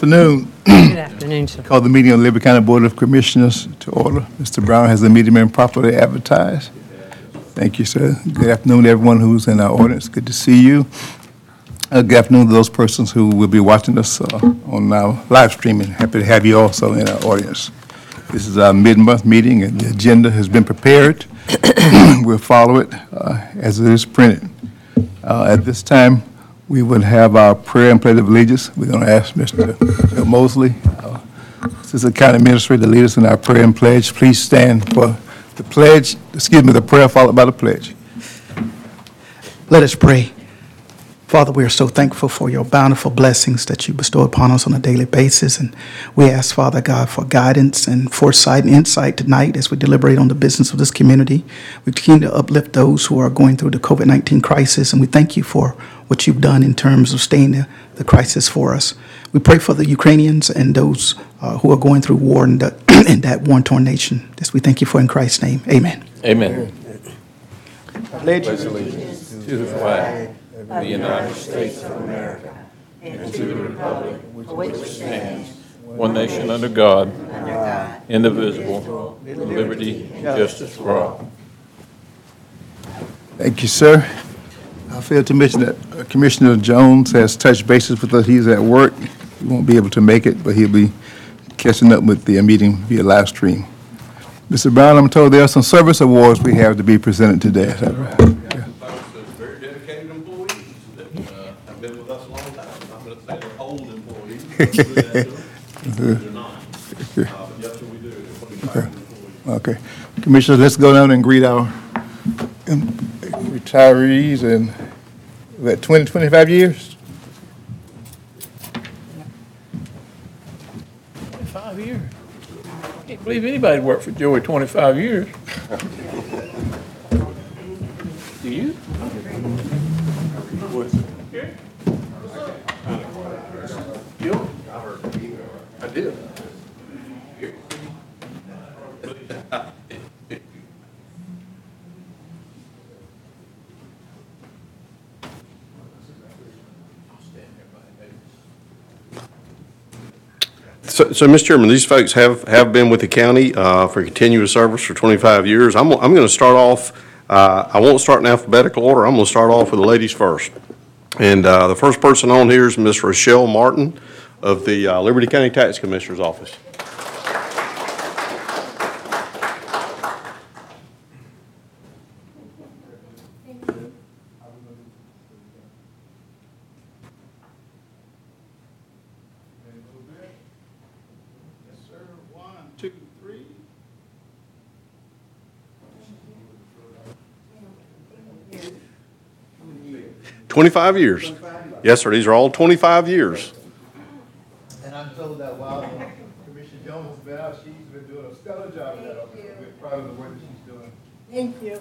afternoon. Good afternoon, sir. Call the meeting of the Liberty County Board of Commissioners to order. Mr. Brown, has the meeting been properly advertised? Thank you, sir. Good afternoon, to everyone who's in our audience. Good to see you. Uh, Good afternoon to those persons who will be watching us uh, on our live streaming. Happy to have you also in our audience. This is our mid-month meeting, and the agenda has been prepared. We'll follow it uh, as it is printed. Uh, At this time, we will have our prayer and pledge of allegiance. We're going to ask Mr. Mosley, our Assistant County Administrator, to lead us in our prayer and pledge. Please stand for the pledge, excuse me, the prayer followed by the pledge. Let us pray. Father, we are so thankful for your bountiful blessings that you bestow upon us on a daily basis. And we ask, Father God, for guidance and foresight and insight tonight as we deliberate on the business of this community. We continue to uplift those who are going through the COVID 19 crisis. And we thank you for what you've done in terms of staying the, the crisis for us. We pray for the Ukrainians and those uh, who are going through war in, the, in that war torn nation. This we thank you for in Christ's name. Amen. Amen. Pledge To the flag of the United States of America and to the republic for which it stands, one nation under God, indivisible, with liberty and justice for all. Thank you, sir. I failed to mention that uh, Commissioner Jones has touched bases with us. He's at work. He won't be able to make it, but he'll be catching up with the meeting via live stream. Mr. Brown, I'm told there are some service awards we have to be presented today. Is that right? Very dedicated employees that uh, have been with us a long time. I'm going to say they're old employees. They're not. Uh, But yes, sir, we do. They're 25 employees. Okay. Commissioners, let's go down and greet our um, retirees and, what, 20, 25 years? Twenty-five years. I can't believe anybody worked for Joey twenty-five years. Do you? You? I did. So, so, Mr. Chairman, these folks have, have been with the county uh, for continuous service for 25 years. I'm, I'm going to start off, uh, I won't start in alphabetical order. I'm going to start off with the ladies first. And uh, the first person on here is Ms. Rochelle Martin of the uh, Liberty County Tax Commissioner's Office. 25 years. 25? Yes, sir. These are all 25 years. And I'm told that while Commissioner Jones has been out, she's been doing a stellar job at that office. We're proud of the work that she's doing. Thank you.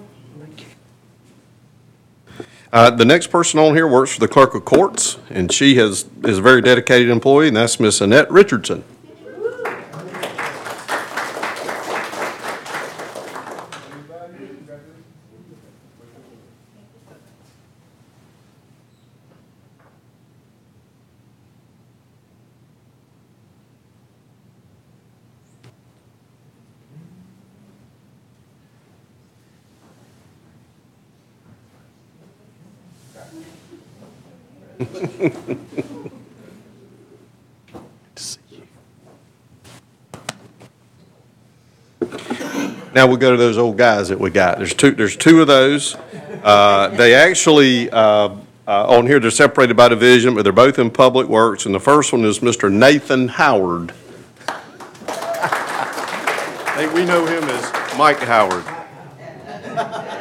Uh, The next person on here works for the Clerk of Courts, and she has, is a very dedicated employee, and that's Miss Annette Richardson. Now we'll go to those old guys that we got. There's two, there's two of those. Uh, They actually, uh, uh, on here, they're separated by division, but they're both in Public Works, and the first one is Mr. Nathan Howard. Hey, we know him as Mike Howard.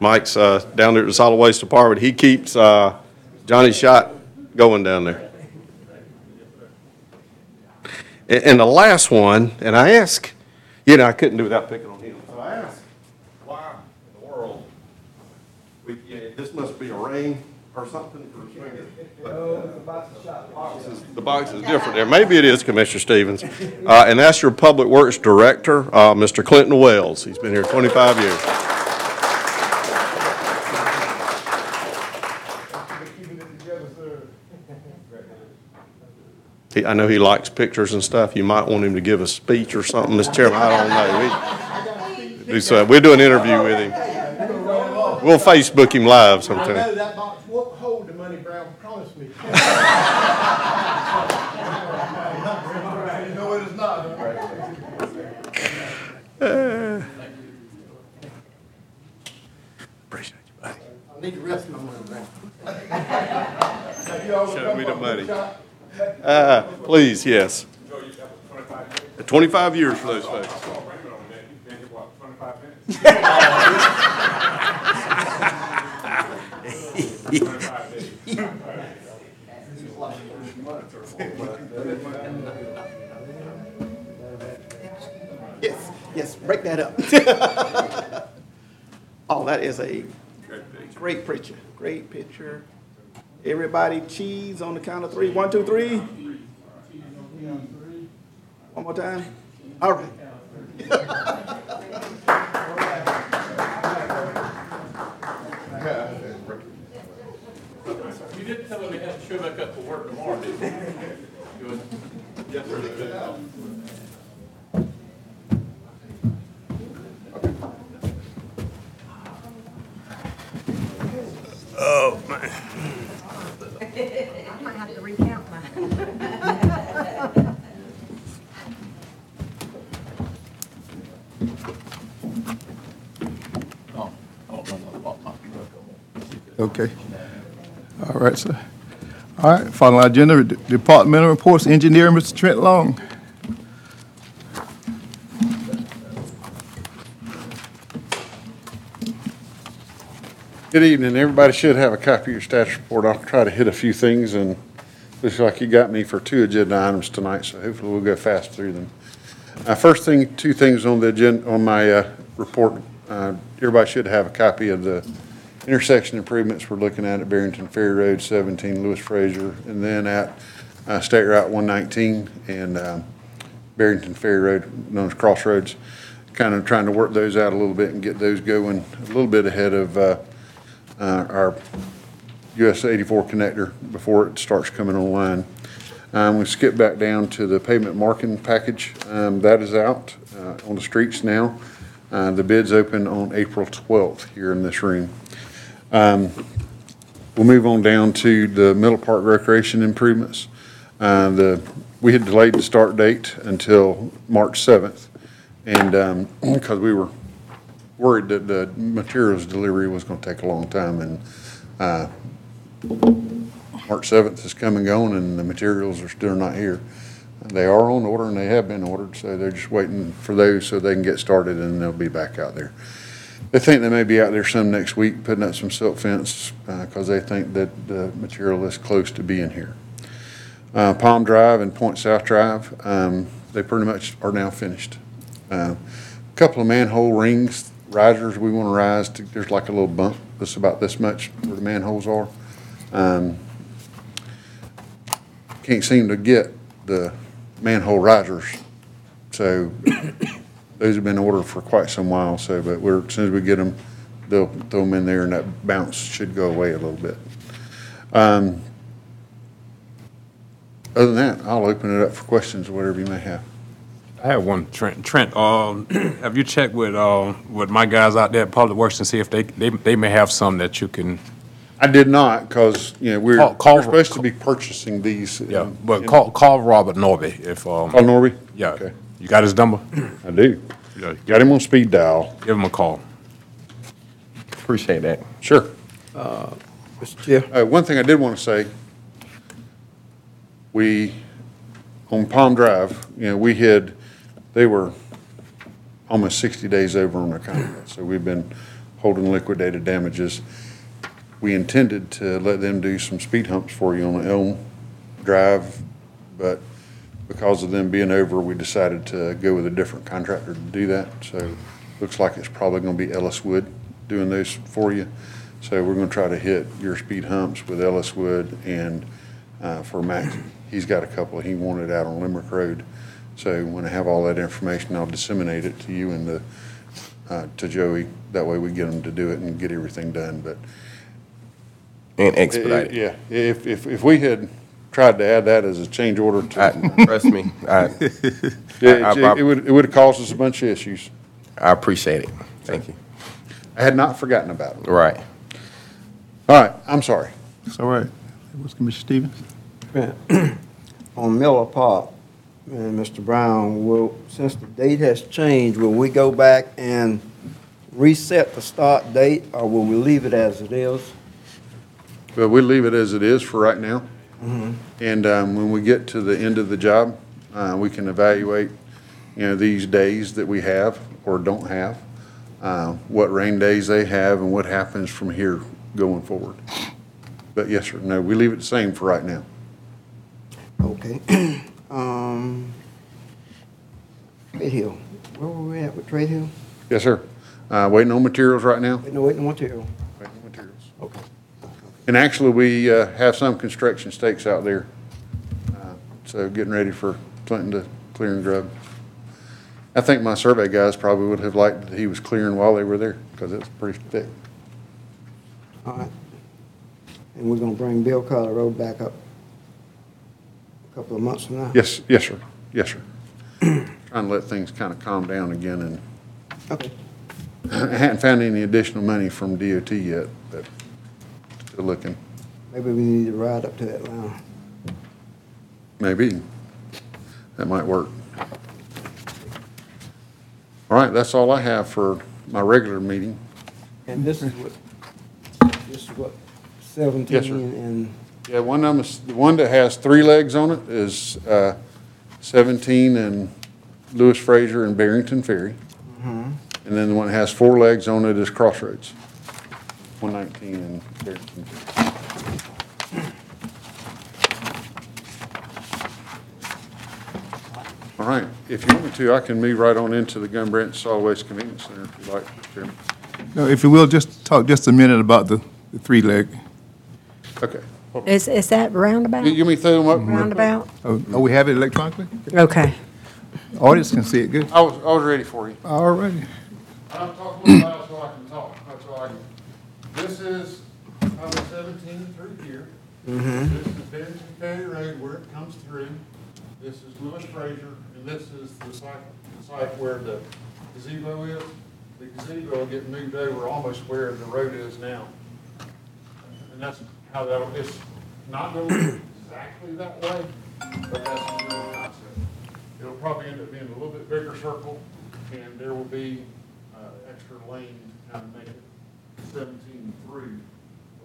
Mike's uh, down there at the solid waste department. He keeps uh, Johnny Shot going down there. And, and the last one, and I ask, you know, I couldn't do without picking on him. So I asked, why in the world? We, yeah, this must be a rain or something for the swinging. The box is different there. Maybe it is, Commissioner Stevens. Uh, And that's your Public Works Director, uh, Mr. Clinton Wells. He's been here 25 years. He- I know he likes pictures and stuff. You might want him to give a speech or something, Mr. Chairman. I don't know. We- do so- We'll do an interview with him. We'll Facebook him live sometime. I know that box won't hold the money Brown promised me. No, it is not. Appreciate you, buddy. I need the rest my money, Brown. Show me the money. Uh, please, yes. Twenty-five years for those folks. Yes, yes, break that up. Oh, that is a great preacher, great picture. Everybody cheese on the count of three. One, two, three. One more time. All right. You didn't tell him he had to show back up for work tomorrow, did you? Yes, sir. I might have to recount mine. Okay. All right, sir. All right, final agenda, de- departmental reports, engineer, Mr. Trent Long. Good evening. Everybody should have a copy of your status report. I'll try to hit a few things, and looks like you got me for two agenda items tonight, so hopefully we'll go fast through them. Uh, First thing, two things on the agenda, on my uh, report. Uh, Everybody should have a copy of the intersection improvements we're looking at at Barrington Ferry Road, 17 Lewis Fraser, and then at uh, State Route 119 and um, Barrington Ferry Road, known as Crossroads. Kind of trying to work those out a little bit and get those going a little bit ahead of uh, uh, our US 84 connector before it starts coming online. Um, We skip back down to the pavement marking package. Um, That is out uh, on the streets now. Uh, The bid's open on April 12th here in this room. Um, We'll move on down to the Middle Park Recreation improvements. Uh, The, we had delayed the start date until March 7th, and, because we were worried that the materials delivery was gonna take a long time, and, uh, March seventh is come and gone, and the materials are still not here. They are on order, and they have been ordered, so they're just waiting for those so they can get started, and they'll be back out there. They think they may be out there some next week, putting up some silt fence, uh, cause they think that the material is close to being here. Uh, Palm Drive and Point South Drive, um, they pretty much are now finished. Uh, Couple of manhole rings, risers we want to rise, to- there's like a little bump that's about this much where the manholes are. Um, Can't seem to get the manhole risers, so those have been ordered for quite some while, so, but we're, as soon as we get them, they'll throw them in there and that bounce should go away a little bit. Um, Other than that, I'll open it up for questions, or whatever you may have. I have one, Trent. Trent, um, have you checked with, uh, with my guys out there at Public Works and see if they, they, they may have some that you can, I did not, because, you know, we're, Call- call- we're supposed to be purchasing these. yeah, in- but in- call, call Robert Norby if, um, Call Norby? yeah. Okay, You got his number? I do. Yeah, Got him on speed dial. Give him a call. Appreciate that. Sure. Mr. Chair. Uh, one thing I did want to say, we, on Palm Drive, you know, we had, they were almost sixty days over on their contract, so we've been holding liquidated damages. We intended to let them do some speed humps for you on Elm Drive, but because of them being over, we decided to go with a different contractor to do that. So looks like it's probably gonna be Ellis Wood doing those for you. So we're gonna try to hit your speed humps with Ellis Wood and, uh, for Max, he's got a couple he wanted out on Limerick Road. So when I have all that information, I'll disseminate it to you and the, uh, to Joey. That way we get him to do it and get everything done, but. And expedite it. Yeah, if, if, if we had tried to add that as a change order to, I, trust me, I, yeah, I- I- it would, it would have caused us a bunch of issues. I appreciate it. Thank you. I had not forgotten about it. Right. All right, I'm sorry. It's all right. What's Commissioner Stevens? on Miller Park, and Mr. Brown, will, since the date has changed, will we go back and reset the start date, or will we leave it as it is? But we leave it as it is for right now. And um, when we get to the end of the job, uh, we can evaluate, you know, these days that we have or don't have, uh, what rain days they have and what happens from here going forward. But yes, sir, no, we leave it the same for right now. Okay. Um, Trade Hill, where were we at with Trade Hill? Yes, sir. Uh, Waiting on materials right now? Wait, no, wait, no material. Waiting on materials. Okay. And actually, we uh, have some construction stakes out there. Uh, So getting ready for Clinton to clear and grub. I think my survey guys probably would have liked that he was clearing while they were there, because it's pretty thick. All right. And we're gonna bring Bill Carter Road back up a couple of months from now? Yes, yes, sir. Yes, sir. Trying to let things kind of calm down again, and Okay. I hadn't found any additional money from DOT yet, but still looking. Maybe we need to ride up to that line. Maybe. That might work. All right, that's all I have for my regular meeting. And this is what, this is what, seventeen Yes, sir. and, Yeah, one of them, is- the one that has three legs on it is uh, 17 and Lewis Fraser and Barrington Ferry. And then the one that has four legs on it is Crossroads, 119 and Barrington. Ferry. All right, if you want me to, I can move right on into the Gun Branch Solid Waste Convenience Center if you like, Mr. Chairman. No, if you will, just talk just a minute about the, the three leg. Okay. Is, is that roundabout? You, you want me throw them up? Roundabout? Oh, oh, we have it electronically? Okay. Audience can see it, good. I was, I was ready for you. All righty. I'll talk a little loud so I can talk, that's all I can. This is Highway seventeen through here. This is Benton Ferry Road where it comes through. This is Lewis Fraser, and this is the site, the site where the gazebo is. The gazebo will get moved over almost where the road is now. And that's how that'll, it's not gonna look exactly that way, but that's the real concept. It'll probably end up being a little bit bigger circle, and there will be, uh, extra lane to kind of make it seventeen through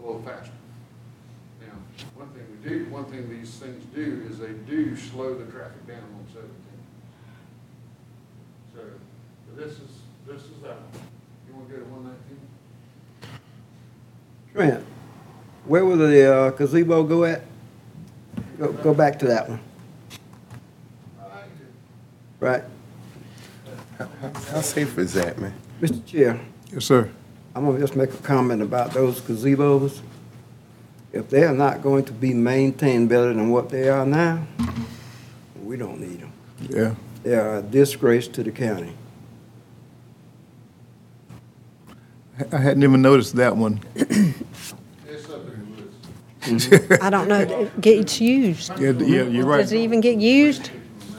a little faster. Now, one thing we do, one thing these things do is they do slow the traffic down on seventeen. So, this is, this is that one. You wanna go to one nineteen? Trent, where will the uh, gazebo go at? Go, go back to that one, right? How How safe is that, man? Mr. Chair, Yes, sir. I'm gonna just make a comment about those gazebos. If they are not going to be maintained better than what they are now, we don't need them. Yeah. They are a disgrace to the county. I- I hadn't even noticed that one. It's up in the woods. I don't know, it gets used. Yeah, yeah, you're right. Does it even get used?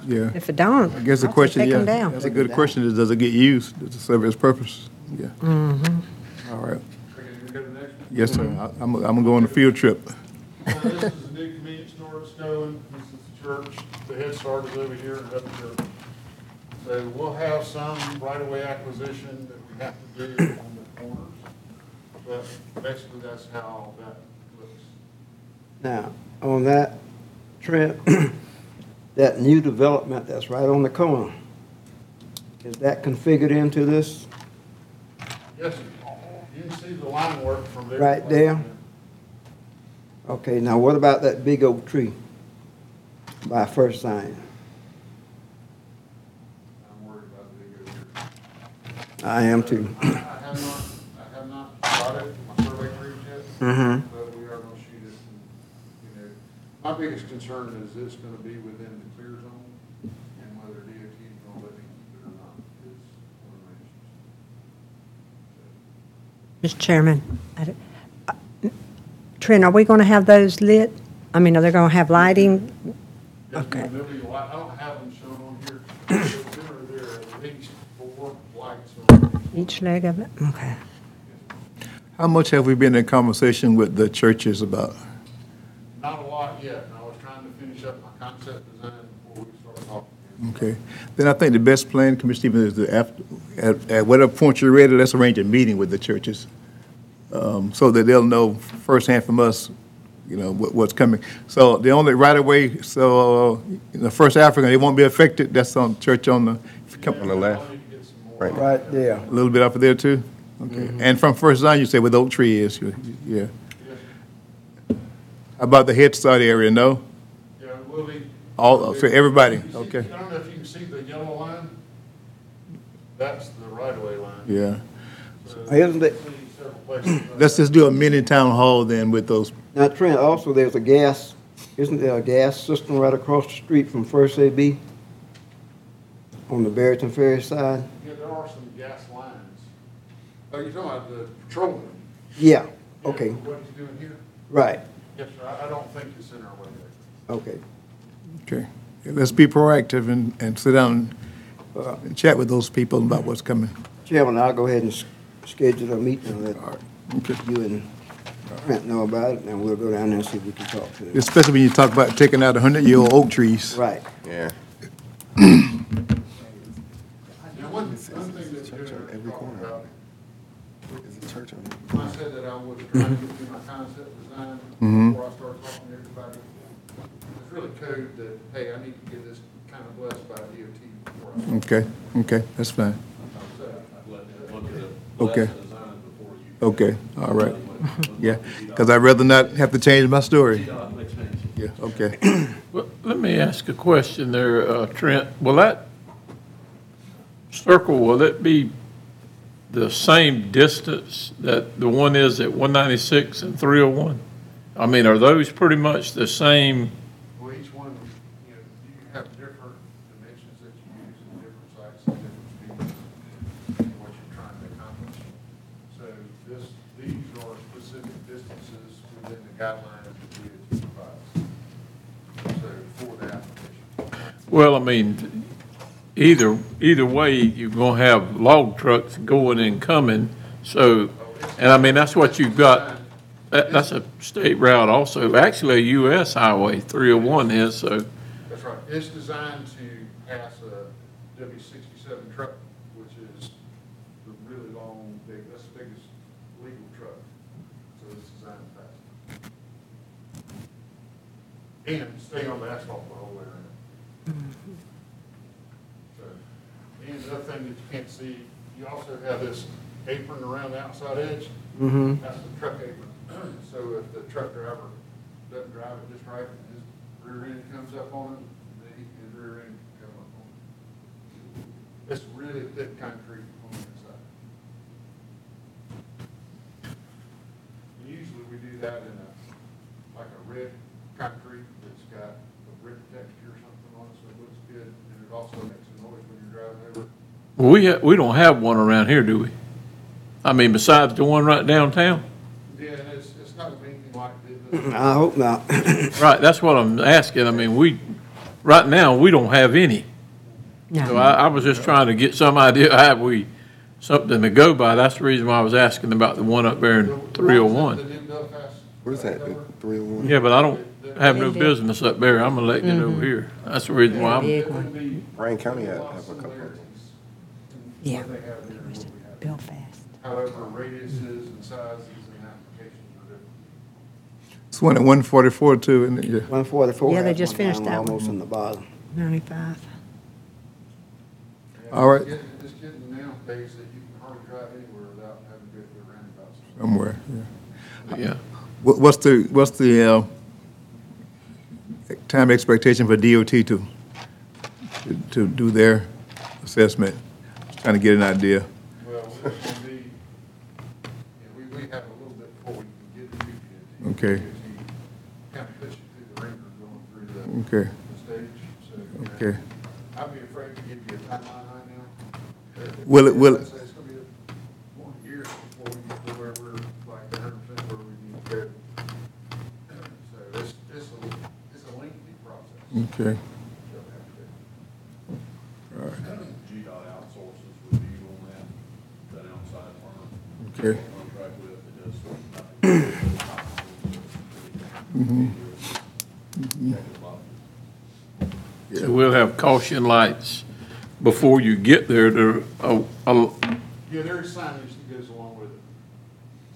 Yeah. If it don't, I guess the I'll question, take yeah, 'em down. that's a good question, is does it get used? Does it serve its purpose? Yeah. Mm-hmm. All right. Okay, you go to the next one? Yes, sir. I- I'm, I'm gonna go on a field trip. So this is the new convenience store that's going, this is the church, the Head Start is over here and up here. So we'll have some right-of-way acquisition that we have to do on the corners. But basically, that's how that looks. Now, on that, trip, that new development that's right on the corner, is that configured into this? Yes, sir. You can see the line work from there. Right there? Okay, now what about that big oak tree by First Zion? I'm worried about the big here. I am too. I have not, I have not got it, my survey crew Mm-hmm. but we are gonna shoot it, and, you know, my biggest concern is it's gonna be within the clear zone, and whether DOT is gonna let me keep it or not, is one of my issues. Mr. Chairman, I d- uh, Trent, are we going to have those lit? I mean, are they going to have lighting? Yes, Okay. ma'am, there'll be a I don't have them shown on here, there are, there are at least four lights on Each leg of it? Okay. How much have we been in conversation with the churches about? Not a lot yet, and I was trying to finish up my concept design before we started talking. Okay, then I think the best plan, Commissioner Stevens, is to, after, at, at whatever point you're ready, let's arrange a meeting with the churches. Um, so that they'll know firsthand from us, you know, what, what's coming. So the only right of way, so, uh, the First African, they won't be affected, that's on, church on the, On the left. I need to get some. Right. Right there. a little bit up of there too? Okay, and from First Zion, you say where the oak tree is, you- yeah. How About the Head Start area, no? Yeah, we'll need. All, for everybody, see- okay, I don't know if you can see the yellow line. That's the right-of-way line. yeah. So Isn't it- see several places. Let's just do a mini town hall then with those, Now, Trent, also, there's a gas, isn't there a gas system right across the street from First AB? On the Barrington Ferry side? Yeah, there are some gas lines. Oh, you're talking about the patrolman? Yeah, Yeah, okay, What he's doing here? right, Yes, sir, I, I don't think it's in our way there. okay. okay. Let's be proactive and, and sit down and, and chat with those people about what's coming. Chairman, I'll go ahead and s- schedule a meeting and let Okay. you and Trent know about it, and we'll go down there and see if we can talk to them. Especially when you talk about taking out a hundred-year-old oak trees. Right. Yeah. Now, one, one thing that Church on you're every talking corner. about, There's a church on it. I said that I was trying to get through my concept design Mhm. before I started talking to everybody. It's really code that, hey, I need to get this kind of blessed by DOT before I. Okay, okay, that's fine. Okay. Okay, all right. Yeah, because I'd rather not have to change my story. Yeah, okay. Well, let me ask a question there, uh, Trent. Will that circle, will it be the same distance that the one is at 196 and 301? I mean, are those pretty much the same? Well, each one, you know, you have different dimensions that you use in different sites and different speeds and what you're trying to accomplish. So this, are specific distances within the guidelines that DOT provides. So for the application. Well, I mean, either, either way, you're gonna have log trucks going and coming, so, oh, and I mean, that's what you've got. That, that's a state route also, actually a US highway, 301 is, so, That's right. It's designed to pass a W sixty-seven truck, which is the really long, big, that's the biggest legal truck. So it's designed to pass. And stay on the asphalt the whole way around. So, and the other thing that you can't see, you also have this apron around the outside edge. Mm-hmm. That's the truck apron. So if the truck driver doesn't drive it just right, his rear end comes up on it, then he, his rear end can come up on it. It's really thick concrete on the inside. Usually we do that in a, like a red concrete that's got a brick texture or something on it, so it looks good, and it also makes a noise when you're driving over. it. well, we, ha- we don't have one around here, do we? I mean, besides the one right downtown? Yeah, and it's, it's not gonna anything like this. I hope not. Right, that's what I'm asking. I mean, we, right now, we don't have any. So No. I, I was just trying to get some idea, have we, something to go by. That's the reason why I was asking about the one up there in three oh one. What is that, three oh one? Yeah, but I don't have no business up there. I'm elected over here. That's the reason why I'm, Big one. Bryan County had, have a couple of. Yeah. What they have there and what we have. Bill fast. However, radiuses and sizes and applications are different. It's one at one forty-four too, and, yeah. One forty-four. Yeah, they just finished that one. Almost in the bottom. 95. All right. It's getting- It's getting nowadays that you can hardly drive anywhere without having to go through roundabouts. somewhere, yeah. yeah. What, what's the, what's the, uh, time expectation for DOT to, to- to do their assessment? Just Trying to get an idea. Well, it's gonna be, you know, we, we have a little bit before we can get to you Okay, Kind of puts you through the ringer going through the okay, the stage, so. you know, okay. I'd be afraid to give you a timeline right now. Will it- will it- I'd say It's gonna be a- more years before we get to where we're like a hundred percent where we need to go. So it's, it's a, it's a lengthy process. Okay. You'll have to do. GDOT outsources review on that, that outside firm. Okay. Contract with, it does. So we'll have caution lights before you get there to, uh, uh, Yeah, there's signage that goes along with it.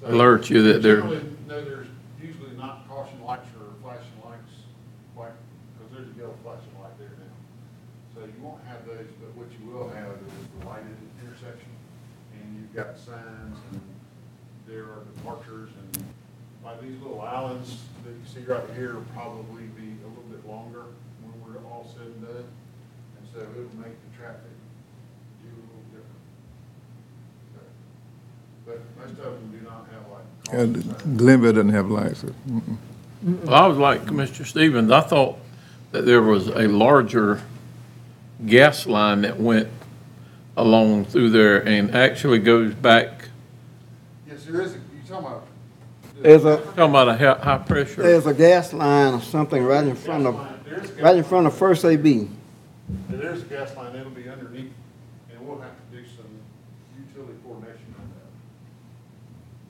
So Alert you that there- Generally, no, there's usually not caution lights or flashing lights, like, because there's a yellow flashing light there now. So you won't have those, but what you will have is the lighted intersection, and you've got signs, and there are departures, and like these little islands that you see right here will probably be a little bit longer when we're all said and done. And so it'll make the traffic do a little different. So, But most of them do not have like. And caution signs. Glenville doesn't have lights. Mm-mm. well, I was like Commissioner Stevens, I thought that there was a larger gas line that went along through there and actually goes back, Yes, there is, a- you talking about. There's a, talking about a high, high pressure. there's a gas line or something right in front of, There is a gas right in front of First AB. There's a gas line, it'll be underneath, and we'll have to do some utility coordination on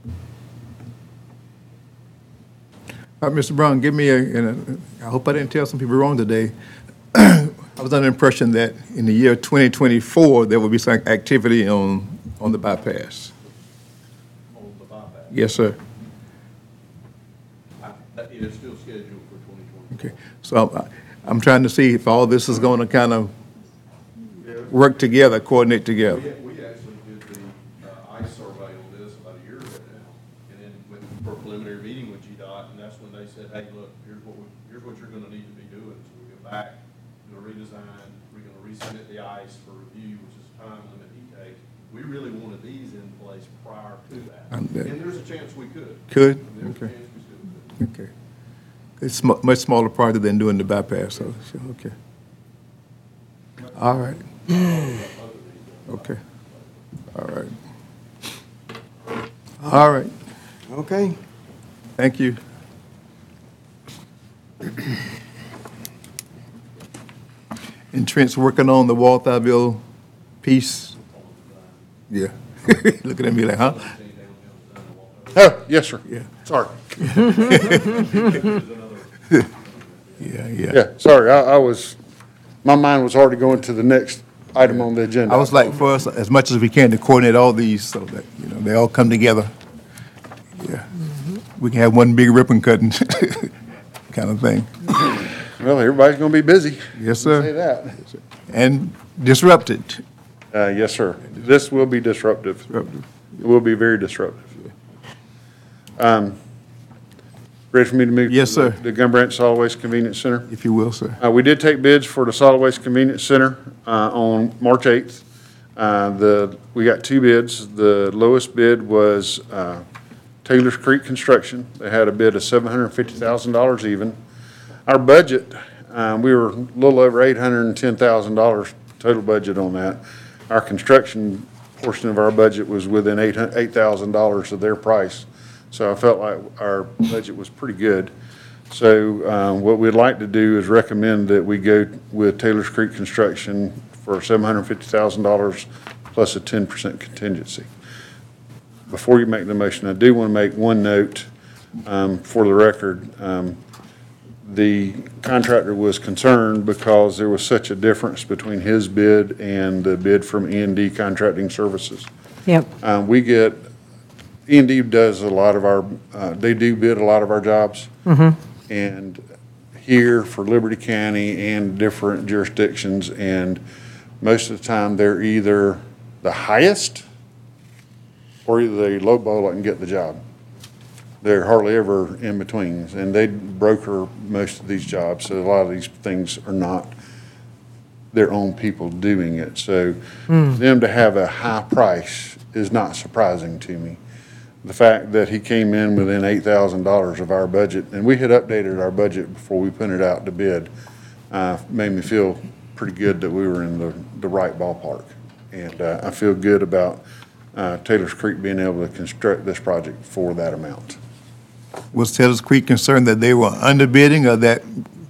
that. All right, Mr. Brown, give me a, and uh, I hope I didn't tell some people wrong today. I was under the impression that in the year 2024, there will be some activity on, on the bypass. On the bypass. Yes, sir. I- That is still scheduled for twenty twenty. Okay, so I'm- I'm trying to see if all this is going to kind of work together, coordinate together. We, we actually did the uh, ICE survey on this about a year ago now, and then went for a preliminary meeting with GDOT, and that's when they said, hey, look, here's what we, here's what you're gonna need to be doing. So we go back, do a redesign, we're gonna resubmit the ICE for review, which is a time limit he takes. We really wanted these in place prior to that, and that- there's a chance we could. Could? There's a Okay. chance we still could. Okay. It's sm- much smaller project than doing the bypass, so, so, okay. All right. Okay. All right. All right, Okay? thank you. And Trent's working on the Walthourville piece? Yeah. Looking at me like, huh? Oh, yes, sir. Yeah. Sorry. Yeah, yeah. Yeah, sorry, I, I was, my mind was already going to the next item on the agenda. I was like, for us, as much as we can to coordinate all these so that, you know, they all come together. Yeah. We can have one big ribbon cutting kind of thing. Well, everybody's gonna be busy. Yes, Say sir. that. And disrupted. Uh, yes, sir. This will be disruptive. Disruptive. It will be very disruptive. Um, Ready for me to move? Yes, to sir. the- Gun Branch Solid Waste Convenience Center? If you will, sir. Uh, we did take bids for the Solid Waste Convenience Center, uh, on March eighth. Uh, the, we got two bids. The lowest bid was, uh, Taylor's Creek Construction. They had a bid of seven hundred and fifty thousand dollars even. Our budget, uh, we were a little over eight hundred and ten thousand dollars total budget on that. Our construction portion of our budget was within eight hun, eight thousand dollars of their price. So I felt like our budget was pretty good. So, um, what we'd like to do is recommend that we go with Taylor's Creek Construction for seven hundred and fifty thousand dollars plus a ten percent contingency. Before you make the motion, I do want to make one note, um, for the record. Um, the contractor was concerned because there was such a difference between his bid and the bid from E and D Contracting Services. Yep. Uh, we get, E and D does a lot of our, uh, they do bid a lot of our jobs. And here for Liberty County and different jurisdictions, and most of the time, they're either the highest or either they lowball it and get the job. They're hardly ever in betweens, and they broker most of these jobs, so a lot of these things are not their own people doing it. So them to have a high price is not surprising to me. The fact that he came in within eight thousand dollars of our budget, and we had updated our budget before we put it out to bid, uh, made me feel pretty good that we were in the, the right ballpark. And, uh, I feel good about, uh, Taylor's Creek being able to construct this project for that amount. Was Taylor's Creek concerned that they were underbidding or that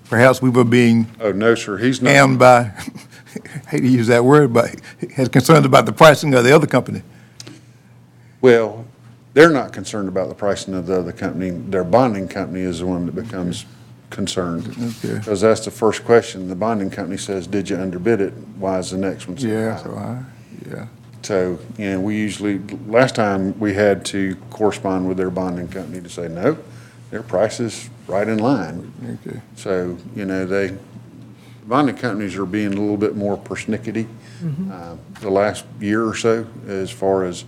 perhaps we were being Oh, no, sir, he's not. hammed by, hate to use that word, but has concerns about the pricing of the other company? Well, they're not concerned about the pricing of the other company. Their bonding company is the one that becomes concerned. Okay. Because that's the first question. The bonding company says, did you underbid it? Why is the next one so Yeah, high? so I, yeah. So, you know, we usually, last time, we had to correspond with their bonding company to say, no, their price is right in line. Okay. So, you know, they, bonding companies are being a little bit more persnickety uh, the last year or so as far as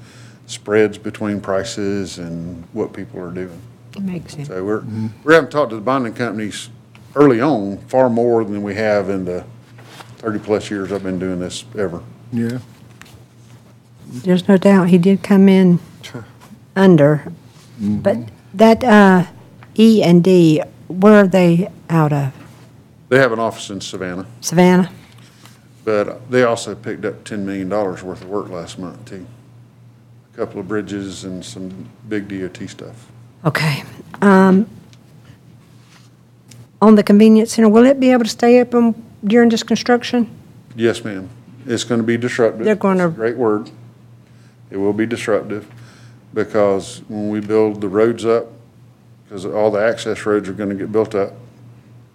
spreads between prices and what people are doing. Makes sense. So we're, we're having talked to the bonding companies early on, far more than we have in the thirty-plus years I've been doing this ever. Yeah. There's no doubt he did come in under. But that uh, E and D, where are they out of? They have an office in Savannah, Savannah? but they also picked up ten million dollars worth of work last month too. A Couple of bridges and some big DOT stuff. Okay. Um, On the convenience center, will it be able to stay open during this construction? Yes, ma'am. It's gonna be disruptive. They're gonna- It's a Great word. It will be disruptive, because when we build the roads up, because all the access roads are gonna get built up,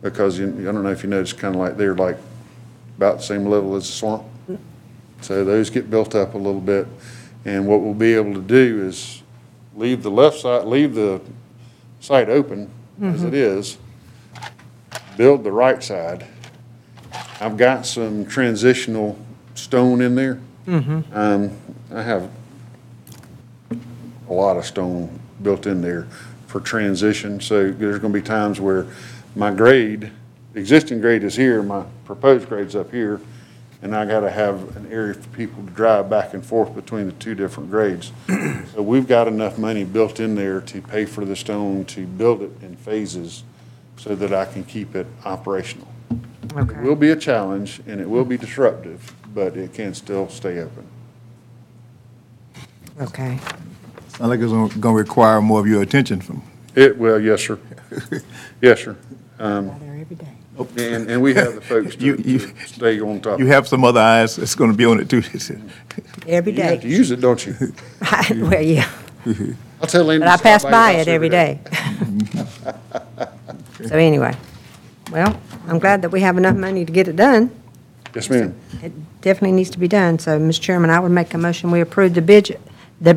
because you, I don't know if you noticed, kinda like, they're like about the same level as the swamp. So those get built up a little bit, and what we'll be able to do is leave the left side, leave the site open as it is, build the right side, I've got some transitional stone in there. Um, I have a lot of stone built in there for transition, so there's gonna be times where my grade, existing grade is here, my proposed grade's up here, and I gotta have an area for people to drive back and forth between the two different grades. So we've got enough money built in there to pay for the stone, to build it in phases, so that I can keep it operational. It will be a challenge and it will be disruptive, but it can still stay open. Okay. Sound like it's gonna gonna require more of your attention from, It, well, yes, sir. Yes, sir. Um, Out there every day. And, and we have the folks You- to, you- to stay on top. you have some other eyes that's gonna be on it too. Every You have to day. use it, don't you? Well, yeah, I'll tell Linda. but I to stop pass your by house it every day. So anyway, well, I'm glad that we have enough money to get it done. Yes, ma'am. It definitely needs to be done. So, Mr. Chairman, I would make a motion, we approve the bid, the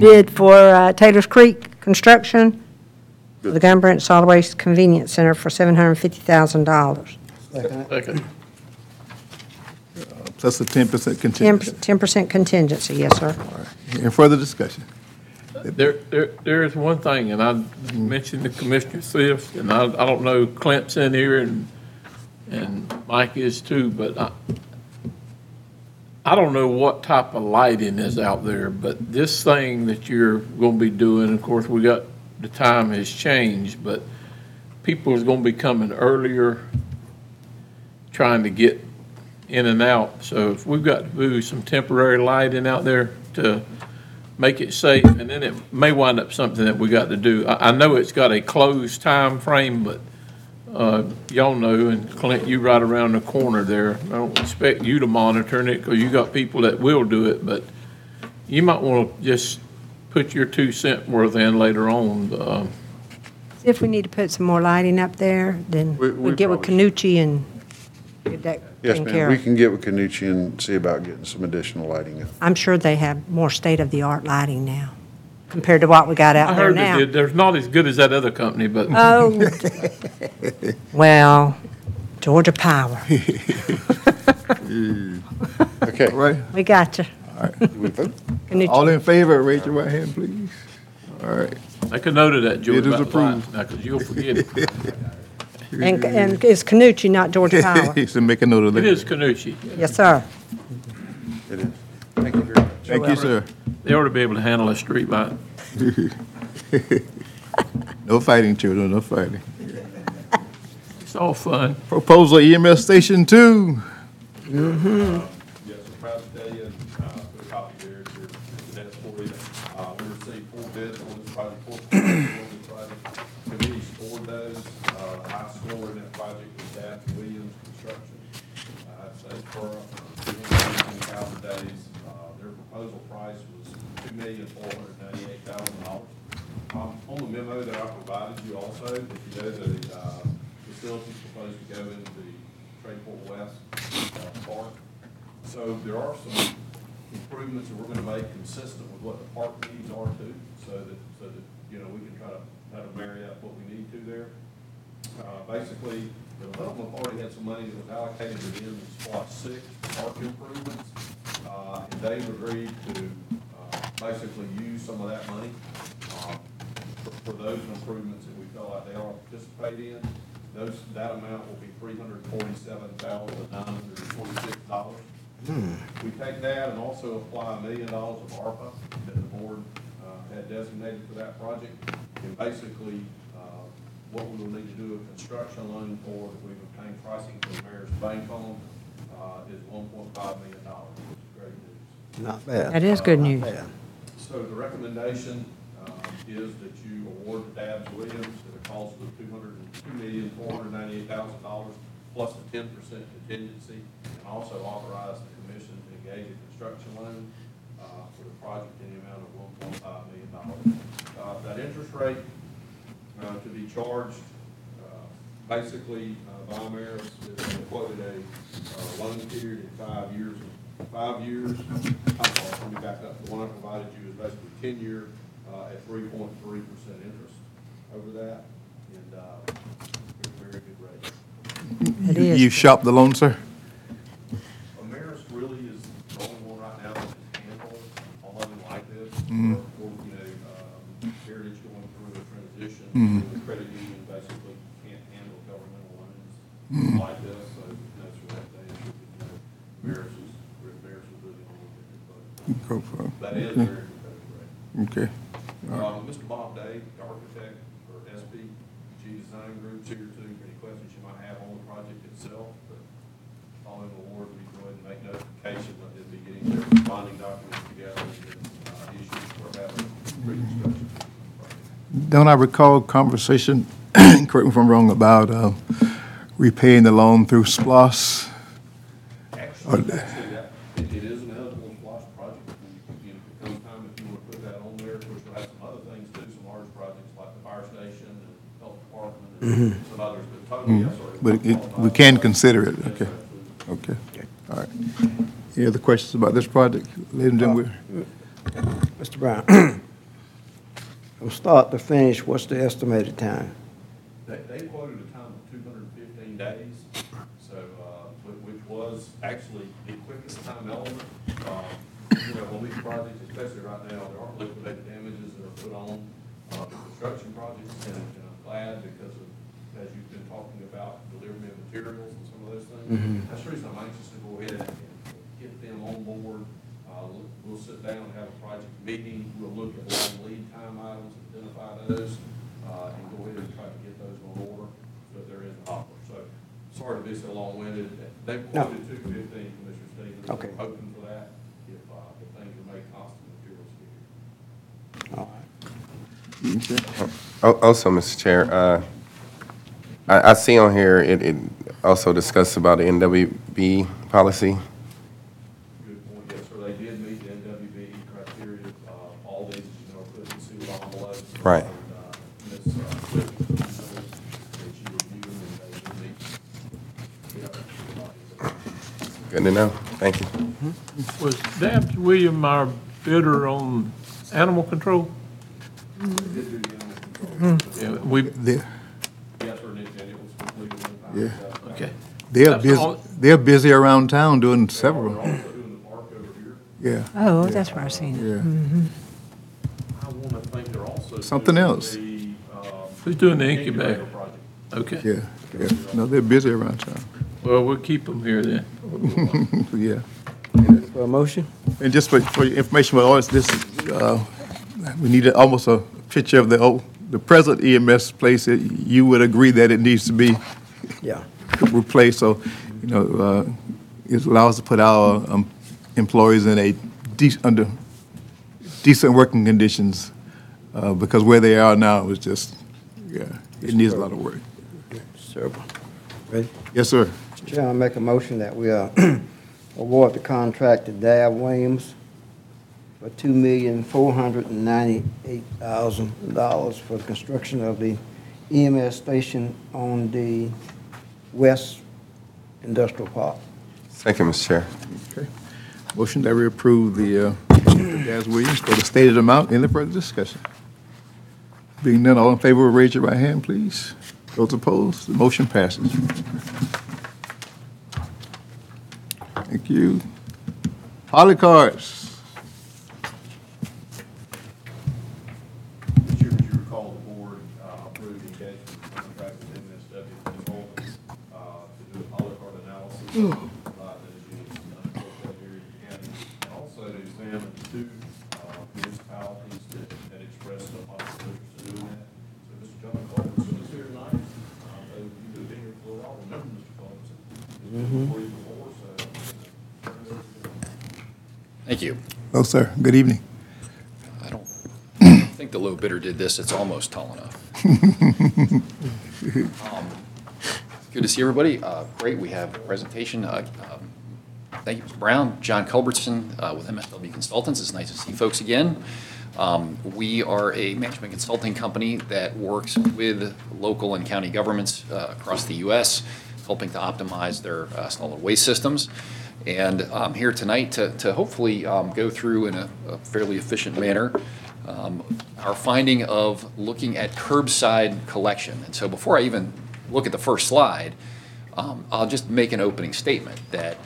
bid for uh, Taylor's Creek construction for the Gun Branch Solid Waste Convenience Center for $750,000. Second. Plus uh, a ten percent 10 contingency. 10% contingency, yes, sir. Any further discussion? There, there, there is one thing, and I mentioned to Commissioner Sift, and I, I don't know, Clint's in here and, and Mike is too, but I, I don't know what type of lighting is out there, but this thing that you're gonna be doing, of course, we got, the time has changed, but people is gonna be coming earlier, trying to get in and out. So if we've got to do some temporary lighting out there to make it safe, and then it may wind up something that we got to do. I, I know it's got a closed time frame, but, uh, y'all know, and Clint, you right around the corner there. I don't expect you to monitor it, because you got people that will do it, but you might want to just put your two cent worth in later on. Uh, If we need to put some more lighting up there, then We- we we'll get with probably Canoochee and get that Yes, taken ma'am. care We of. can get with Canoochee and see about getting some additional lighting. in. I'm sure they have more state-of-the-art lighting now compared to what we got I out there heard they now. did, there's not as good as that other company, but Oh, well, Georgia Power. Okay, Right? We got you. Do we vote? all in favor, raise your right hand, please. All right, make a note of that, George, It is about the lights approved. now, because you'll forget it. And, and it's Canoochee, not Georgia Power. so make a note of It that. is Canoochee. Yes, sir. It is. Thank you very much. Thank you, sir. They ought to be able to handle a street light. No fighting, children, no fighting. It's all fun. Proposal EMS Station Two. For hundred eighteen thousand days, uh, their proposal price was two million, four hundred ninety-eight thousand dollars. Um, on the memo that I provided you also, if you know, the, uh, facilities proposed to go into the Tradeport West, uh, park. So there are some improvements that we're gonna make consistent with what the park needs are too, so that, so that, you know, we can try to, try to marry up what we need to there. Uh, basically, the development authority had some money that was allocated to within SPLOST six, park improvements. Uh, and Dave agreed to, uh, basically use some of that money, uh, for, for those improvements that we felt like they ought to participate in. Those, that amount will be three hundred forty-seven thousand nine hundred twenty-six dollars. We take that and also apply a million dollars of ARPA that the board, uh, had designated for that project. And basically, what we will need to do a construction loan for, that we've obtained pricing from the Ameris bank on, uh, is one point five million dollars, which is great news. Not bad. That is good Not news. bad. So the recommendation um, is that you award the Dabbs Williams at a cost of two hundred and two million, four hundred ninety-eight thousand dollars, plus a ten percent contingency, and also authorize the commission to engage a construction loan uh, for the project in the amount of one point five million dollars. Uh, That interest rate uh, to be charged, uh, basically, uh, by Ameris is quoted a uh, loan period in five years. Five years, I'm sorry, let me back up. The one I provided you is basically ten-year uh, at three point three percent interest over that, and uh, very, very good rate. It You- is. You shopped the loan, sir? Ameris really is the only one right now that can handle a loan like this. Mm. Or, you know, um, Heritage going through a Mm. the credit union basically can't handle governmental loans Mm. like this, so that's where that, they, you know, Ameris is, Ameris is really the only one that Go for it. that is very competitive rate. Okay. Uh, Mr. Bob Day, the architect for SPG Design Group's here too, for any questions you might have on the project itself, but following the award, we go ahead and make notification that they'll be getting their bonding documents together and then, uh, issues for having pre-construction. Don't I recall conversation, correct me if I'm wrong, about uh, repaying the loan through SPLOST? Actually, actually, that, it, it is an eligible SPLOST project, and, you know, if it comes time, if you wanna put that on there, of course, you'll have some other things too, some large projects like the fire station and health department and mm-hmm. some others, but totally, mm-hmm. yes, sir. But it, we can consider it, okay, okay, all right. Any other questions about this project? Ladies and gentlemen, uh, Mr. Brown, from start to finish, what's the estimated time? They, they quoted a time of two hundred and fifteen days, so, uh, which, which was actually the quickest time element. Uh, You know, on these projects, especially right now, there aren't liquidated damages that are put on, uh, the construction projects, and, and I'm glad because of, as you've been talking about, delivery of materials and some of those things. That's the reason I'm anxious to go ahead and get them on board. Uh, we'll- we'll sit down and have a project meeting, we'll look at long lead time items, identify those, uh, and go ahead and try to get those on order, so that they're in the hopper. So, sorry to be so long-winded, they No. quoted two fifteen, Commissioner Stevens. Okay. We're Hoping for that, if, uh, if things are made constant materials here. All right. Al- Also, Mr. Chair, uh, I I see on here, it it also discussed about the NWB policy. Good point, yes, sir, they did meet the NWB criteria, uh, all these, you know, put in sealed envelopes. Right. And, uh, Ms. uh, Cliff, put those, and she reviewed them, and they did meet. Yeah. Good to know. Thank you. Was Dabbs William our bidder on animal control? They did do the animal control. Yeah, we, they're, Yes, sir, Nick, and it was completed in time. Yeah. okay. they're That's busy, all- they're busy around town doing several, also doing the park over here. yeah, Oh, that's where I seen it. yeah. Mm-hmm. I want to think they're also. Something doing else. the, um, Who's doing the incubator? project. Okay. Yeah, yeah, no, they're busy around town, Well, we'll keep them here then. yeah. For a motion? And just for, for your information, well, always this, uh, we need a- almost a picture of the, old- the present EMS place. It- You would agree that it needs to be Yeah. replaced, so, you know, uh, it allows us to put our um, employees in a dec under decent working conditions, uh, because where they are now is just, yeah, it needs a lot of work. Sir, ready? Yes, sir. Mr. Chairman, I make a motion that we uh, award the contract to Dabbs Williams for two million, four hundred and ninety-eight thousand dollars for the construction of the EMS station on the West Industrial Park. Second, Mr. Chair. Okay. Motion that we approve the, uh, Dabbs Williams for the stated amount. Any further discussion? Being none, all in favor, raise your right hand, please. Those opposed, the motion passes. Thank you. Polycarts. This year, as you recall, the board uh, approved the engagement contract with MSW Consultants uh, to do a polycart analysis uh, that is used in the unincorporated area of the county, and also to examine two uh, municipalities that had expressed a possible interest in doing that. So Mr. John Culbertson is here tonight. Um, though You have been here for a while, remember Mr. Culbertson? Before you before, so. Thank you. Hello, sir. Good evening. I don't think the low bidder did this. It's almost tall enough. Um, Good to see everybody. Uh, Great, we have a presentation. Uh, um, Thank you, Mr. Brown. John Culbertson uh, with MSW Consultants. It's nice to see folks again. Um, We are a management consulting company that works with local and county governments uh, across the U.S., helping to optimize their uh, solid waste systems. And I'm here tonight to, to hopefully um, go through in a a fairly efficient manner um, our finding of looking at curbside collection. And so before I even look at the first slide, um, I'll just make an opening statement that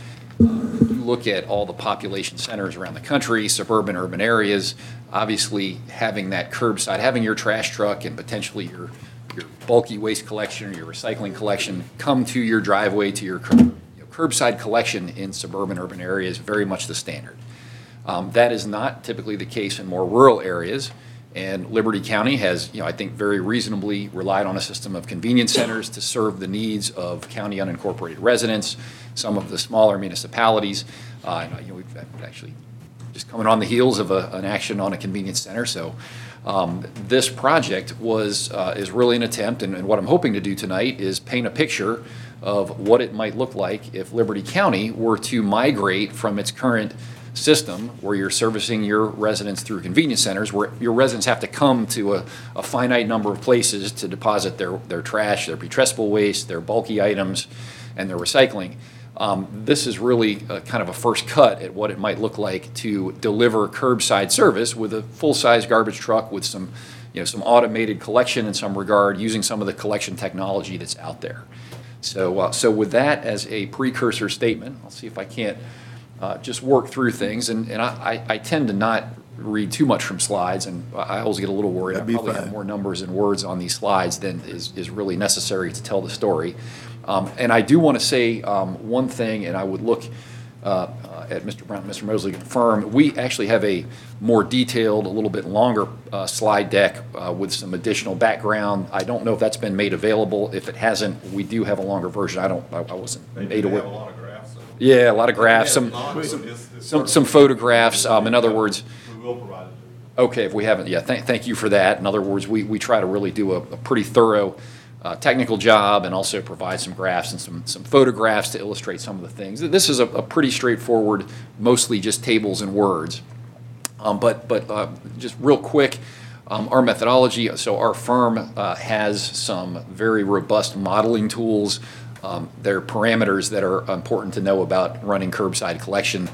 uh, you look at all the population centers around the country, suburban, urban areas, obviously having that curbside, having your trash truck and potentially your, your bulky waste collection or your recycling collection come to your driveway, to your curb, curbside collection in suburban, urban areas, very much the standard. Um, That is not typically the case in more rural areas. And Liberty County has, you know, I think very reasonably relied on a system of convenience centers to serve the needs of county unincorporated residents, some of the smaller municipalities. Uh, You know, we've actually just coming on the heels of a, an action on a convenience center. So um, this project was, uh, is really an attempt, and, and what I'm hoping to do tonight is paint a picture of what it might look like if Liberty County were to migrate from its current system where you're servicing your residents through convenience centers, where your residents have to come to a, a finite number of places to deposit their, their trash, their putrescible waste, their bulky items, and their recycling. Um, This is really a kind of a first cut at what it might look like to deliver curbside service with a full-size garbage truck with some, you know, some automated collection in some regard, using some of the collection technology that's out there. So, uh, so with that as a precursor statement, I'll see if I can't uh, just work through things. And, and I, I I tend to not read too much from slides, and I always get a little worried. I That'd be probably have more numbers and words on these slides than is, is really necessary to tell the story. Um, And I do want to say um, one thing, and I would look uh, at Mr. Brown, and Mr. Mosley confirm, we actually have a more detailed, a little bit longer uh, slide deck uh, with some additional background. I don't know if that's been made available. If it hasn't, we do have a longer version. I don't, I I wasn't made aware. of graphs. Yeah, a lot of graphs, some, some, some photographs. Um, in other words, We will provide it. Okay, if we haven't, yeah, thank, thank you for that. In other words, we, we try to really do a, a pretty thorough uh, technical job and also provide some graphs and some, some photographs to illustrate some of the things. This is a, a pretty straightforward, mostly just tables and words. Um, But, but uh, just real quick, um, our methodology, so our firm uh, has some very robust modeling tools. Um, There are parameters that are important to know about running curbside collection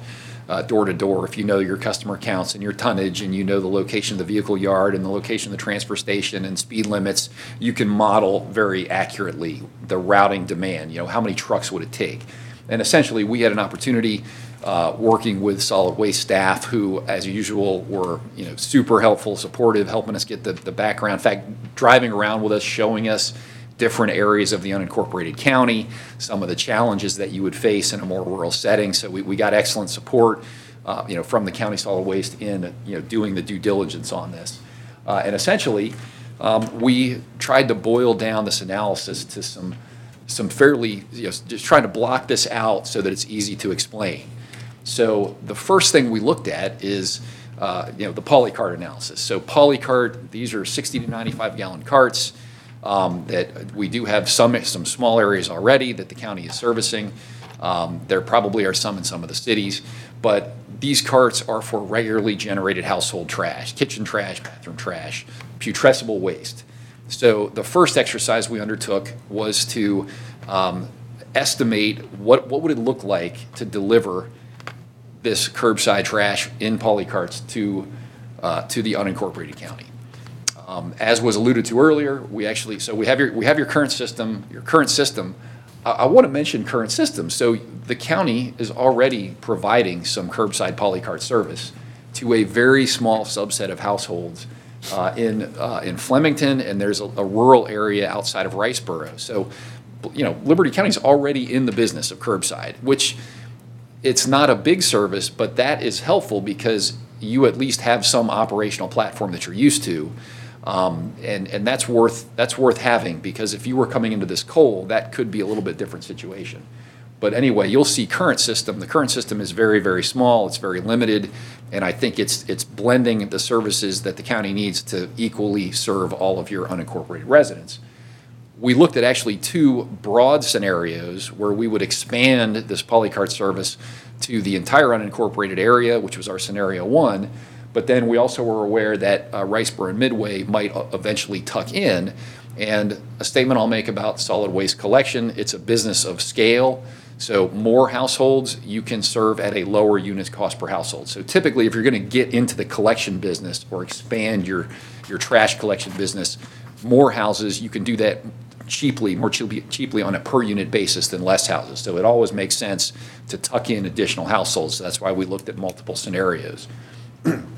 uh, door to door. If you know your customer counts and your tonnage, and you know the location of the vehicle yard and the location of the transfer station and speed limits, you can model very accurately the routing demand. You know, how many trucks would it take? And essentially, we had an opportunity uh, working with solid waste staff who, as usual, were, you know, super helpful, supportive, helping us get the, the background. In fact, driving around with us, showing us different areas of the unincorporated county, some of the challenges that you would face in a more rural setting. So we, we got excellent support uh, you know, from the county solid waste in, you know, doing the due diligence on this. Uh, And essentially, um, we tried to boil down this analysis to some, some fairly, you know, just trying to block this out so that it's easy to explain. So the first thing we looked at is, uh, you know, the polycart analysis. So polycart, these are 60 to 95 gallon carts um, that we do have some, some small areas already that the county is servicing. Um, There probably are some in some of the cities, but these carts are for regularly generated household trash, kitchen trash, bathroom trash, putrescible waste. So the first exercise we undertook was to um, estimate what, what would it look like to deliver this curbside trash in polycarts to, uh, to the unincorporated county. Um, As was alluded to earlier, we actually, so we have your, we have your current system, your current system. I, I want to mention current system. So the county is already providing some curbside polycart service to a very small subset of households uh, in, uh, in Flemington, and there's a a rural area outside of Riceboro. So, you know, Liberty County is already in the business of curbside, which it's not a big service, but that is helpful because you at least have some operational platform that you're used to. Um, and, and that's worth, that's worth having because if you were coming into this coal, that could be a little bit different situation. But anyway, you'll see current system. The current system is very, very small. It's very limited. And I think it's, it's blending the services that the county needs to equally serve all of your unincorporated residents we looked at actually two broad scenarios where we would expand this polycart service to the entire unincorporated area, which was our scenario one. But then we also were aware that uh, Riceboro and Midway might uh, eventually tuck in. And a statement I'll make about solid waste collection, it's a business of scale. So more households, you can serve at a lower unit cost per household. So typically, if you're going to get into the collection business or expand your, your trash collection business, more houses, you can do that cheaply, more cheaply, cheaply on a per unit basis than less houses. So it always makes sense to tuck in additional households. That's why we looked at multiple scenarios.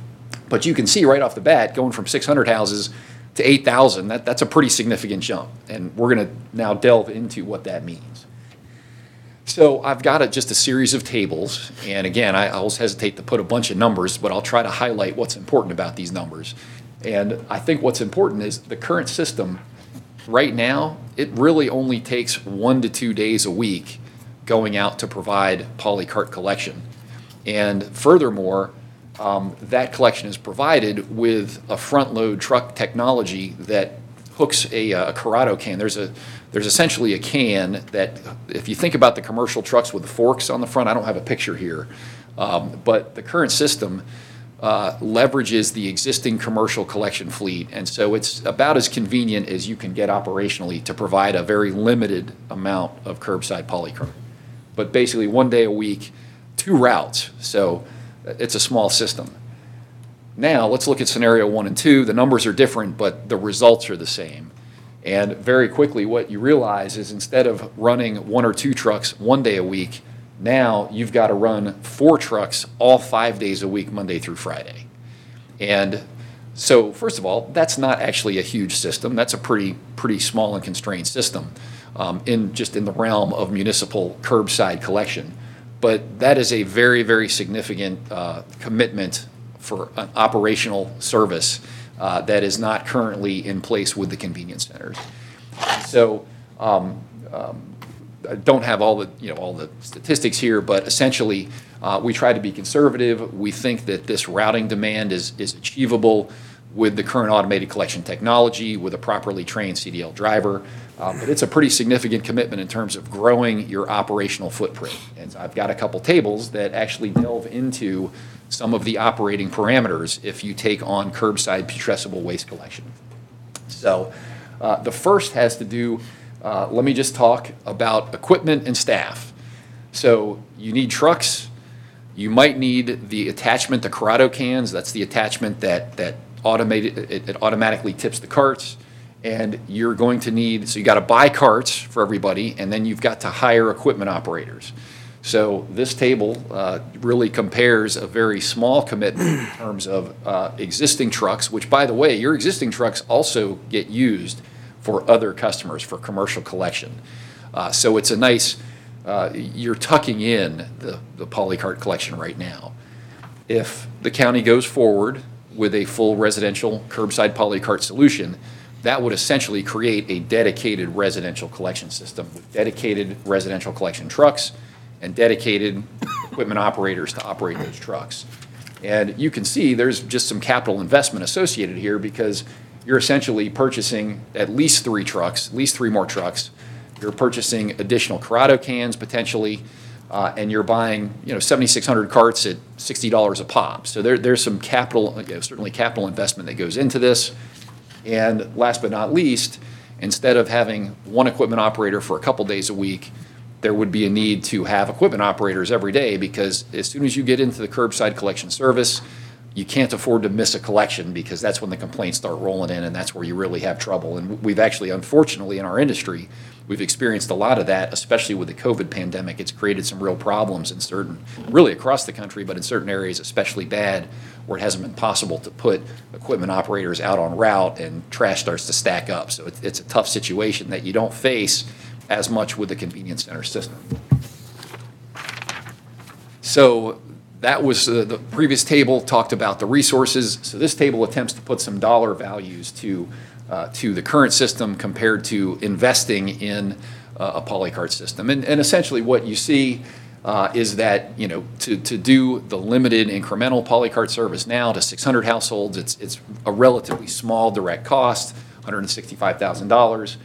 But you can see right off the bat, going from 600 houses to 8,000, that, that's a pretty significant jump. And we're going to now delve into what that means. So I've got a, just a series of tables, and again, I always hesitate to put a bunch of numbers, but I'll try to highlight what's important about these numbers. And I think what's important is the current system, right now, it really only takes one to two days a week going out to provide polycart collection. And furthermore, um, that collection is provided with a front-load truck technology that hooks a, uh, a Curotto can. There's a, there's essentially a can that, if you think about the commercial trucks with the forks on the front, I don't have a picture here, um, but the current system uh, leverages the existing commercial collection fleet, and so it's about as convenient as you can get operationally to provide a very limited amount of curbside polycart. But basically, one day a week, two routes, so it's a small system. Now, let's look at scenario one and two. The numbers are different, but the results are the same. And very quickly, what you realize is instead of running one or two trucks one day a week, now you've got to run four trucks all five days a week, Monday through Friday. And so, first of all, that's not actually a huge system. That's a pretty, pretty small and constrained system um, in just in the realm of municipal curbside collection. But that is a very, very significant uh, commitment for an operational service uh, that is not currently in place with the convenience centers. So, um, um, I don't have all the, you know, all the statistics here, but essentially, uh, we try to be conservative. We think that this routing demand is, is achievable with the current automated collection technology, with a properly trained CDL driver. Um, But it's a pretty significant commitment in terms of growing your operational footprint. And I've got a couple tables that actually delve into some of the operating parameters if you take on curbside putrescible waste collection. So uh, the first has to do, uh, let me just talk about equipment and staff. So you need trucks, you might need the attachment to Curotto cans, that's the attachment that, that automated, it it automatically tips the carts. And you're going to need, so you got to buy carts for everybody, and then you've got to hire equipment operators. So this table uh, really compares a very small commitment in terms of uh, existing trucks, which, by the way, your existing trucks also get used for other customers for commercial collection. Uh, So it's a nice, uh, you're tucking in the the polycart collection right now. if the county goes forward with a full residential curbside polycart solution, that would essentially create a dedicated residential collection system with dedicated residential collection trucks and dedicated equipment operators to operate those trucks. And you can see there's just some capital investment associated here because you're essentially purchasing at least three trucks, at least three more trucks. You're purchasing additional Curotto cans potentially, uh, and you're buying, you know, 7,600 carts at $60 a pop. So there, there's some capital, you know, certainly capital investment that goes into this. And last but not least, instead of having one equipment operator for a couple days a week, there would be a need to have equipment operators every day because as soon as you get into the curbside collection service, you can't afford to miss a collection because that's when the complaints start rolling in and that's where you really have trouble. And we've actually, unfortunately, in our industry, we've experienced a lot of that, especially with the COVID pandemic. It's created some real problems in certain, really across the country, but in certain areas especially bad, where it hasn't been possible to put equipment operators out on route and trash starts to stack up. So it's, it's a tough situation that you don't face as much with the convenience center system. So that was, uh, the previous table talked about the resources. So this table attempts to put some dollar values to, uh, to the current system compared to investing in uh, a polycart system. And, and essentially what you see uh, is that, you know, to, to do the limited incremental polycart service now to 600 households, it's, it's a relatively small direct cost, $165,000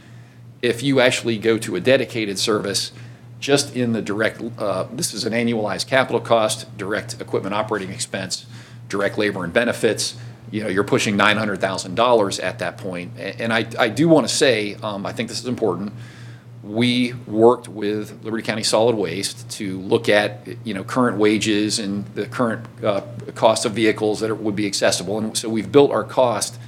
if you actually go to a dedicated service, just in the direct, uh, this is an annualized capital cost, direct equipment operating expense, direct labor and benefits, you know, you're pushing $900,000 at that point. And I, I do want to say, um, I think this is important, we worked with Liberty County Solid Waste to look at, you know, current wages and the current uh, cost of vehicles that are- would be accessible. And so we've built our cost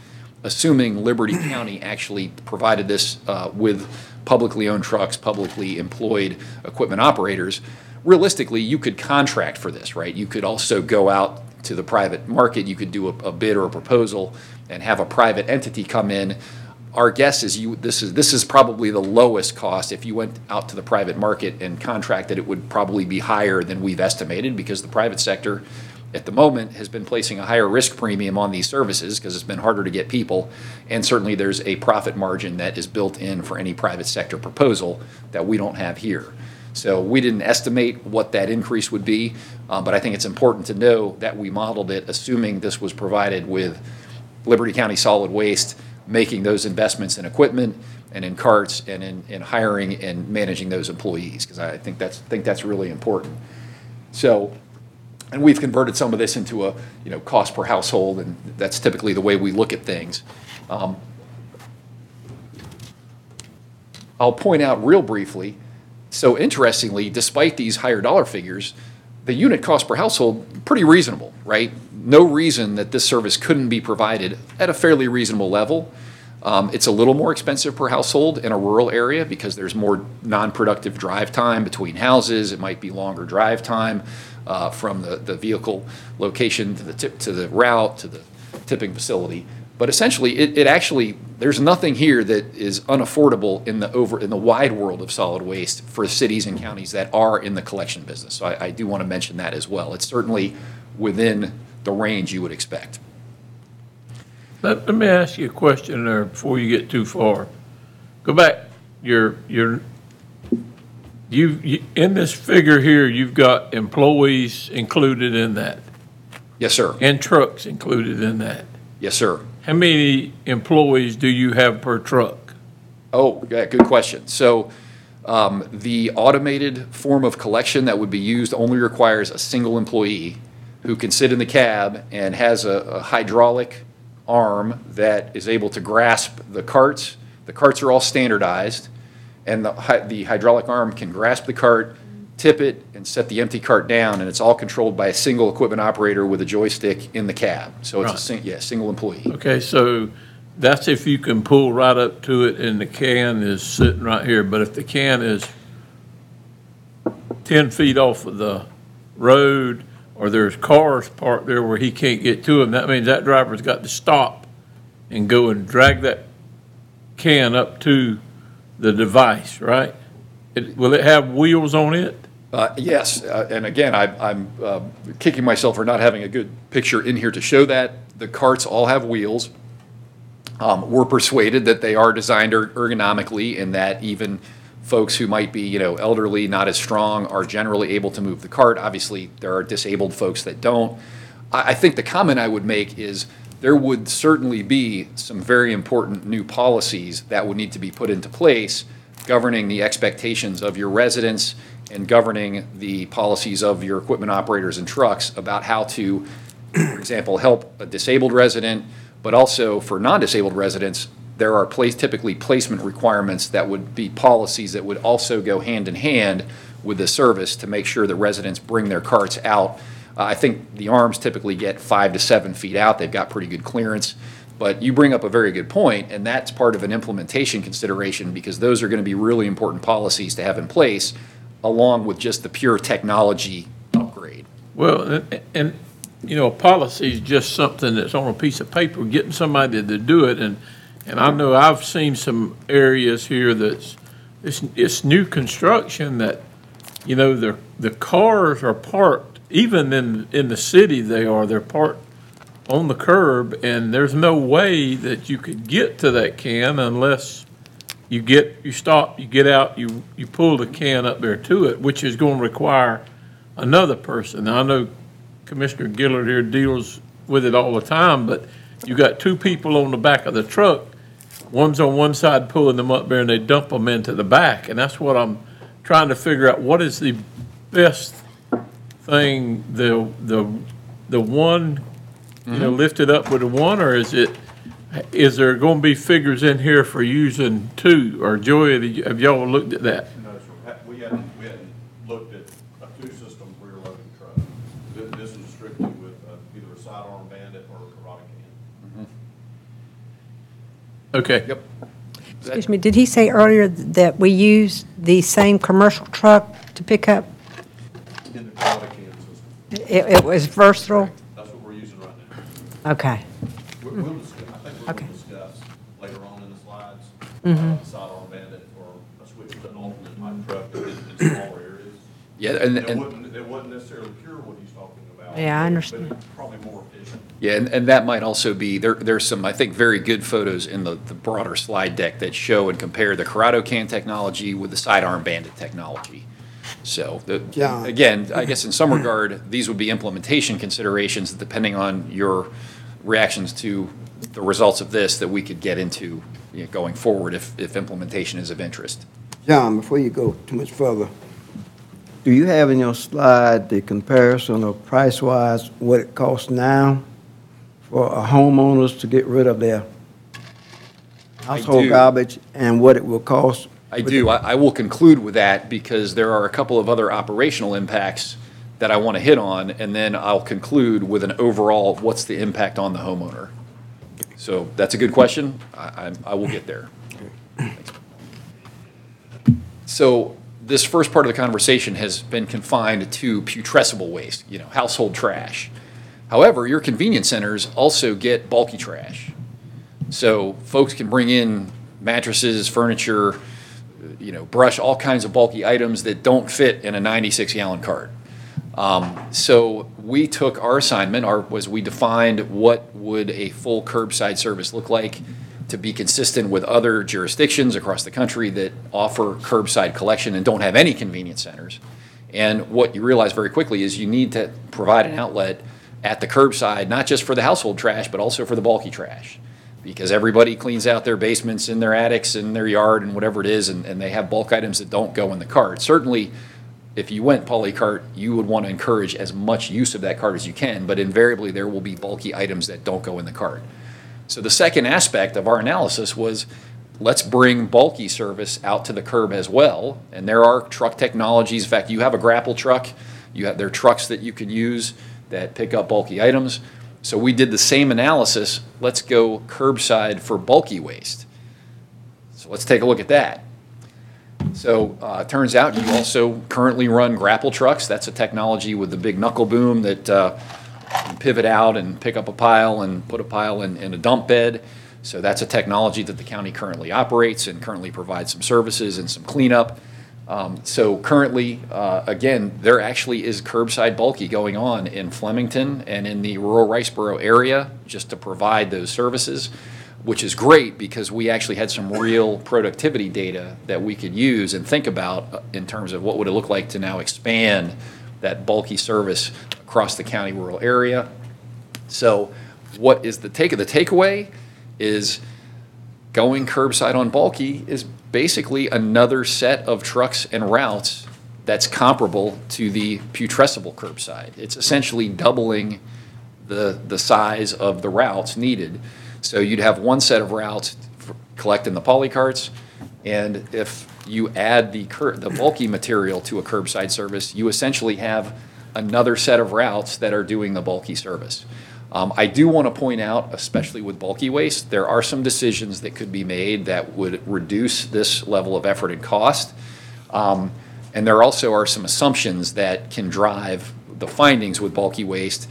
assuming Liberty County actually provided this uh, with publicly owned trucks, publicly employed equipment operators, realistically, you could contract for this, right? You could also go out to the private market, you could do a a bid or a proposal and have a private entity come in. Our guess is you, this is, this is probably the lowest cost. If you went out to the private market and contracted, it would probably be higher than we've estimated because the private sector at the moment has been placing a higher risk premium on these services because it's been harder to get people. And certainly there's a profit margin that is built in for any private sector proposal that we don't have here. So we didn't estimate what that increase would be, uh, but I think it's important to know that we modeled it assuming this was provided with Liberty County Solid Waste making those investments in equipment and in carts and in, in hiring and managing those employees, because I think that's, think that's really important. So, and we've converted some of this into a, you know, cost per household, and that's typically the way we look at things. Um, I'll point out real briefly, so interestingly, despite these higher dollar figures, the unit cost per household, pretty reasonable, right? No reason that this service couldn't be provided at a fairly reasonable level. Um, It's a little more expensive per household in a rural area because there's more non-productive drive time between houses. It might be longer drive time uh, from the, the vehicle location to the tip, to the route, to the tipping facility. But essentially, it, it actually, there's nothing here that is unaffordable in the over, in the wide world of solid waste for cities and counties that are in the collection business. So I, I do want to mention that as well. It's certainly within the range you would expect. Let, let me ask you a question there before you get too far. Go back, your, your, you, you, in this figure here, you've got employees included in that, Yes, sir. and trucks included in that. Yes, sir. How many employees do you have per truck? Oh, yeah, good question. So um, the automated form of collection that would be used only requires a single employee who can sit in the cab and has a a hydraulic arm that is able to grasp the carts. The carts are all standardized, and the hy- the hydraulic arm can grasp the cart, tip it, and set the empty cart down, and it's all controlled by a single equipment operator with a joystick in the cab. So it's a, Right. sing- yeah, single employee. Okay, so that's if you can pull right up to it and the can is sitting right here, but if the can is ten feet off of the road, or there's cars parked there where he can't get to them, that means that driver's got to stop and go and drag that can up to the device, right? It, will it have wheels on it? Uh, Yes, uh, and again, I- I'm uh, kicking myself for not having a good picture in here to show that. The carts all have wheels. Um, We're persuaded that they are designed er- ergonomically and that even folks who might be, you know, elderly, not as strong, are generally able to move the cart. Obviously, there are disabled folks that don't. I, I think the comment I would make is there would certainly be some very important new policies that would need to be put into place governing the expectations of your residents and governing the policies of your equipment operators and trucks about how to, for example, help a disabled resident, but also for non-disabled residents, there are place, typically placement requirements that would be policies that would also go hand in hand with the service to make sure the residents bring their carts out. Uh, I think the arms typically get five to seven feet out. They've got pretty good clearance. But you bring up a very good point, and that's part of an implementation consideration because those are going to be really important policies to have in place along with just the pure technology upgrade. Well, and, and, you know, a policy is just something that's on a piece of paper, getting somebody to do it, and, and I know I've seen some areas here that's, it's, it's new construction that, you know, the, the cars are parked, even in, in the city they are, they're parked on the curb, and there's no way that you could get to that can unless you get, you stop, you get out, you, you pull the can up there to it, which is gonna require another person. Now, I know Commissioner Gillard here deals with it all the time, but you got two people on the back of the truck. One's on one side pulling them up there and they dump them into the back. And that's what I'm trying to figure out. What is the best thing, the, the, the one, you know, mm-hmm. lifted up with the one, or is it, is there gonna be figures in here for using two? Or Joy, have y'all looked at that? No, sir, we hadn't, we hadn't looked at a two-system rear-loading truck. This, this is strictly with uh, either a sidearm bandit or a Curotto can. Okay. Yep. Excuse me, did he say earlier that we use the same commercial truck to pick up? In the Curotto can system, It, it was versatile? that's what we're using right now. Okay. We- We'll discuss, I think we're Okay. going to discuss later on in the slides, Mhm. uh, sidearm bandit or a switch to an alternate type truck in, in smaller areas. Yeah, and- That and- wouldn't, that wouldn't necessarily cure what he's talking about. Yeah, I but understand. it's Probably more efficient. Yeah, and, and that might also be, there, there's some, I think, very good photos in the, the broader slide deck that show and compare the Curotto can technology with the sidearm bandit technology. So, the, John. again, I guess in some regard, these would be implementation considerations depending on your reactions to the results of this that we could get into you know, going forward if, if implementation is of interest. John, before you go too much further, do you have in your slide the comparison of price-wise, what it costs now for a homeowners to get rid of their household do. garbage and what it will cost? I do. I, I will conclude with that because there are a couple of other operational impacts that I want to hit on, and then I'll conclude with an overall, what's the impact on the homeowner? So that's a good question. I, I, I will get there. So this first part of the conversation has been confined to putrescible waste, you know, household trash. However, your convenience centers also get bulky trash. So folks can bring in mattresses, furniture, you know, brush, all kinds of bulky items that don't fit in a 96 gallon cart. Um, so we took our assignment, our, was we defined what would a full curbside service look like to be consistent with other jurisdictions across the country that offer curbside collection and don't have any convenience centers. And what you realize very quickly is you need to provide an outlet at the curbside, not just for the household trash, but also for the bulky trash. Because everybody cleans out their basements and their attics and their yard and whatever it is, and, and they have bulk items that don't go in the cart. Certainly, if you went polycart, you would want to encourage as much use of that cart as you can, but invariably there will be bulky items that don't go in the cart. So the second aspect of our analysis was let's bring bulky service out to the curb as well. And there are truck technologies. In fact, you have a grapple truck. You have there are trucks that you could use that pick up bulky items. So we did the same analysis. Let's go curbside for bulky waste. So let's take a look at that. So uh, turns out you also currently run grapple trucks. That's a technology with the big knuckle boom that uh, pivot out and pick up a pile and put a pile in, in a dump bed. So that's a technology that the county currently operates and currently provides some services and some cleanup. Um, So currently, uh, again, there actually is curbside bulky going on in Flemington and in the rural Riceboro area, just to provide those services, which is great because we actually had some real productivity data that we could use and think about in terms of what would it look like to now expand that bulky service across the county rural area. So what is the take, of the takeaway is going curbside on bulky is basically another set of trucks and routes that's comparable to the putrescible curbside. It's essentially doubling the, the size of the routes needed. So you'd have one set of routes for collecting the polycarts, and if you add the cur, the bulky material to a curbside service, you essentially have another set of routes that are doing the bulky service. Um, I do want to point out, especially with bulky waste, there are some decisions that could be made that would reduce this level of effort and cost. Um, And there also are some assumptions that can drive the findings with bulky waste.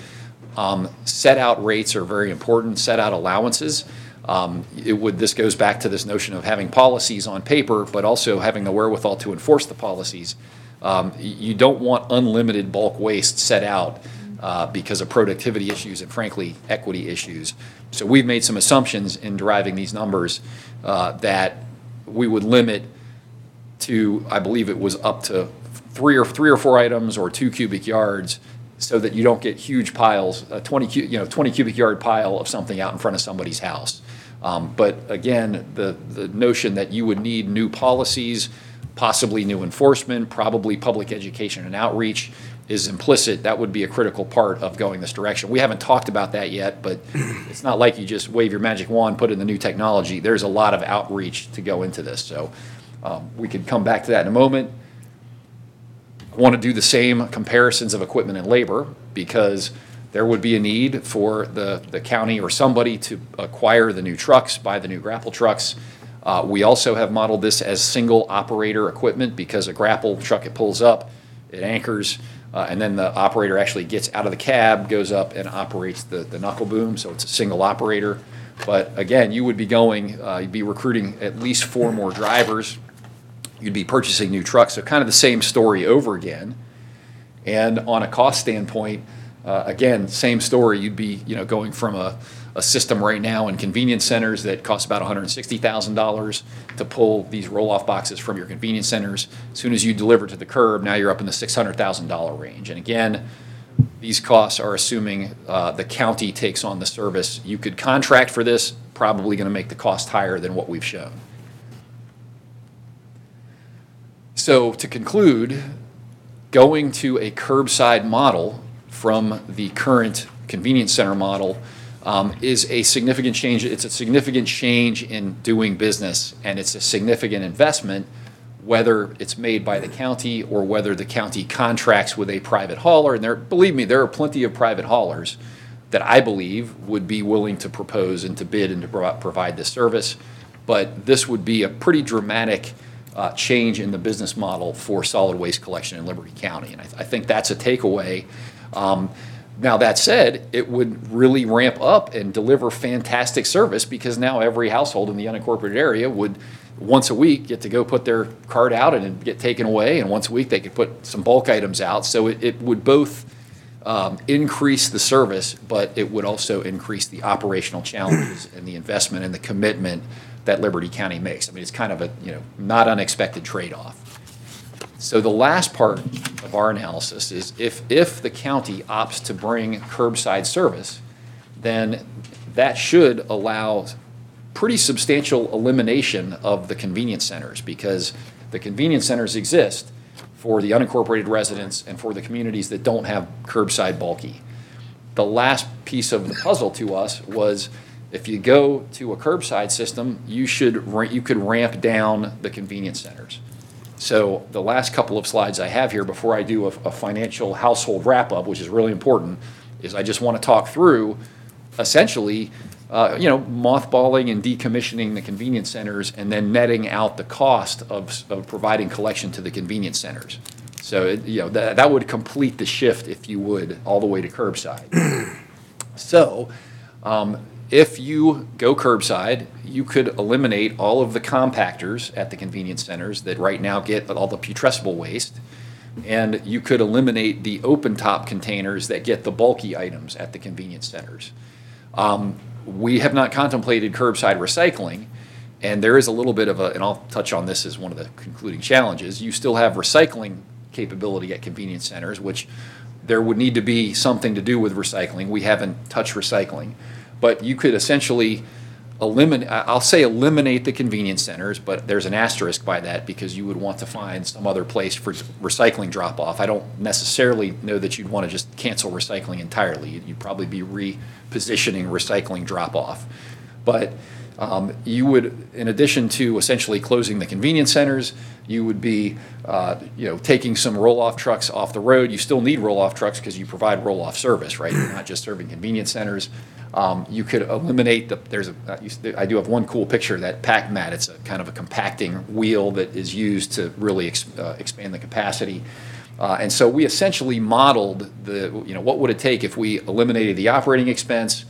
Um, Set-out rates are very important, set-out allowances. Um, It would, this goes back to this notion of having policies on paper, but also having the wherewithal to enforce the policies. Um, You don't want unlimited bulk waste set out uh, because of productivity issues and frankly, equity issues. So we've made some assumptions in deriving these numbers uh, that we would limit to, I believe it was up to three or, three or four items or two cubic yards, so that you don't get huge piles, a 20, cu- you know, 20 cubic yard pile of something out in front of somebody's house. Um, But again, the, the notion that you would need new policies, possibly new enforcement, probably public education and outreach is implicit. That would be a critical part of going this direction. We haven't talked about that yet, but it's not like you just wave your magic wand, put in the new technology. There's a lot of outreach to go into this, so um, we could come back to that in a moment. I want to do the same comparisons of equipment and labor because there would be a need for the, the county or somebody to acquire the new trucks, buy the new grapple trucks. Uh, We also have modeled this as single operator equipment because a grapple truck, it pulls up, it anchors, uh, and then the operator actually gets out of the cab, goes up and operates the, the knuckle boom, so it's a single operator. But again, you would be going, uh, you'd be recruiting at least four more drivers you'd be purchasing new trucks. So kind of the same story over again. And on a cost standpoint, uh, again, same story. You'd be, you know, going from a, a system right now in convenience centers that costs about $160,000 to pull these roll-off boxes from your convenience centers. As soon as you deliver to the curb, now you're up in the $600,000 range. And again, these costs are assuming uh, the county takes on the service. You could contract for this, probably going to make the cost higher than what we've shown. So to conclude, going to a curbside model from the current convenience center model um, is a significant change. It's a significant change in doing business, and it's a significant investment, whether it's made by the county or whether the county contracts with a private hauler. And there, believe me, there are plenty of private haulers that I believe would be willing to propose and to bid and to pro- provide this service. But this would be a pretty dramatic uh, change in the business model for solid waste collection in Liberty County. And I, I think that's a takeaway. Um, now, that said, it would really ramp up and deliver fantastic service because now every household in the unincorporated area would, once a week, get to go put their cart out and get taken away. And once a week, they could put some bulk items out. So it, it would both um, increase the service, but it would also increase the operational challenges and the investment and the commitment that Liberty County makes. I mean, it's kind of a, you know, not unexpected trade-off. So the last part of our analysis is if, if the county opts to bring curbside service, then that should allow pretty substantial elimination of the convenience centers because the convenience centers exist for the unincorporated residents and for the communities that don't have curbside bulky. The last piece of the puzzle to us was if you go to a curbside system, you should, you could ramp down the convenience centers. So the last couple of slides I have here before I do a, a financial household wrap-up, which is really important, is I just want to talk through essentially, uh, you know, mothballing and decommissioning the convenience centers and then netting out the cost of, of providing collection to the convenience centers. So, it- you know, that, that would complete the shift, if you would, all the way to curbside. So, um, if you go curbside, you could eliminate all of the compactors at the convenience centers that right now get all the putrescible waste. And you could eliminate the open-top containers that get the bulky items at the convenience centers. Um, We have not contemplated curbside recycling, and there is a little bit of a, and I'll touch on this as one of the concluding challenges. You still have recycling capability at convenience centers, which there would need to be something to do with recycling. We haven't touched recycling. But you could essentially eliminate, I'll say eliminate the convenience centers, but there's an asterisk by that because you would want to find some other place for recycling drop-off. I don't necessarily know that you'd want to just cancel recycling entirely. You'd probably be repositioning recycling drop-off. But um, you would, in addition to essentially closing the convenience centers, you would be, uh, you know, taking some roll-off trucks off the road. You still need roll-off trucks because you provide roll-off service, right? You're not just serving convenience centers. Um, You could eliminate the, there's a, uh, you- I do have one cool picture, that pack mat. It's a kind of a compacting wheel that is used to really ex- uh, expand the capacity. Uh, And so we essentially modeled the, you know, what would it take if we eliminated the operating expense?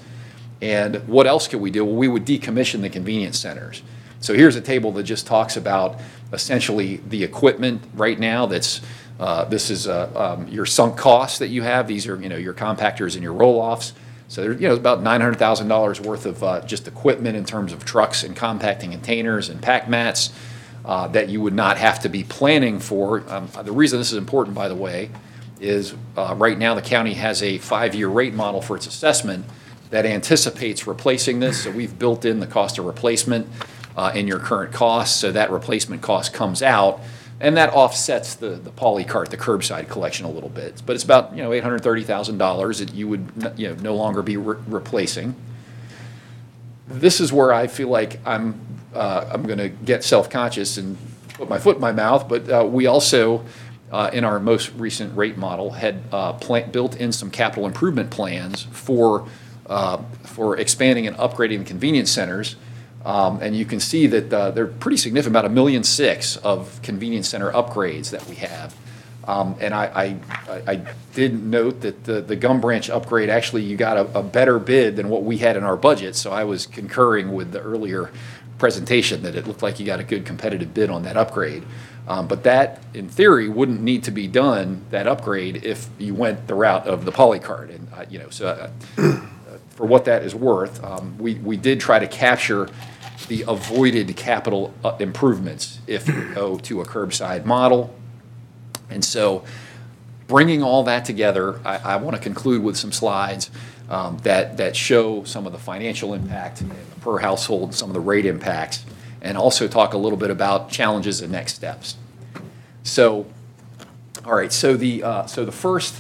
And what else could we do? Well, we would decommission the convenience centers. So here's a table that just talks about essentially the equipment right now that's, uh, this is uh, um, your sunk costs that you have. These are, you know, your compactors and your roll-offs. So there's, you know, about $900,000 worth of uh, just equipment in terms of trucks and compacting containers and pack mats uh, that you would not have to be planning for. Um, The reason this is important, by the way, is uh, right now the county has a five-year rate model for its assessment that anticipates replacing this. So we've built in the cost of replacement uh, in your current costs, so that replacement cost comes out, and that offsets the, the polycart, the curbside collection a little bit. But it's about, you know, $830,000 that you would, you know, no longer be re- replacing. This is where I feel like I'm, uh, I'm going to get self-conscious and put my foot in my mouth, but uh, we also, in our most recent rate model, had built in some capital improvement plans for, uh, for expanding and upgrading convenience centers. Um, And you can see that uh, they're pretty significant, about a million six of convenience center upgrades that we have. Um, And I, I, I- I did note that the, the Gum Branch upgrade, actually, you got a, a better bid than what we had in our budget. So I was concurring with the earlier presentation that it looked like you got a good competitive bid on that upgrade. Um, But that, in theory, wouldn't need to be done, that upgrade, if you went the route of the polycart. And, uh, you know, so uh, for what that is worth, um, we, we did try to capture the avoided capital uh, improvements if you go to a curbside model. And so, bringing all that together, I, I want to conclude with some slides um, that, that show some of the financial impact per household, some of the rate impacts, and also talk a little bit about challenges and next steps. So, all right, so the, uh, so the first,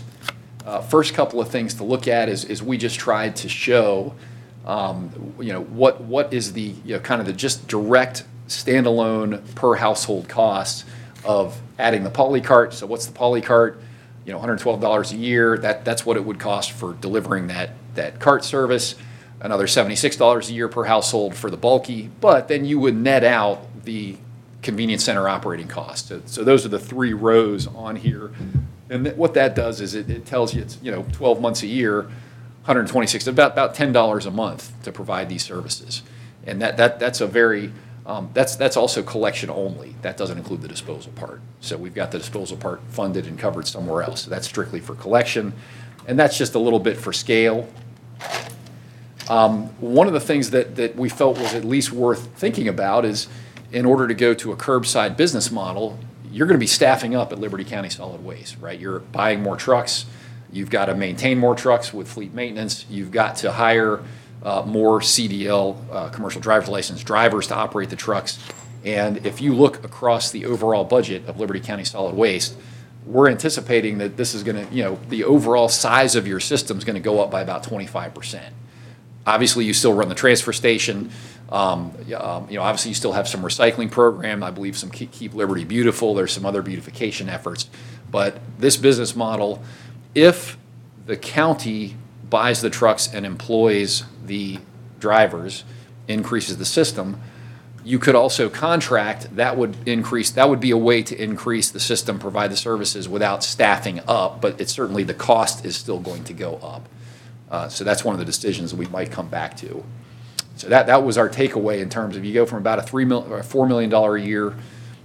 uh, first couple of things to look at is, is we just tried to show, um, you know, what, what is the, you know, kind of the just direct standalone per household cost of adding the polycart. So what's the polycart? You know, $112 a year. That, that's what it would cost for delivering that, that cart service. Another $76 a year per household for the bulky. But then you would net out the convenience center operating cost. So those are the three rows on here. And what that does is it, it tells you it's, you know, 12 months a year, 126, about, about $10 a month to provide these services. And that, that, that's a very, um, that's, that's also collection only. That doesn't include the disposal part. So we've got the disposal part funded and covered somewhere else. So that's strictly for collection. And that's just a little bit for scale. Um, One of the things that, that we felt was at least worth thinking about is, in order to go to a curbside business model, you're going to be staffing up at Liberty County Solid Waste, right? You're buying more trucks, you've got to maintain more trucks with fleet maintenance, you've got to hire uh, more CDL, uh, commercial driver's license drivers to operate the trucks. And if you look across the overall budget of Liberty County Solid Waste, we're anticipating that this is going to, you know, the overall size of your system is going to go up by about 25%. Obviously, you still run the transfer station. Um, um, You know, obviously, you still have some recycling program, I believe some Keep Keep Liberty Beautiful, there's some other beautification efforts. But this business model, if the county buys the trucks and employs the drivers, increases the system, you could also contract, that would increase, that would be a way to increase the system, provide the services without staffing up, but it's certainly, the cost is still going to go up. Uh, So that's one of the decisions we might come back to. So that, that was our takeaway in terms of you go from about a three mil, or a $4 million a year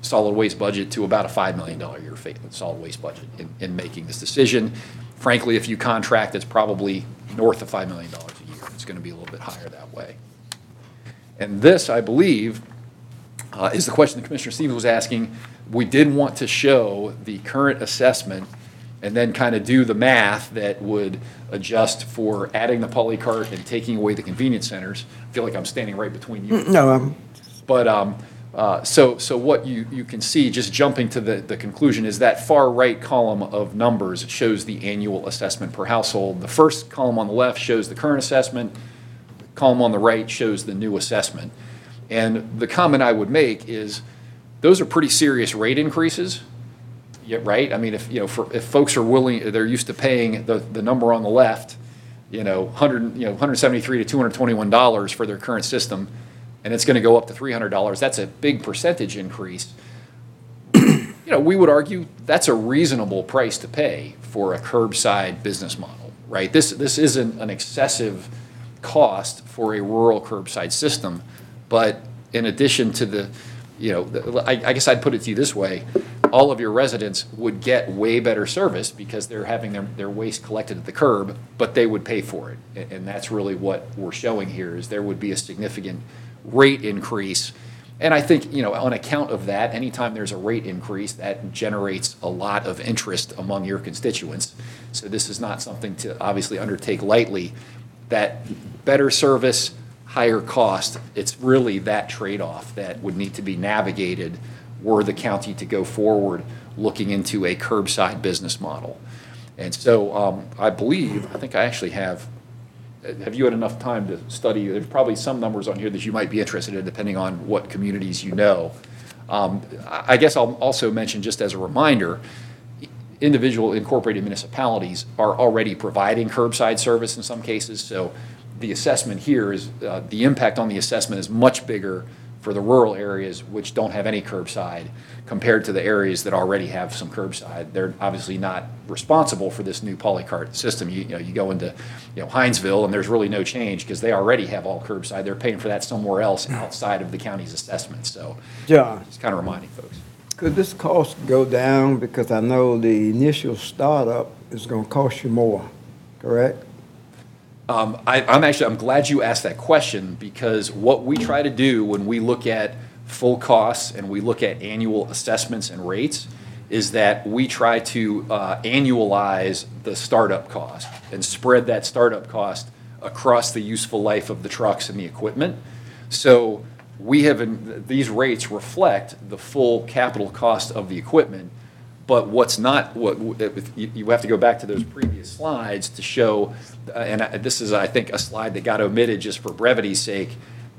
solid waste budget to about a $5 million a year solid waste budget in, in making this decision. Frankly, if you contract, it's probably north of $5 million a year. It's going to be a little bit higher that way. And this, I believe, uh, is the question that Commissioner Stevens was asking. We did want to show the current assessment and then kind of do the math that would adjust for adding the polycart and taking away the convenience centers. I feel like I'm standing right between you. No, I'm, But, um, uh, so, so what you, you can see, just jumping to the, the conclusion, is that far right column of numbers shows the annual assessment per household. The first column on the left shows the current assessment, the column on the right shows the new assessment. And the comment I would make is, those are pretty serious rate increases. Yeah, right? I mean, if, you know, for, if folks are willing, they're used to paying the, the number on the left, you know, hundred, you know, hundred seventy-three to two hundred twenty-one dollars for their current system, and it's gonna go up to three hundred dollars, that's a big percentage increase. You know, we would argue that's a reasonable price to pay for a curbside business model, right? This, this isn't an excessive cost for a rural curbside system, but in addition to the, you know, I, I guess I'd put it to you this way, all of your residents would get way better service because they're having their, their waste collected at the curb, but they would pay for it. And, and that's really what we're showing here, is there would be a significant rate increase. And I think, you know, on account of that, anytime there's a rate increase, that generates a lot of interest among your constituents. So this is not something to obviously undertake lightly. That better service, higher cost, it's really that trade-off that would need to be navigated were the county to go forward looking into a curbside business model. And so um, I believe, I think I actually have have you had enough time to study? There's probably some numbers on here that you might be interested in, depending on what communities you know. Um, I guess I'll also mention, just as a reminder, individual incorporated municipalities are already providing curbside service in some cases, so the assessment here is, uh, the impact on the assessment is much bigger for the rural areas which don't have any curbside compared to the areas that already have some curbside. They're obviously not responsible for this new polycart system. You, you know, you go into, you know, Hinesville and there's really no change because they already have all curbside. They're paying for that somewhere else outside of the county's assessment. So John, just kind of reminding folks. could this cost go down? Because I know the initial startup is gonna cost you more, correct? Um, I, I'm actually, I'm glad you asked that question because what we try to do when we look at full costs and we look at annual assessments and rates is that we try to uh, annualize the startup cost and spread that startup cost across the useful life of the trucks and the equipment. So we have, in- these rates reflect the full capital cost of the equipment. But what's not, what, you have to go back to those previous slides to show, uh, and I- this is, I think, a slide that got omitted just for brevity's sake.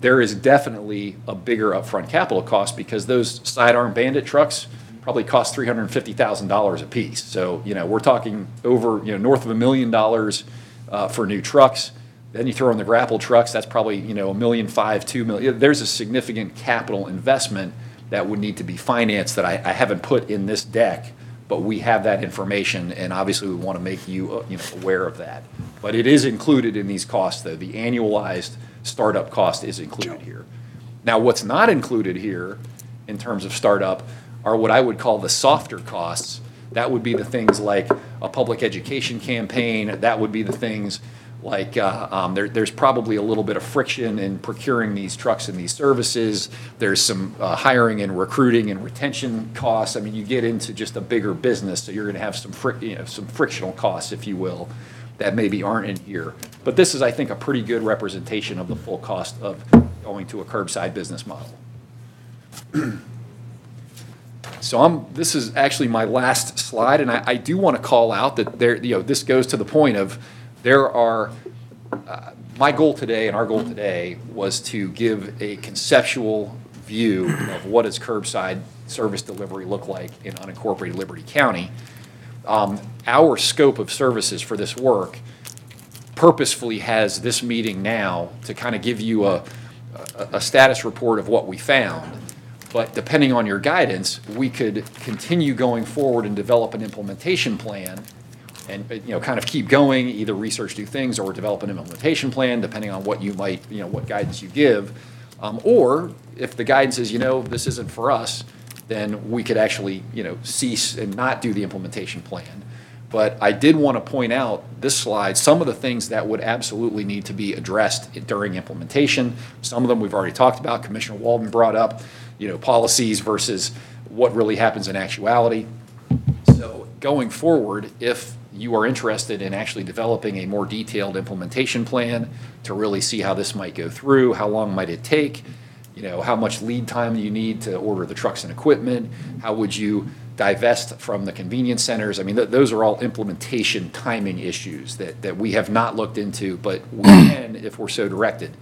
There is definitely a bigger upfront capital cost because those sidearm bandit trucks probably cost three hundred and fifty thousand dollars apiece. So, you know, we're talking over, you know, north of a million dollars uh, for new trucks. Then you throw in the grapple trucks, that's probably, you know, a million five, two million. There's a significant capital investment that would need to be financed that I, I haven't put in this deck, but we have that information, and obviously we want to make you, uh, you know, aware of that. But it is included in these costs, though. The annualized startup cost is included here. Now, what's not included here in terms of startup are what I would call the softer costs. That would be the things like a public education campaign, that would be the things like, uh, um, there, there's probably a little bit of friction in procuring these trucks and these services. There's some uh, hiring and recruiting and retention costs. I mean, you get into just a bigger business, so you're gonna have some you know, some frictional costs, if you will, that maybe aren't in here. But this is, I think, a pretty good representation of the full cost of going to a curbside business model. So I'm, this is actually my last slide, and I, I do want to call out that there, you know, this goes to the point of, there are, uh, my goal today and our goal today was to give a conceptual view of what does curbside service delivery look like in unincorporated Liberty County. Um, Our scope of services for this work purposefully has this meeting now to kind of give you a, a, a status report of what we found. But depending on your guidance, we could continue going forward and develop an implementation plan, and, uh, you know, kind of keep going, either research new things or develop an implementation plan, depending on what you might, you know, what guidance you give. Um, Or if the guidance is, you know, this isn't for us, then we could actually, you know, cease and not do the implementation plan. But I did want to point out this slide, some of the things that would absolutely need to be addressed during implementation. Some of them we've already talked about. Commissioner Walden brought up, you know, policies versus what really happens in actuality. So going forward, if you are interested in actually developing a more detailed implementation plan to really see how this might go through, how long might it take, you know, how much lead time you need to order the trucks and equipment? How would you divest from the convenience centers? I mean, th- those are all implementation timing issues that, that we have not looked into, but we can if we're so directed.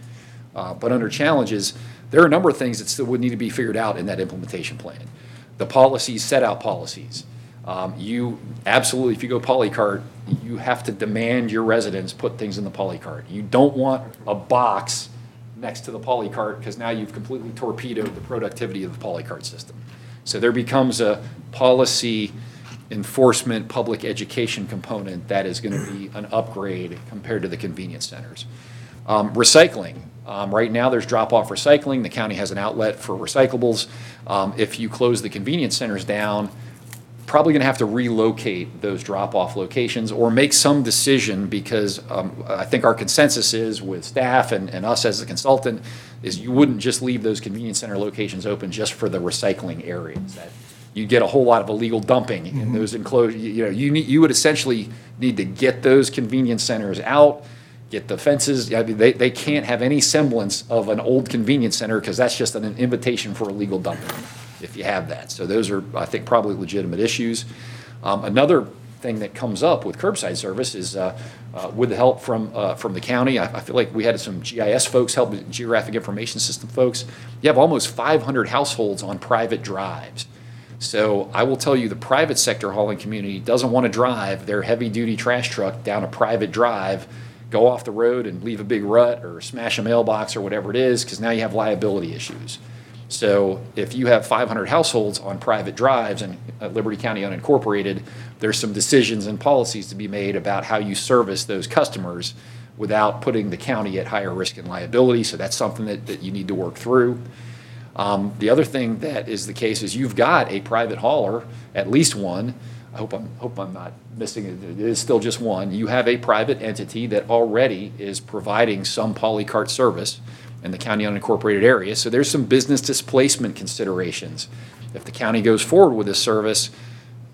Uh, But under challenges, there are a number of things that still would need to be figured out in that implementation plan. The policies set out policies. Um, You, absolutely, if you go polycart, you have to demand your residents put things in the polycart. You don't want a box next to the polycart, because now you've completely torpedoed the productivity of the polycart system. So there becomes a policy enforcement, public education component that is going to be an upgrade compared to the convenience centers. Um, Recycling, Um, right now, there's drop-off recycling, the county has an outlet for recyclables. Um, If you close the convenience centers down, probably going to have to relocate those drop-off locations or make some decision because um, I think our consensus is with staff and, and us as a consultant is you wouldn't just leave those convenience center locations open just for the recycling areas. That You get a whole lot of illegal dumping in those enclosed, you you know, you need, you would essentially need to get those convenience centers out, get the fences, I mean, they, they can't have any semblance of an old convenience center because that's just an invitation for illegal dumping if you have that. So those are, I think, probably legitimate issues. Um, Another thing that comes up with curbside service is uh, uh, with the help from, uh, from the county, I I feel like we had some GIS folks help, Geographic Information System folks. You have almost 500 households on private drives. So I will tell you, the private sector hauling community doesn't want to drive their heavy-duty trash truck down a private drive, go off the road and leave a big rut or smash a mailbox or whatever it is, because now you have liability issues. So if you have 500 households on private drives in uh, Liberty County unincorporated, there's some decisions and policies to be made about how you service those customers without putting the county at higher risk and liability. So that's something that, that you need to work through. Um, The other thing that is the case is you've got a private hauler, at least one. I hope I'm, hope I'm not missing it. It is still just one. You have a private entity that already is providing some polycart service in the county unincorporated area. So there's some business displacement considerations. If the county goes forward with this service,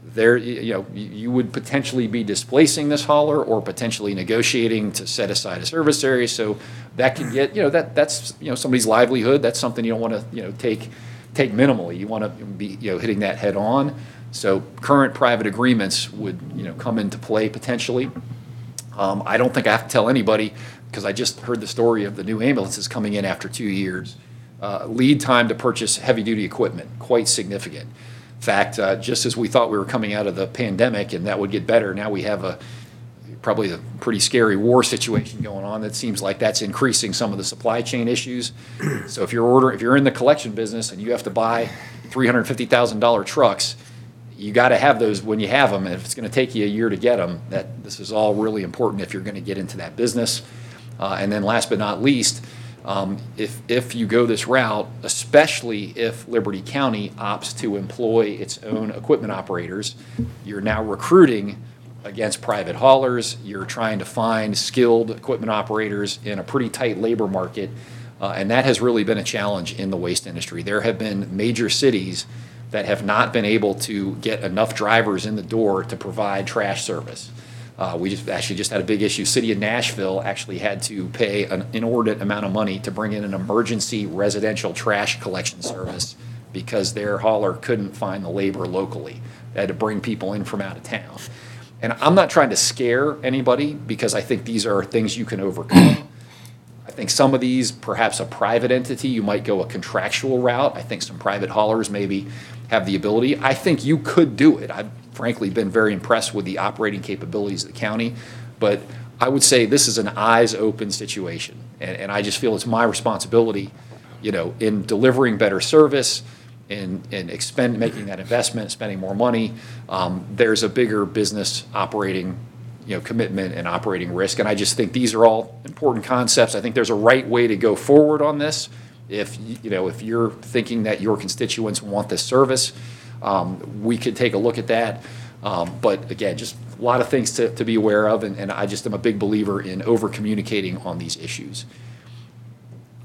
there, you know, you would potentially be displacing this hauler or potentially negotiating to set aside a service area. So that can get, you know, that, that's, you know, somebody's livelihood. That's something you don't want to, you know, take, take minimally. You want to be, you know, hitting that head on. So current private agreements would, you know, come into play potentially. Um, I don't think I have to tell anybody, because I just heard the story of the new ambulances coming in after two years. Uh, Lead time to purchase heavy-duty equipment, quite significant. In fact, uh, just as we thought we were coming out of the pandemic and that would get better, now we have a, probably a pretty scary war situation going on that seems like that's increasing some of the supply chain issues. So if you're ordering, if you're in the collection business and you have to buy $350,000 trucks, you got to have those when you have them. And if it's going to take you a year to get them, that, this is all really important if you're going to get into that business. Uh, And then last but not least, um, if, if you go this route, especially if Liberty County opts to employ its own equipment operators, you're now recruiting against private haulers. You're trying to find skilled equipment operators in a pretty tight labor market. Uh, And that has really been a challenge in the waste industry. There have been major cities that have not been able to get enough drivers in the door to provide trash service. Uh, We just, actually just had a big issue. City of Nashville actually had to pay an inordinate amount of money to bring in an emergency residential trash collection service because their hauler couldn't find the labor locally. They had to bring people in from out of town. And I'm not trying to scare anybody because I think these are things you can overcome. I think some of these, perhaps a private entity, you might go a contractual route. I think some private haulers maybe have the ability. I think you could do it. I've frankly been very impressed with the operating capabilities of the county. But I would say this is an eyes-open situation. And, and I just feel it's my responsibility, you know, in delivering better service, in, in expend, making that investment, spending more money. Um, there's a bigger business operating you know, commitment and operating risk. And I just think these are all important concepts. I think there's a right way to go forward on this. If, you know, if you're thinking that your constituents want this service, um, we could take a look at that. Um, But again, just a lot of things to, to be aware of, and, and I just am a big believer in over-communicating on these issues.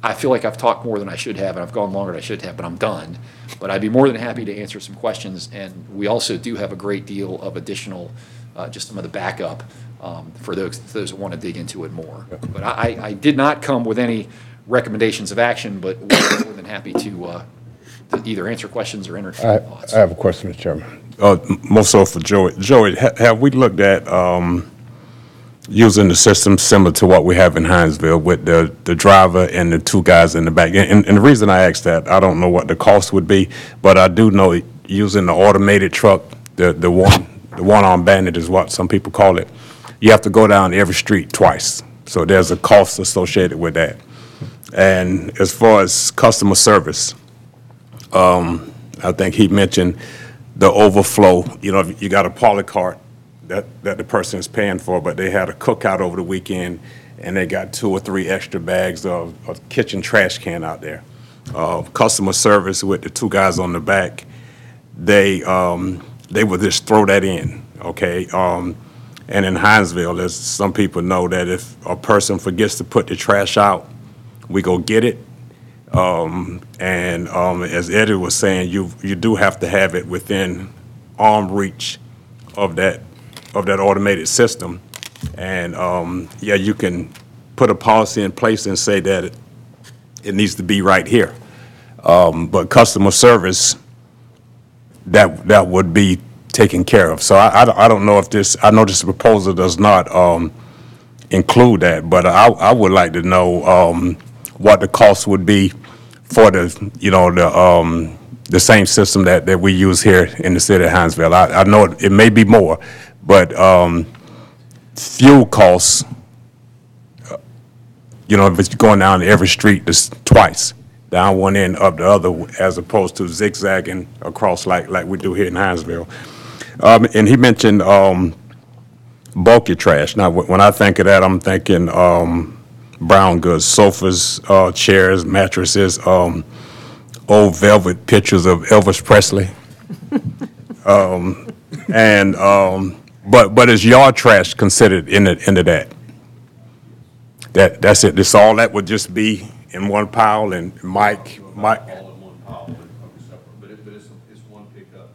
I feel like I've talked more than I should have, and I've gone longer than I should have, but I'm done. But I'd be more than happy to answer some questions, and we also do have a great deal of additional, uh, just some of the backup um, for those, those that want to dig into it more. But I, I did not come with any recommendations of action, but we're more than happy to, uh, to either answer questions or entertain I thoughts. I have a question, Mr. Chairman. Uh, m- More so for Joey. Joey, ha- have we looked at um, using the system similar to what we have in Hinesville with the, the driver and the two guys in the back? And, and the reason I ask that, I don't know what the cost would be, but I do know using the automated truck, the, the one, the one-arm bandit is what some people call it, you have to go down every street twice. So there's a cost associated with that. And as far as customer service, um, I think he mentioned the overflow, you know, you got a polycart that, that the person is paying for, but they had a cookout over the weekend, and they got two or three extra bags of, of kitchen trash can out there. Uh, customer service with the two guys on the back, they, um, they would just throw that in, okay? Um, and in Hinesville, as some people know, that if a person forgets to put the trash out, we go get it, um, And um, as Eddie was saying, you, you do have to have it within arm reach of that, of that automated system. And, um, yeah, you can put a policy in place and say that it, it needs to be right here. Um, But customer service, that, that would be taken care of. So I, I don't- I don't know if this, I know this proposal does not um, include that, but I, I would like to know um, what the cost would be for the, you know, the, um, the same system that, that we use here in the city of Hinesville. I, I know it it may be more, but um, fuel costs, uh, you know, if it's going down every street this twice, down one end, up the other, as opposed to zigzagging across like, like we do here in Hinesville. Um, And he mentioned um, bulky trash. Now, wh- when I think of that, I'm thinking um, brown goods, sofas, uh, chairs, mattresses, um, old velvet pictures of Elvis Presley. Um, And, um, but, but is yard trash considered in it, into that? That, that's it, this, all that would just be in one pile and Mike, Mike, All in one pile, but but it's, it's one pickup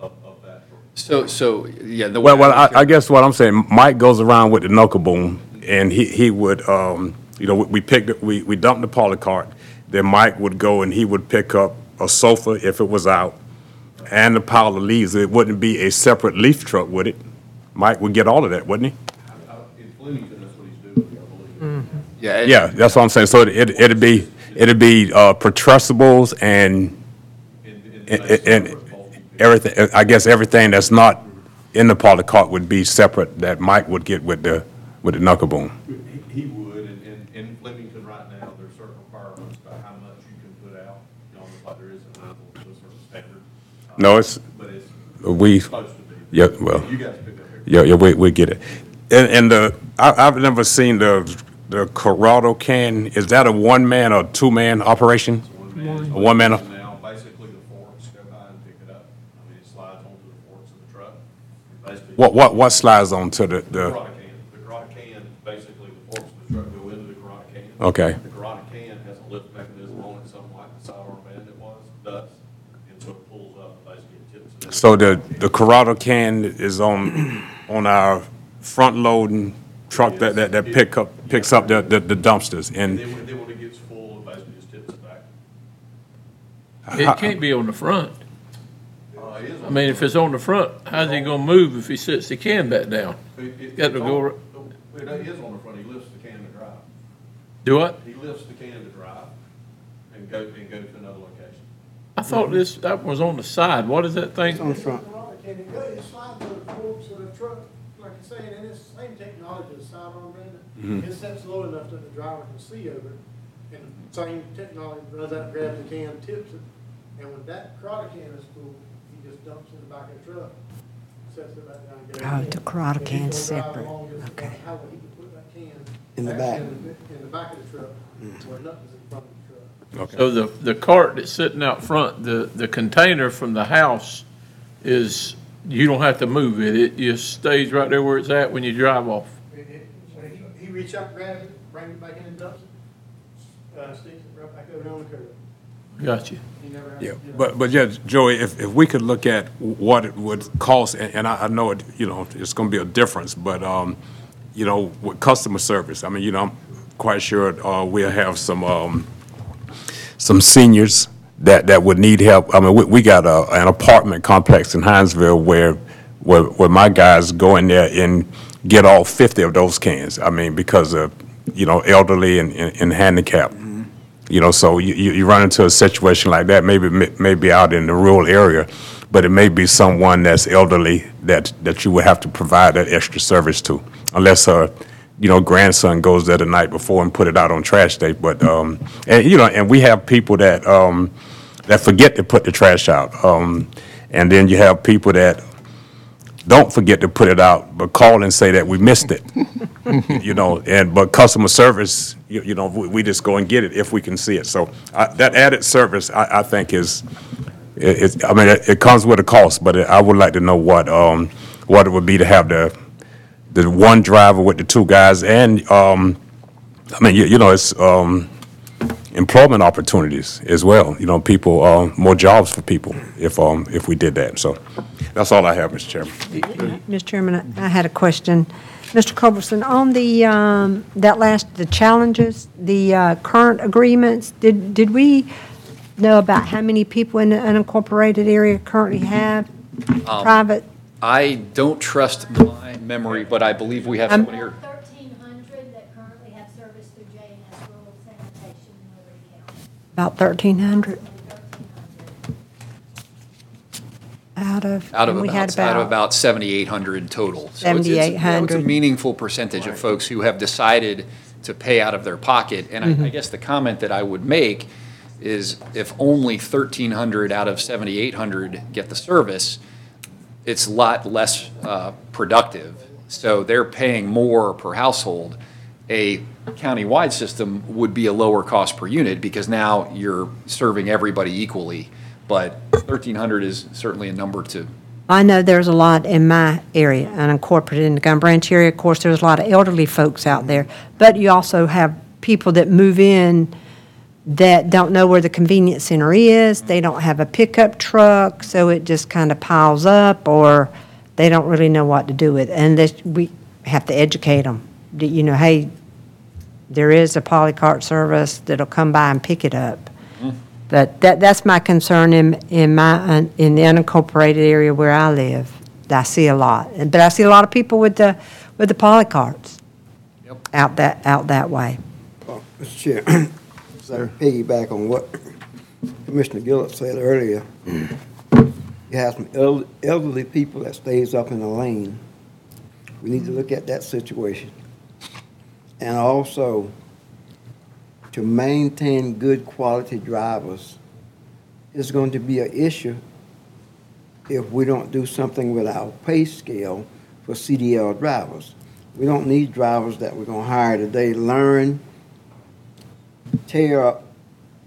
of, of that. So, so, yeah, the. Well, well, I, I guess what I'm saying, Mike goes around with the knuckle boom, and he, he would, um, you know, we picked, we, we dumped the polycart, then Mike would go and he would pick up a sofa if it was out, and a pile of leaves. It wouldn't be a separate leaf truck, would it? Mike would get all of that, wouldn't he? In Flemington, that's what he's doing, I believe. Yeah, and- Yeah, that's what I'm saying. So it, it it'd be, it'd be, uh, putrescibles and, and, and bulky pickup. everything, I guess everything that's not in the polycart would be separate, that Mike would get with the, with the knuckle boom. He, he would, and, and in Flemington right now, there's certain requirements about how much you can put out, you know, like there is in Hinesville, to a certain standard. Uh, No, it's, But it's we, supposed to be. yeah, well, You guys pick up here. yeah, yeah, we, we get it. And, and the, I, I've never seen the, the Curotto can, is that a one-man or two-man operation? A one-man, And Now, basically, the forks go by and pick it up. I mean, it slides onto the forks of the truck. basically- what, what, what slides on to the, The the, Curotto can. The Curotto can, basically, the forks of the truck go into the Curotto can. Okay. The Curotto can has a lift mechanism on it, something like the sidearm bandit was, does, and so it pulls up, and basically it tips it. in. so the, the Curotto can is on, on our front-loading truck that, that, that pick up, picks up the, the the dumpsters, And and, then, when- then when it gets full, it basically just tips it back. It can't be on the front. Uh, it is I mean, if it's on the front, how's he gonna move if he sets the can back down? It- it- Got to it's go on- r- It is on the front, he lifts the can to drive. Do what? He lifts the can to drive and go, and go to another location. I thought this, that was on the side. What is that thing It's on thing? the front. Can it go, it slides to the forks of the truck, like I say, and it's the same technology as sidearm bandit. It mm-hmm. sets low enough that the driver can see over it, and the same technology runs out, grabs the can, tips it, and when that Curotto can is full, he just dumps it in the back of the truck. sets it back down. and goes Oh, the in. Curotto If can's gonna drive separate. along, just Okay. How would he put that can? In the actually back. In the, in the back of the truck, where nothing's in front of the truck. So the, the cart that's sitting out front, the, the container from the house is, you don't have to move it. It just stays right there where it's at when you drive off. It- it- When he, he reach out, grab it, bring it back in and dumps it, uh, sticks it right back over on the curb. Gotcha. He never has to Yeah, do that. but, but yeah, Joey, if, if we could look at what it would cost, and, and I, I know it, you know, it's gonna be a difference, but, um, you know, with customer service, I mean, you know, I'm quite sure, uh, we'll have some, um, some seniors that, that would need help. I mean, we, we got a, an apartment complex in Hinesville where, where, where my guys go in there and get all fifty of those cans. I mean, because of, you know, elderly and, and and handicapped. You know, so you, you you run into a situation like that, maybe, maybe out in the rural area, but it may be someone that's elderly that, that you would have to provide that extra service to, unless her, you know, grandson goes there the night before and put it out on trash day, but, um, and, you know, and we have people that, um, that forget to put the trash out. Um, and then you have people that don't forget to put it out, but call and say that we missed it. You know, and, but customer service, you, you know, we, we just go and get it if we can see it. So, I, that added service, I, I think is, it, it, I mean, it, it comes with a cost, but I would like to know what, um, what it would be to have the, the one driver with the two guys and, um, I mean, you, you know, it's, um, employment opportunities as well, you know, people, uh, more jobs for people if, um, if we did that. So, that's all I have, Mr. Chairman. Mr. Chairman, I I had a question. Mr. Culberson, on the, um, that last, the challenges, the uh, current agreements, did, did we know about how many people in the unincorporated area currently have private? I don't trust my memory, but I believe we have Um, someone here. Thirteen hundred that currently have service through J and S Rural Sanitation in Liberty County. About 1,300 out of? Out of and we had about, out of about 7,800 total. So it's- it's, you know, It's a 7,800. meaningful percentage of folks who have decided to pay out of their pocket. And Mm-hmm. I, I guess the comment that I would make is if only 1,300 out of 7,800 get the service, it's a lot less uh, productive. So they're paying more per household. A countywide system would be a lower cost per unit because now you're serving everybody equally. But 1,300 is certainly a number to, I know there's a lot in my area, unincorporated in the Gum Branch area. Of course, there's a lot of elderly folks out there. But you also have people that move in that don't know where the convenience center is. They don't have a pickup truck, so it just kind of piles up, or they don't really know what to do with it. And this, we have to educate them. You know, hey, there is a polycart service that'll come by and pick it up. Hmm. But that, that's my concern in, in my, un- in the unincorporated area where I live. I see a lot. And- But I see a lot of people with the, with the polycarts Yep. out that, out that way. Mr. Chair, so piggyback on what Commissioner Gilliard said earlier. You have some el- elderly people that stays up in the lane. We need to look at that situation. And also, to maintain good quality drivers is going to be an issue if we don't do something with our pay scale for CDL drivers. We don't need drivers that we're gonna hire today, learn, tear up,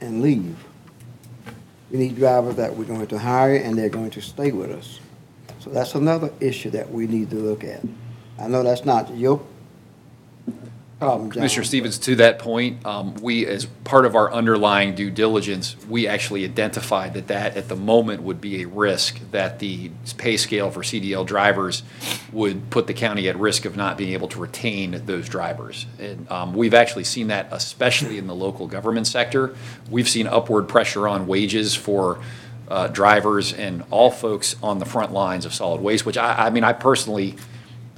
and leave. We need drivers that we're going to hire and they're going to stay with us. So that's another issue that we need to look at. I know that's not your problem, John. Commissioner Stevens, to that point, um, we, as part of our underlying due diligence, we actually identified that that, at the moment, would be a risk, that the pay scale for CDL drivers would put the county at risk of not being able to retain those drivers. And um, we've actually seen that, especially in the local government sector. We've seen upward pressure on wages for uh, drivers and all folks on the front lines of solid waste, which I, I mean, I personally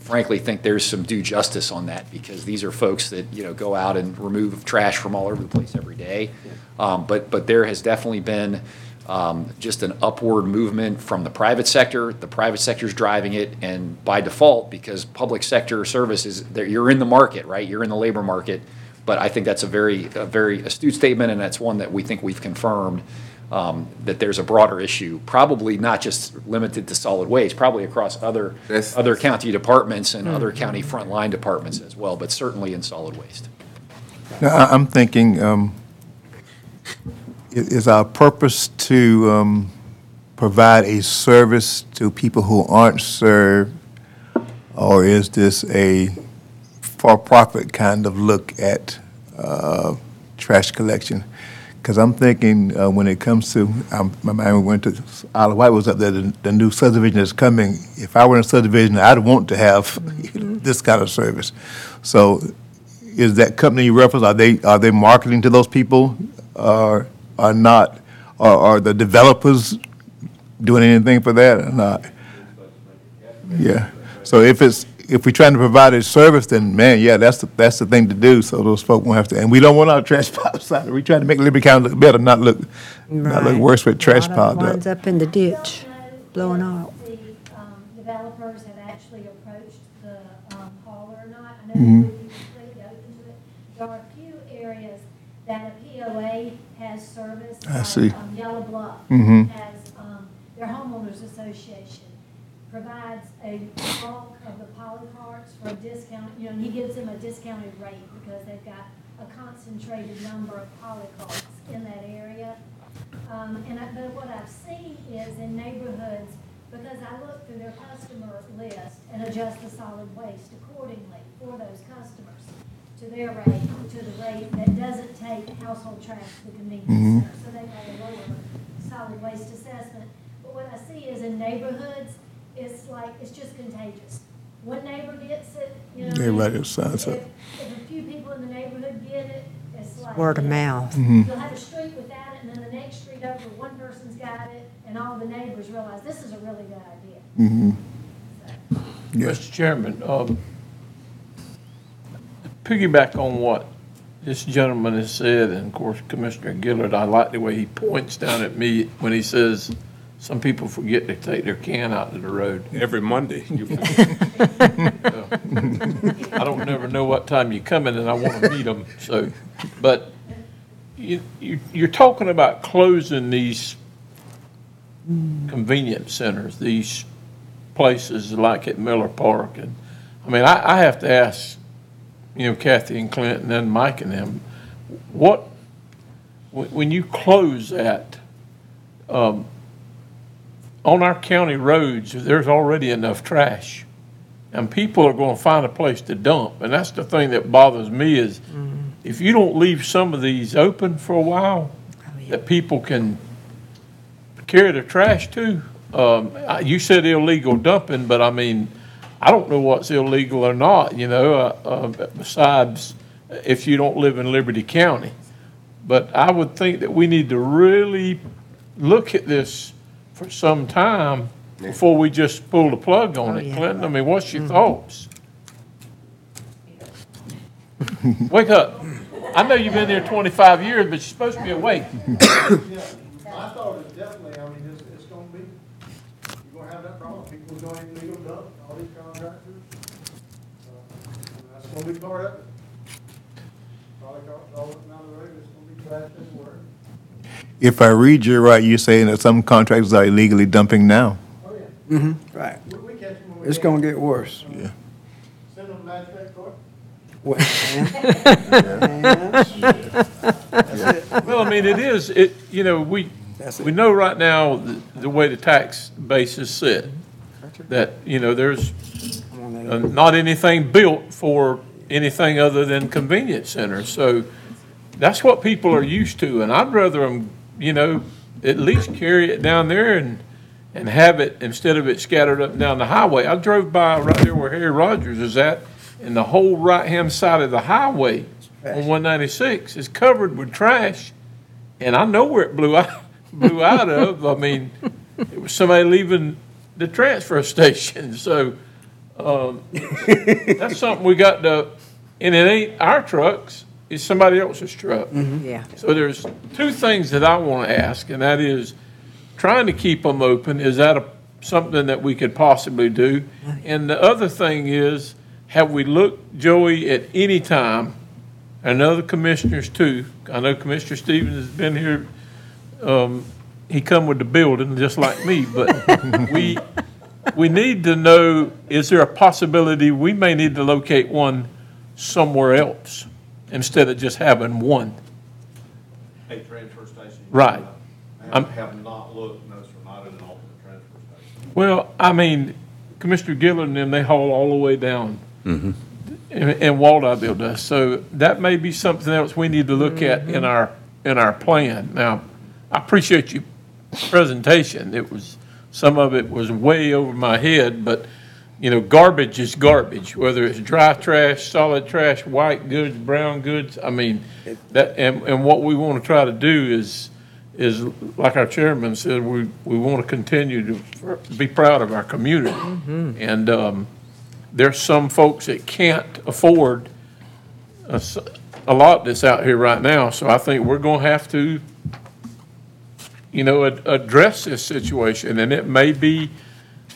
frankly think there's some due justice on that because these are folks that, you know, go out and remove trash from all over the place every day. Um, but, but there has definitely been, um, just an upward movement from the private sector. The private sector's driving it and by default, because public sector services, you're in the market, right? You're in the labor market. But I think that's a very, a very astute statement and that's one that we think we've confirmed. Um, that there's a broader issue, probably not just limited to solid waste, probably across other, That's- other county departments and other county frontline departments as well, but certainly in solid waste. Now, I- I'm thinking, um, i- is our purpose to um, provide a service to people who aren't served, or is this a for-profit kind of look at uh, trash collection? Because I'm thinking, uh, when it comes to, um, my mind went to, of Wight was up there, the the new subdivision that's coming. If I were in a subdivision, I'd want to have this kind of service. So is that company you reference, are they, are they marketing to those people or, or not? Or are the developers doing anything for that or not? Yeah, so if it's, if we're trying to provide a service, then man, yeah, that's, the that's the thing to do, so those folk won't have to, and we don't want our trash piles out. We're trying to make Liberty County look better, not look, not look Right. worse with trash A lot of piled up. Winds up in the ditch, blowing Don't know out. if The um, developers have actually approached the um, hauler or not. I know Mhm. that completely open to it. There are a few areas that a POA has serviced. I like, see. um, Yellow Bluff Mhm. has, um, their homeowners association provides a bulk the poly for a discount, you know, and he gives them a discounted rate because they've got a concentrated number of poly carts in that area. Um, and I, but what I've seen is in neighborhoods, because I look through their customer list and adjust the solid waste accordingly for those customers to their rate, to the rate that doesn't take household trash to the convenience center. So they have a lower solid waste assessment. But what I see is in neighborhoods, it's like, it's just contagious. One neighbor gets it, you know. Everybody if- signs up. If if a few people in the neighborhood get it, it's like. Word of you know, mouth. Mhm. You'll have a street without it, and then the next street over, one person's got it, and all the neighbors realize this is a really good idea. Mhm. Yeah. Mr. Chairman, um, piggyback on what this gentleman has said, and of course Commissioner Gilliard, I like the way he points down at me when he says, some people forget to take their can out to the road. Every Monday, I don't never know what time you're coming and I want to meet them, so, but you, you, you're talking about closing these convenience centers, these places like at Miller Park and, I mean, I, I have to ask, you know, Kathy and Clinton and then Mike and them, what, when, when you close that, um, on our county roads, there's already enough trash. And people are gonna find a place to dump, and that's the thing that bothers me is, if you don't leave some of these open for a while, that people can carry their trash to. Um, I- you said illegal dumping, but I mean, I don't know what's illegal or not, you know, uh, uh, besides if you don't live in Liberty County. But I would think that we need to really look at this for some time before we just pull the plug on Oh, it. yeah. Clinton, I mean, what's your thoughts? Wake up. I know you've been there 25 years, but you're supposed to be awake. Yeah, my thought is definitely, I mean, it's, it's gonna be, you're gonna have that problem, people doing illegal dump, all these contractors. uh, That's gonna be part of it. Probably all, all down the road, it's gonna be trash everywhere. If I read you right, you're saying that some contractors are illegally dumping now. Oh, yeah, Mm-hmm, right. we, we catch them when we. It's catch gonna them. get worse. Yeah. Send them back to court. Well, and- and- That's it. Well, I mean, it is, it, you know, we, That's we know right now the, the way the tax base is set, that, you know, there's Come uh, not anything built for anything other than convenience centers. So that's what people are used to, and I'd rather them, you know, at least carry it down there and, and have it, instead of it scattered up and down the highway. I drove by right there where Harry Rogers is at, and the whole right-hand side of the highway on one ninety-six is covered with trash. And I know where it blew out, blew out of. I mean, it was somebody leaving the transfer station, so, um, that's something we got to, and it ain't our trucks, it's somebody else's truck. Yeah. So there's two things that I want to ask, and that is, trying to keep them open, is that a, something that we could possibly do? And the other thing is, have we looked, Joey, at any time, and other commissioners too, I know Commissioner Stevens has been here, um, he come with the building, just like me, but we, we need to know, is there a possibility we may need to locate one somewhere else instead of just having one? A transfer station. Right. I I'm- have not looked, no, sir, not at an alternate transfer station. Well, I mean, Commissioner Gilliard and them, they haul all the way down. Mm-hmm. And, and Walthourville does. So that may be something else we need to look at in mm-hmm. our, in our plan. Now, I appreciate your presentation. It was, some of it was way over my head, but, you know, garbage is garbage, whether it's dry trash, solid trash, white goods, brown goods. I mean, that, and, and what we want to try to do is, is, like our chairman said, we, we want to continue to be proud of our community. And, um, there's some folks that can't afford a, s- a lot that's out here right now, so I think we're gonna have to, you know, ad- address this situation, and it may be,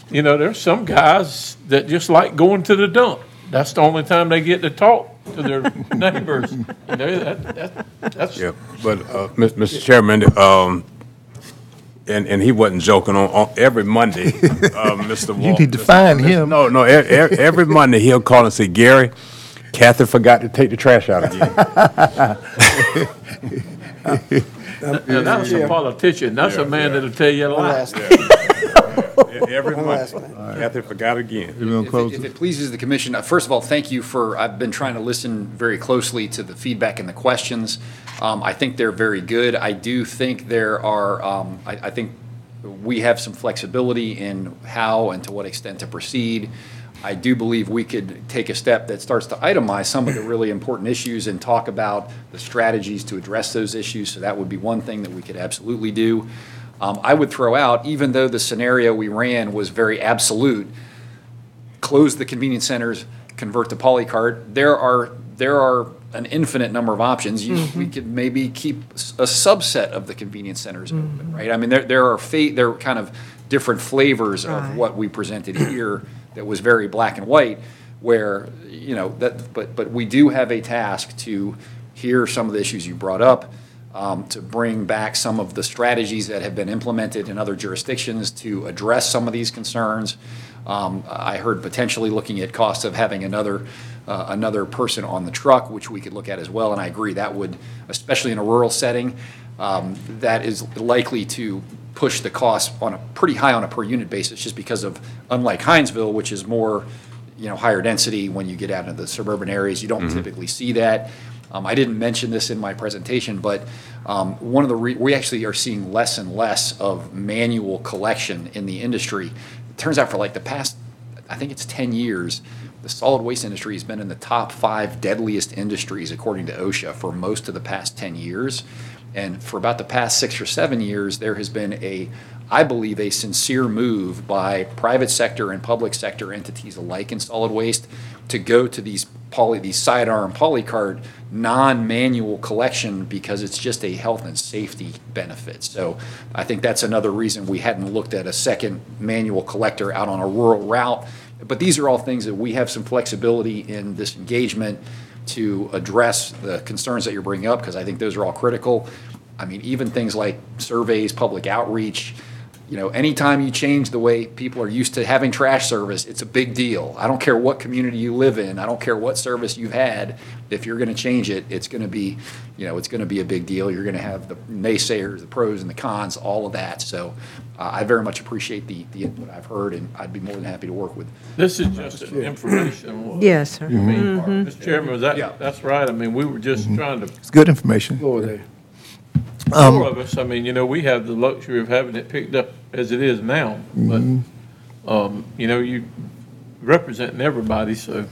you know, there's some guys that just like going to the dump. That's the only time they get to talk to their neighbors, you know, that, that, that's. Yeah, but, uh, Mis- Mr. Chairman, um, and, and he wasn't joking, on, on every Monday, uh, Mr. You Wal- need to find him. No, no, e- e- every Monday, he'll call and say, Gary, Kathy forgot to take the trash out again. Now, that's a politician, that's a man that'll tell you a One lie. Last thing. Every One last Monday. Kathy forgot again. We're gonna If close it- if it. it pleases the commission, uh, first of all, thank you for, I've been trying to listen very closely to the feedback and the questions. Um, I think they're very good. I do think there are, um, I, I think we have some flexibility in how and to what extent to proceed. I do believe we could take a step that starts to itemize some of the really important issues and talk about the strategies to address those issues. So that would be one thing that we could absolutely do. Um, I would throw out, even though the scenario we ran was very absolute, close the convenience centers, convert to polycart, there are, there are an infinite number of options. You, we could maybe keep s- a subset of the convenience centers open, right? I mean, there, there are fa, there are kind of different flavors Right. of what we presented here that was very black and white, where, you know, that, but, but we do have a task to hear some of the issues you brought up, um, to bring back some of the strategies that have been implemented in other jurisdictions to address some of these concerns. Um, I heard potentially looking at cost of having another, uh, another person on the truck, which we could look at as well, and I agree, that would, especially in a rural setting, um, that is likely to push the cost on a, pretty high on a per unit basis, just because of, unlike Hinesville, which is more, you know, higher density, when you get out into the suburban areas, you don't typically see that. Um, I didn't mention this in my presentation, but um, one of the, re- we actually are seeing less and less of manual collection in the industry. It turns out for like the past, I think it's 10 years, the solid waste industry has been in the top five deadliest industries according to OSHA for most of the past 10 years. And for about the past six or seven years, there has been a, I believe, a sincere move by private sector and public sector entities alike in solid waste to go to these poly, these sidearm polycart non-manual collection because it's just a health and safety benefit. So I think that's another reason we hadn't looked at a second manual collector out on a rural route. But these are all things that we have some flexibility in this engagement to address the concerns that you're bringing up, because I think those are all critical. I mean, even things like surveys, public outreach, you know, anytime you change the way people are used to having trash service, it's a big deal. I don't care what community you live in, I don't care what service you've had, if you're gonna change it, it's gonna be, you know, it's gonna be a big deal. You're gonna have the naysayers, the pros and the cons, all of that. So uh, I very much appreciate the, the input I've heard, and I'd be more than happy to work with. This is just an information. Yes, sir. I mean, Mr. Chairman, was that, Yeah. that's right. I mean, we were just trying to It's good information. Four of us, I mean, you know, we have the luxury of having it picked up as it is now, but, um, you know, you representing everybody, so,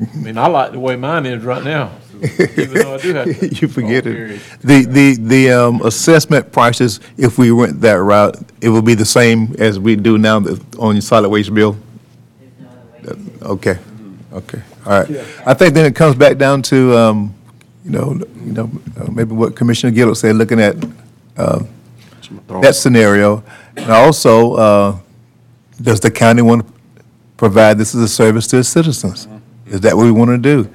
I mean, I like the way mine is right now, even though I do have. to- You forget Oh, it. period. The, the, the um, assessment prices, if we went that route, it will be the same as we do now on your solid waste bill? Okay, okay, all right. I think then it comes back down to, um, you know, you know, uh, maybe what Commissioner Gilliard said, looking at uh, that scenario. And also, uh, does the county want to provide this as a service to its citizens? Is that what we want to do?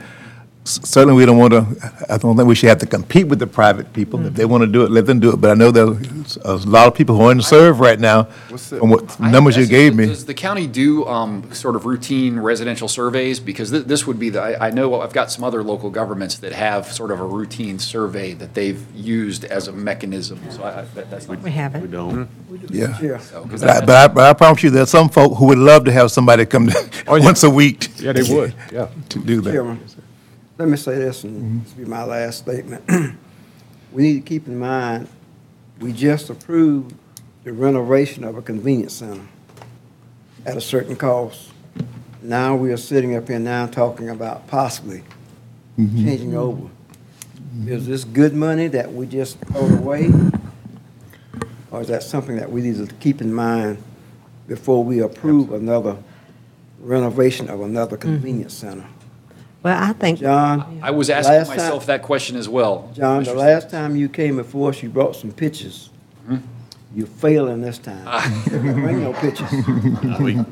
Certainly we don't want to, I don't think we should have to compete with the private people. If they want to do it, let them do it. But I know there's a lot of people who are unserved right now, from what I have numbers you asked, gave me. Does the county do um, sort of routine residential surveys? Because thi- this would be the, I I know I've got some other local governments that have sort of a routine survey that they've used as a mechanism, so I, I- that- that's not. We haven't. don't. Yeah. Yeah. So, 'cause But I, but I, but I promise you, there's some folk who would love to have somebody come once a week. Yeah, they would, yeah. To do that. Chairman, let me say this, and mm-hmm. this will be my last statement. We need to keep in mind, we just approved the renovation of a convenience center at a certain cost. Now we are sitting up here now talking about possibly mm-hmm. changing over. Mm-hmm. Is this good money that we just throw away? Or is that something that we need to keep in mind before we approve another renovation of another convenience center? Well, I think, John? I was asking last time- myself that question as well. John, the Mr. last time you came before us, you brought some pictures. You're failing this time. Bring no pictures.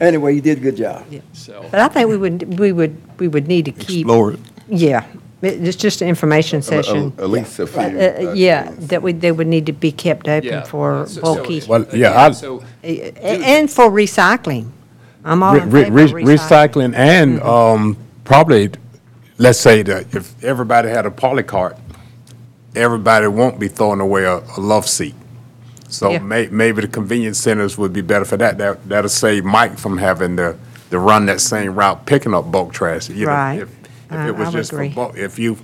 Anyway, you did a good job. So, but I think we would, we would, we would need to keep, Explore it. yeah, it- it's just an information session. At least a few. Uh, uh, Yeah, that would, they would need to be kept yeah. open for So- so- bulky, Well, yeah, I- So, a- and for recycling. I'm all in Re- favor re- of recycling. Recycling and um, probably, let's say that if everybody had a poly cart, everybody won't be throwing away a, a love seat. So Yeah. may, maybe the convenience centers would be better for that. That, that'll save Mike from having to, to run that same route, picking up bulk trash. You know, Right. if- If I- it was I would just for agree. bulk, if you,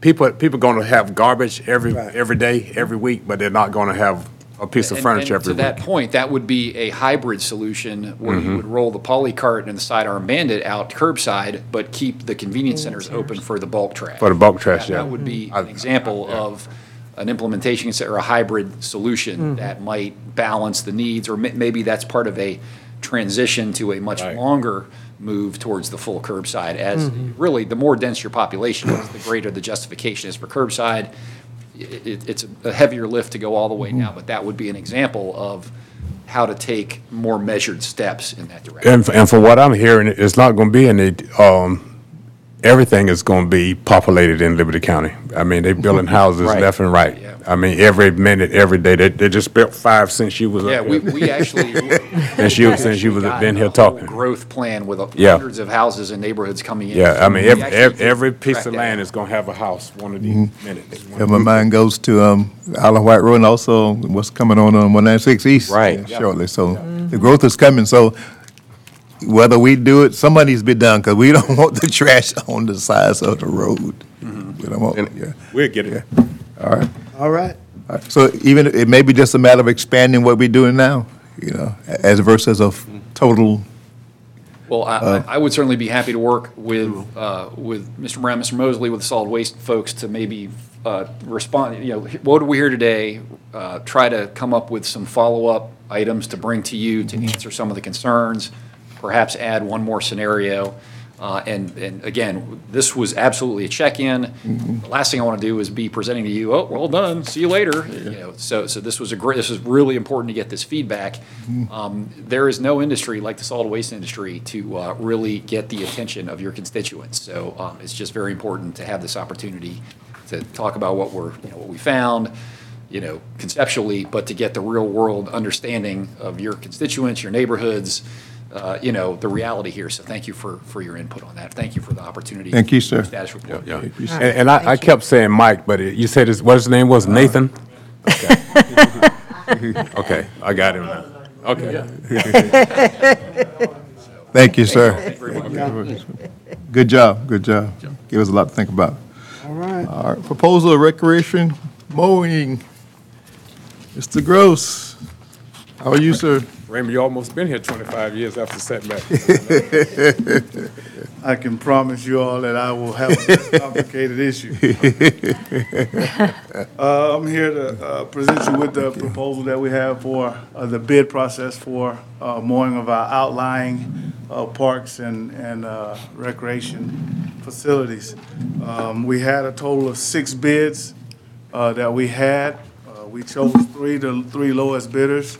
people, people gonna have garbage every, Right. every day, every week, but they're not gonna have a piece of and- furniture and every To that week. point, that would be a hybrid solution where you mm-hmm. would roll the poly cart and the sidearm bandit out curbside, but keep the convenience centers open for the bulk trash. For the bulk trash, That- yeah. That would be mm-hmm. I- an example of an implementation or a hybrid solution mm. that might balance the needs, or may- maybe that's part of a transition to a much Right. longer move towards the full curbside. As, mm-hmm. really, the more dense your population is, the greater the justification is for curbside. It, it's a heavier lift to go all the way now, but that would be an example of how to take more measured steps in that direction. And, f- and for what I'm hearing, it's not gonna be any, um, everything is gonna be populated in Liberty County. I mean, they're building houses Right. left and right. Yeah. I mean, every minute, every day. They, they just built five since you was Yeah, up we, here. we actually. Since you, since you was got been a here whole talking. Growth plan with Yeah. hundreds of houses and neighborhoods coming in. Yeah, I mean, We every, actually every, did every piece track of that land down. is gonna have a house one of these minutes. And my mind goes to, um, Isle White Road and also what's coming on on one ninety-six East. Right. Shortly, so the growth is coming, so whether we do it, somebody needs to be done, because we don't want the trash on the sides of the road. We don't want, yeah, We'll get it. all right. All right. All right. So even, it may be just a matter of expanding what we're doing now, you know, as versus of total, Well, I, I I would certainly be happy to work with, uh, with Mr. Brown, Mr. Mosley, with the solid waste folks to maybe, uh, respond, you know, what do we hear today? Uh, try to come up with some follow-up items to bring to you to answer some of the concerns, perhaps add one more scenario. Uh, and, and again, this was absolutely a check-in. The last thing I want to do is be presenting to you, oh, well done, see you later. You know, so, so this was a great, this is really important to get this feedback. Um, There is no industry like the solid waste industry to uh, really get the attention of your constituents. So um, it's just very important to have this opportunity to talk about what we're, you know, what we found, you know, conceptually, but to get the real-world understanding of your constituents, your neighborhoods, uh, you know, the reality here. So thank you for, for your input on that. Thank you for the opportunity. Thank you, sir. Status report. Yeah. appreciate And, and I, I kept saying Mike, but it- you said his, what his name was, Nathan? Okay. Okay, I got him now. Okay. thank you, sir. Good job, good job. Give us a lot to think about. All right. All right, proposal of recreation mowing. Mr. Gross, how are you, sir? Raymond, you almost been here twenty-five years after setback. I can promise you all that I will have a complicated issue. Uh, I'm here to uh, present you with the proposal that we have for uh, the bid process for uh, mowing of our outlying uh, parks and, and uh, recreation facilities. Um, We had a total of six bids uh, that we had. Uh, We chose three, the three lowest bidders.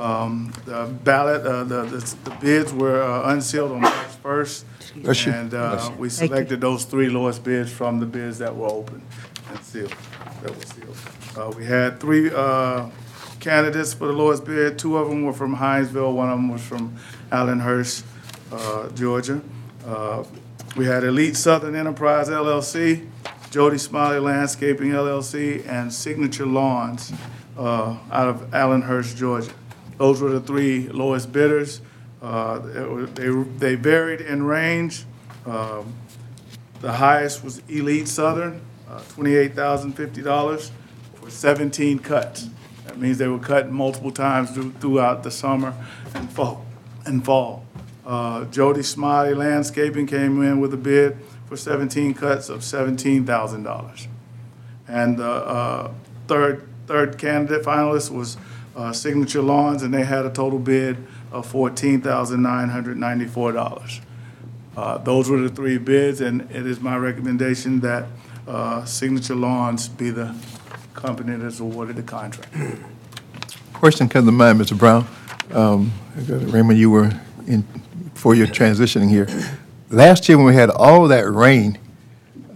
Um, The ballot, uh, the, the the bids were uh, unsealed on March 1st. Bless you. And uh, we Thank you. selected those three lowest bids from the bids that were open and sealed, that were sealed. Uh, We had three uh, candidates for the lowest bid. Two of them were from Hinesville, one of them was from Allenhurst, uh, Georgia. Uh, We had Elite Southern Enterprise LLC, Jody Smiley Landscaping LLC, and Signature Lawns uh, out of Allenhurst, Georgia. Those were the three lowest bidders. Uh, They they varied in range. Um, The highest was Elite Southern, uh, $28,050 for 17 cuts. That means they were cut multiple times through- throughout the summer and fall. And fall. Uh, Jody Smiley Landscaping came in with a bid for 17 cuts of $17,000. And the uh, third, third candidate finalist was uh, Signature Lawns, and they had a total bid of $14,994. Uh, Those were the three bids, and it is my recommendation that uh, Signature Lawns be the company that's awarded the contract. Question comes to mind, Mr. Brown. Um, Raymond, you were in, before your transitioning here. Last year when we had all that rain,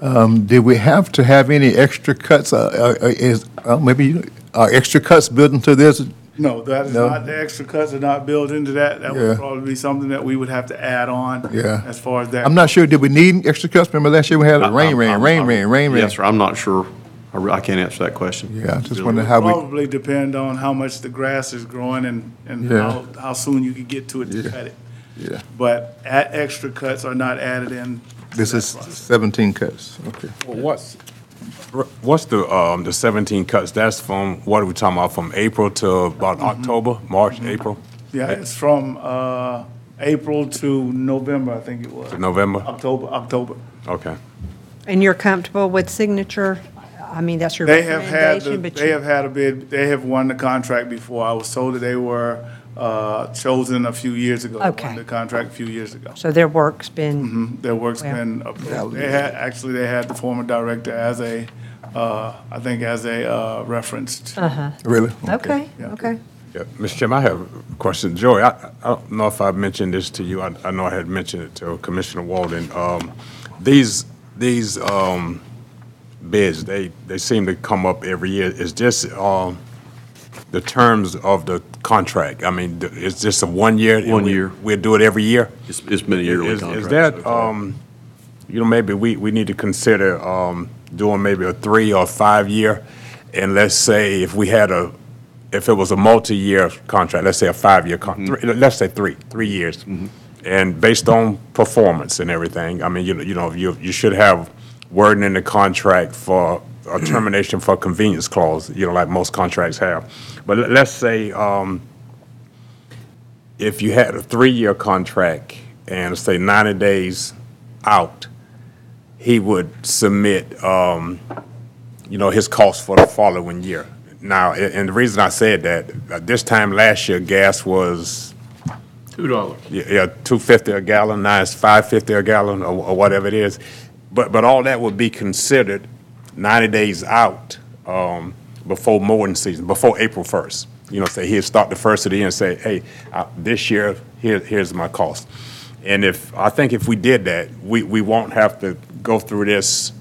um, did we have to have any extra cuts? uh, uh, Is, well, maybe, you- are extra cuts built into this? No, that is No. not, the extra cuts are not built into that. That Yeah. would probably be something that we would have to add on. Yeah. As far as that. I'm not sure, did we need extra cuts? Remember last year we had a rain, I'm- rain, I'm- rain, I'm- rain, rain, rain? Yes, sir, I'm not sure. I re- I can't answer that question. Yeah, I just wondering how we, Probably depend on how much the grass is growing and, and Yeah. how, how soon you can get to it to Yeah. cut it. yeah, But a extra cuts are not added in. this that is process. 17 cuts, okay. Well, What's, what's the, um, the 17 cuts? That's from, what are we talking about, from April to about October, March, April, Yeah, it's from, uh, April to November, I think it was. to November? October, October. Okay. And you're comfortable with signature? I mean, that's your They have had, the- recommendation, but they you, have had a bid, they have won the contract before. I was told that they were, uh, chosen a few years ago. Okay. Won the contract a few years ago. so their work's been, Mhm, Their work's Well- been approved. They had, actually, they had the former director as a, uh, I think as a, uh, referenced. uh-huh, Really? okay, Yeah. okay. Yeah, Mr. Chairman, I have a question. Joey, I, I don't know if I've mentioned this to you. I, I know I had mentioned it to Commissioner Walden. Um, these, these, um, bids, they, they seem to come up every year. Is this, um, the terms of the contract? I mean, is this a one year? and One we- year. We'll do it every year? It's, it's been a yearly Is, contract. is that, far. um, you know, maybe we, we need to consider, um, doing maybe a three or five-year? And let's say if we had a, if it was a multi-year contract, let's say a five-year con, three- let's say three, three years. And based on performance and everything, I mean, you know, you know, you, you should have wording in the contract for a termination for convenience clause, you know, like most contracts have. But let- let's say, um, if you had a three-year contract and say 90 days out, he would submit, um, you know, his cost for the following year. Now, a- and the reason I said that, uh, this time last year, gas was, Two dollars. yeah, yeah, 250 a gallon, now it's 550 a gallon, or or whatever it is. But, but all that would be considered 90 days out um, before mowing season, before April 1st. You know, say he'd start the first of the year and say, hey, this year, here, here's my cost. And if, I think if we did that, we, we won't have to go through this,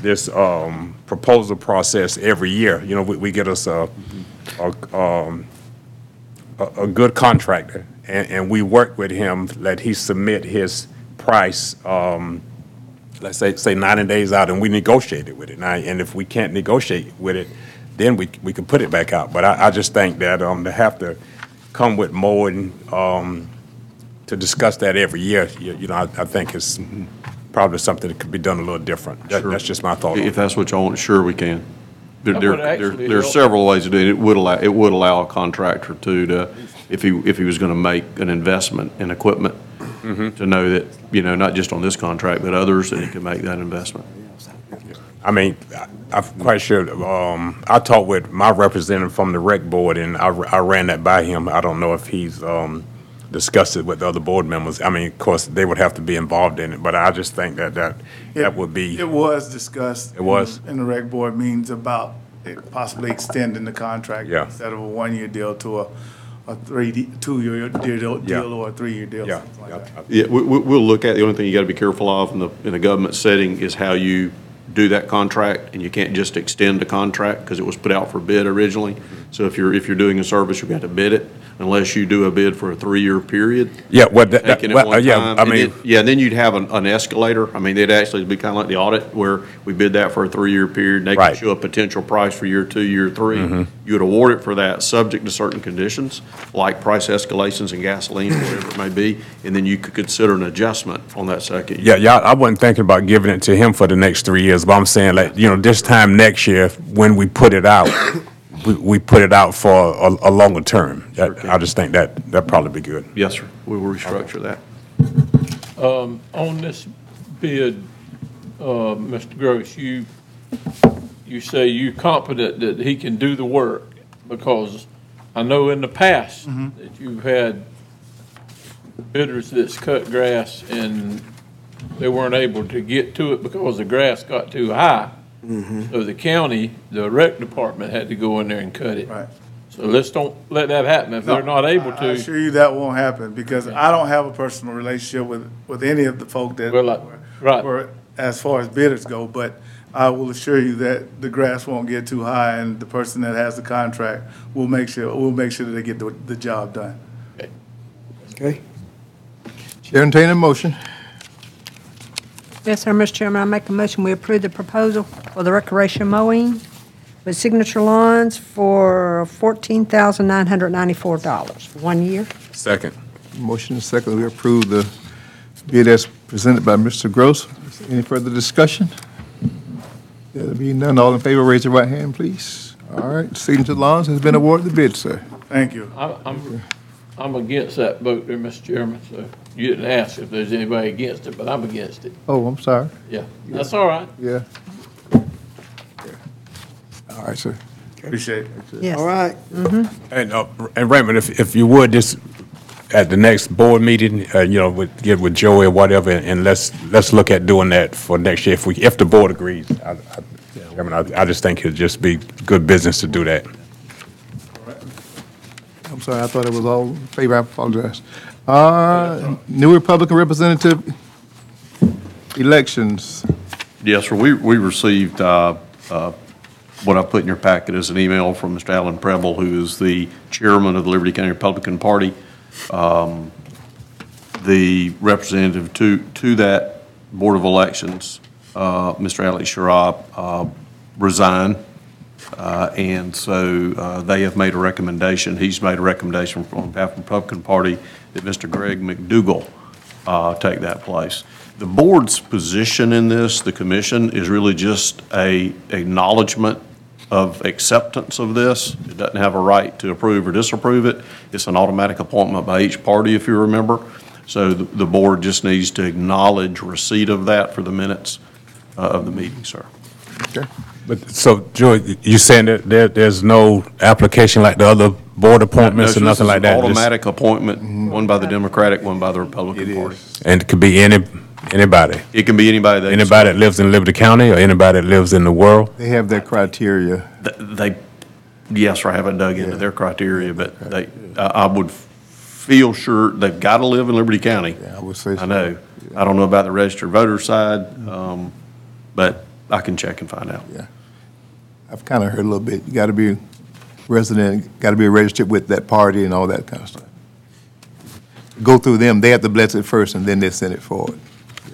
this um, proposal process every year. You know, we, we get us a, a, um, a, a good contractor, and, and we work with him, let he submit his price, um, let's say, say ninety days out, and we negotiate it with it. Now, and if we can't negotiate with it, then we, we can put it back out. But I, I just think that, um, to have to come with more and, um, to discuss that every year, you, you know, I, I think it's probably something that could be done a little different. That, that's just my thought. on it. If that's what y'all want, sure, we can. There, That there, would there actually there are help. several ways to do it. It would allow, it would allow a contractor to, to, if he, if he was gonna make an investment in equipment, to know that, you know, not just on this contract, but others, that he could make that investment. I mean, I- I'm quite sure, um, I talked with my representative from the rec board and I, I ran that by him. I don't know if he's, um, discussed it with the other board members. I mean, of course, they would have to be involved in it, but I just think that, that, that would be, It was discussed. It was? In the rec board meetings about it possibly extending the contract. Yeah. Instead of a one-year deal to a, a three, two-year deal, Yeah. deal or a three-year deal. Yeah. something like that. Yeah, we, we- we'll look at, the only thing you got to be careful of in the, in a government setting is how you do that contract, and you can't just extend the contract because it was put out for bid originally. So if you're, if you're doing a service, you've got to bid it unless you do a bid for a three-year period. Yeah, well, that- that- Taking it well, one yeah, time. I And mean- then- Yeah, then you'd have an, an escalator. I mean, it'd actually be kind of like the audit where we bid that for a three-year period. And They Right. could show a potential price for year two, year three. Mm-hmm. You would award it for that, subject to certain conditions, like price escalations in gasoline, whatever it may be, and then you could consider an adjustment on that second. year. Yeah, yeah, I wasn't thinking about giving it to him for the next three years, but I'm saying like, you know, this time next year, when we put it out, we, we put it out for a, a longer term. That- I just think that, that'd probably be good. Yes, sir. We will restructure that. Um, on this bid, uh, Mr. Gross, you, you say you're confident that he can do the work? Because I know in the past that you've had bidders that's cut grass and they weren't able to get to it because the grass got too high. Mm-hmm. So the county, the rec department had to go in there and cut it. Right. So let's don't let that happen. If they're not able to. I to, assure you that won't happen, because I don't have a personal relationship with, with any of the folk that Well, I- right. were, as far as bidders go, but I will assure you that the grass won't get too high, and the person that has the contract will make sure, will make sure that they get the, the job done. Okay? Chair entertain a motion. Yes, sir, Mr. Chairman, I make a motion, we approve the proposal for the recreation mowing with signature lawns for $14,994 for one year. Second. Motion is second, we approve the bid as presented by Mr. Gross. Any further discussion? There'll be none, all in favor, raise your right hand, please. All right, Signature Lawns has been awarded the bid, sir. Thank you. I- I'm, I'm against that vote there, Mr. Chairman, so you didn't ask if there's anybody against it, but I'm against it. Oh, I'm sorry, Yeah, that's all right. yeah. All right, sir. Appreciate it. Yes. All right. And, uh, and Raymond, if, if you would, just at the next board meeting, uh, you know, with, get with Joey or whatever, and let's, let's look at doing that for next year if we, if the board agrees. I, I, I mean, I, I just think it'd just be good business to do that. I'm sorry, I thought it was all in favor, I apologize. Uh, New Republican Representative elections. Yes, sir. We, we received, uh, uh, what I put in your packet is an email from Mr. Alan Preble, who is the chairman of the Liberty County Republican Party. Um, The representative to, to that Board of Elections, uh, Mr. Alex Sharab, uh, resigned. Uh, And so uh, they have made a recommendation, he's made a recommendation from the Republican Party that Mr. Greg McDougal uh, take that place. The board's position in this, the commission, is really just a acknowledgement of acceptance of this. It doesn't have a right to approve or disapprove it. It's an automatic appointment by each party, if you remember. So the, the board just needs to acknowledge receipt of that for the minutes uh, of the meeting, sir. Okay. But, so, Joey, you saying that there, there's no application like the other board appointments or No, nothing is like that? an Just- Automatic appointment, one by the Democratic, one by the Republican Party. And it could be any, anybody? It can be anybody that. Anybody that lives in Liberty County or anybody that lives in the world? They have their criteria. Th- They, yes, sir, I haven't dug into their criteria, but they, I, I would feel sure they've got to live in Liberty County. Yeah, I would say so. I know. I don't know about the registered voter side, um, but I can check and find out. Yeah. I've kind of heard a little bit, you got to be resident, got to be registered with that party and all that kind of stuff. Go through them, they have to bless it first, and then they send it forward.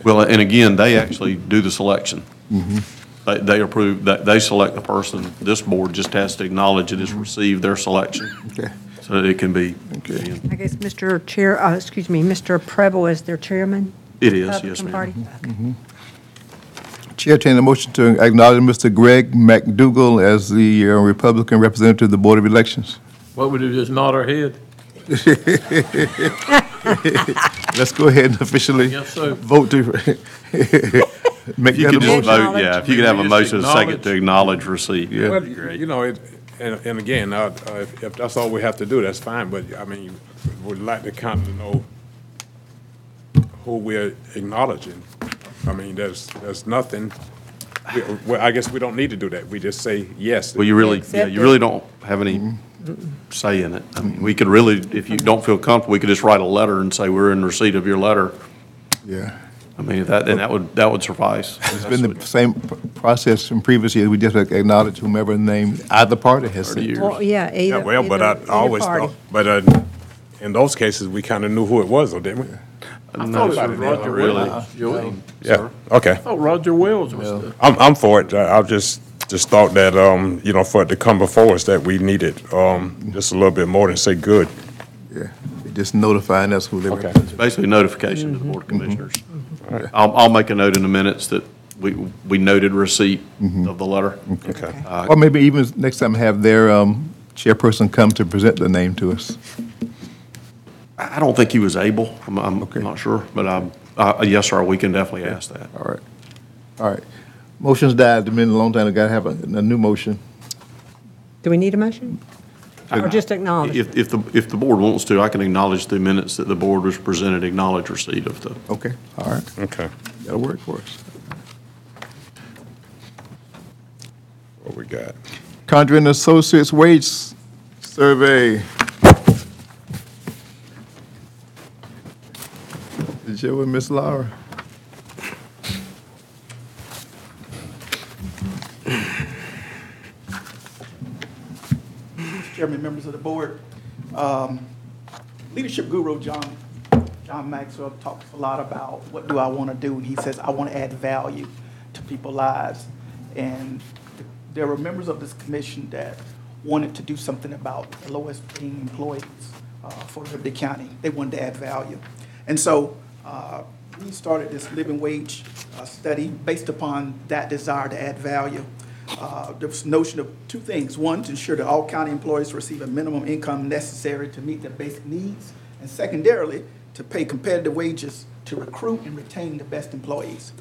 Well, and again, they actually do the selection. Mm-hmm. They, they approve, that they select the person. This board just has to acknowledge it has mm-hmm. received their selection. Okay. So that it can be. Okay. I guess Mr. Chair, uh, excuse me, Mr. Preble is their chairman? It is, yes, Republican ma'am. Party? Chair, entertain a motion to acknowledge Mr. Greg McDougal as the uh, Republican representative of the Board of Elections. What we do, just nod our head? Let's go ahead and officially Yes, sir. vote to make If you that a could just motion. vote, yeah, if you could have a Just motion, a second to acknowledge receipt, Yeah. that'd great. You know, it, and, and again, uh, uh, if, if that's all we have to do, that's fine, but, I mean, we'd like to kind of know who we're acknowledging. I mean, there's, there's nothing, we- well, I guess we don't need to do that, we just say yes. Well, you really, yeah, you really don't have any say in it. I mean, we could really, if you don't feel comfortable, we could just write a letter and say, we're in receipt of your letter. Yeah. I mean, that, and that would, that would suffice. It's been the same pr- process from previous years. We just acknowledge whomever named either party has Thirty sent. years. Well, yeah, Yeah, either. well, but either- I either always party. thought, but uh, in those cases, we kind of knew who it was, though, didn't we? I No, thought it was Roger really. Wells, Yeah, okay. I thought Roger Wells was the. I'm, I'm for it. I I just, just thought that, um, you know, for it to come before us, that we needed, um, just a little bit more than say good. Yeah, just notifying us who they Okay. Basically notification to the Board of Commissioners. I'll, I'll make a note in the minutes that we, we noted receipt of the letter. Okay. Or maybe even next time have their um, chairperson come to present the name to us. I I don't think he was able, I'm, I'm Okay. not sure, but, um, uh, yes, sir, we can definitely ask that. All right. All right. Motion's died. It's been a long time. I gotta have a, a new motion. Do we need a motion? Or just acknowledge? If, if the, if the board wants to, I can acknowledge the minutes that the board was presented, acknowledge receipt of the, Okay, all right. Okay. That'll work for us. What we got? Condrey Associates Wage Survey. And Miss Laura. Chairman, members of the board, um, leadership guru John, John Maxwell talks a lot about what do I want to do, and he says, I want to add value to people's lives. And there were members of this commission that wanted to do something about the lowest paying employees uh, for Liberty County. They wanted to add value. And so uh, we started this living wage uh, study based upon that desire to add value. Uh, There was notion of two things. One, to ensure that all county employees receive a minimum income necessary to meet their basic needs. And secondarily, to pay competitive wages to recruit and retain the best employees.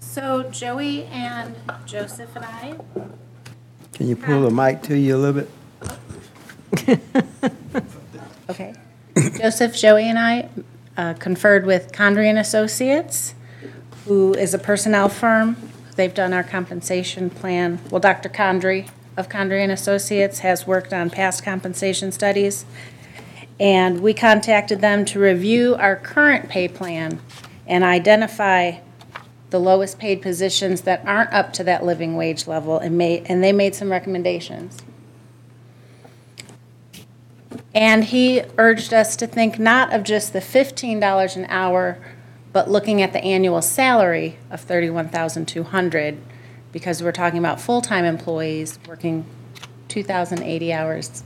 So Joey and Joseph and I, Can you pull the mic to you a little bit? Joseph, Joey, and I uh, conferred with Condrey and Associates, who is a personnel firm. They've done our compensation plan. Well, Dr. Condrey of Condrey and Associates has worked on past compensation studies. And we contacted them to review our current pay plan and identify the lowest paid positions that aren't up to that living wage level and made, and they made some recommendations. And he urged us to think not of just the fifteen dollars an hour, but looking at the annual salary of thirty-one thousand two hundred, because we're talking about full-time employees working two thousand eighty hours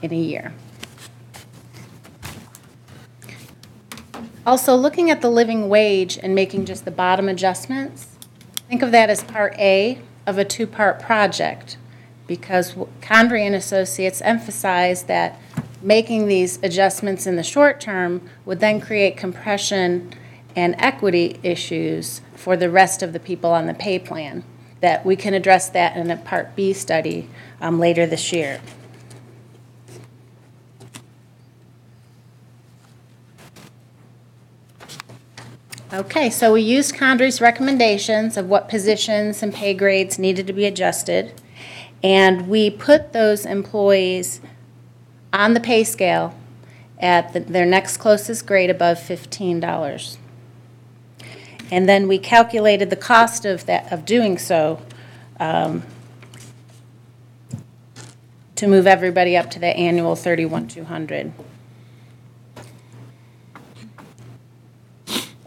in a year. Also, looking at the living wage and making just the bottom adjustments, think of that as part A of a two-part project, because Condrey and Associates emphasized that making these adjustments in the short term would then create compression and equity issues for the rest of the people on the pay plan, that we can address that in a Part B study um, later this year. Okay, so we used Condrey's recommendations of what positions and pay grades needed to be adjusted, and we put those employees on the pay scale at the- their next closest grade above $15. And then we calculated the cost of that, of doing so, um, to move everybody up to the annual 31,200.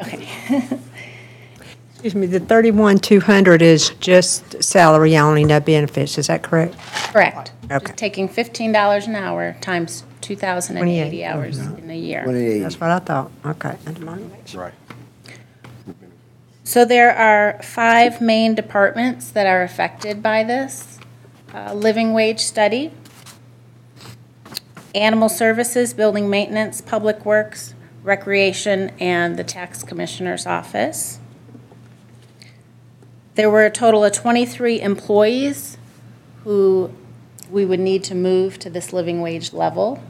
Okay. Excuse me, the 31,200 is just salary only, no benefits, is that correct? Correct. Okay. Just taking $15 an hour times 2,080 hours in a year. Twenty-eight. That's what I thought, okay. I just wanted to make. Right. So there are five main departments that are affected by this uh, living wage study. Animal Services, Building Maintenance, Public Works, Recreation, and the Tax Commissioner's Office. There were a total of 23 employees who we would need to move to this living wage level.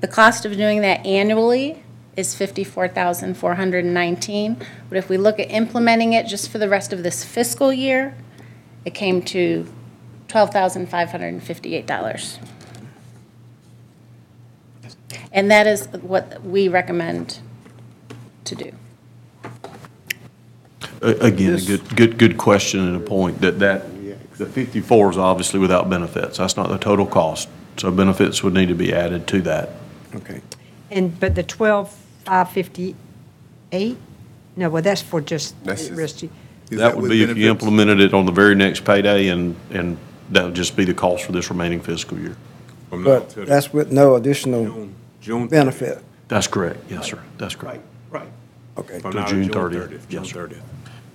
The cost of doing that annually is fifty-four thousand four hundred and nineteen. But if we look at implementing it just for the rest of this fiscal year, it came to $12,558. And that is what we recommend to do. A- Again, a good, good, good question and a point, that, that, the 54 is obviously without benefits. That's not the total cost. So benefits would need to be added to that. Okay. And, but the 12,558? No, well, that's for just That's just- Risky. Is That would with be if you benefits? implemented it on the very next payday, and, and that would just be the cost for this remaining fiscal year. From now But to that's with no additional June- June. benefit. That's correct, yes, sir, that's correct. right. Okay. From to now June 30th, June yes, sir. 30th.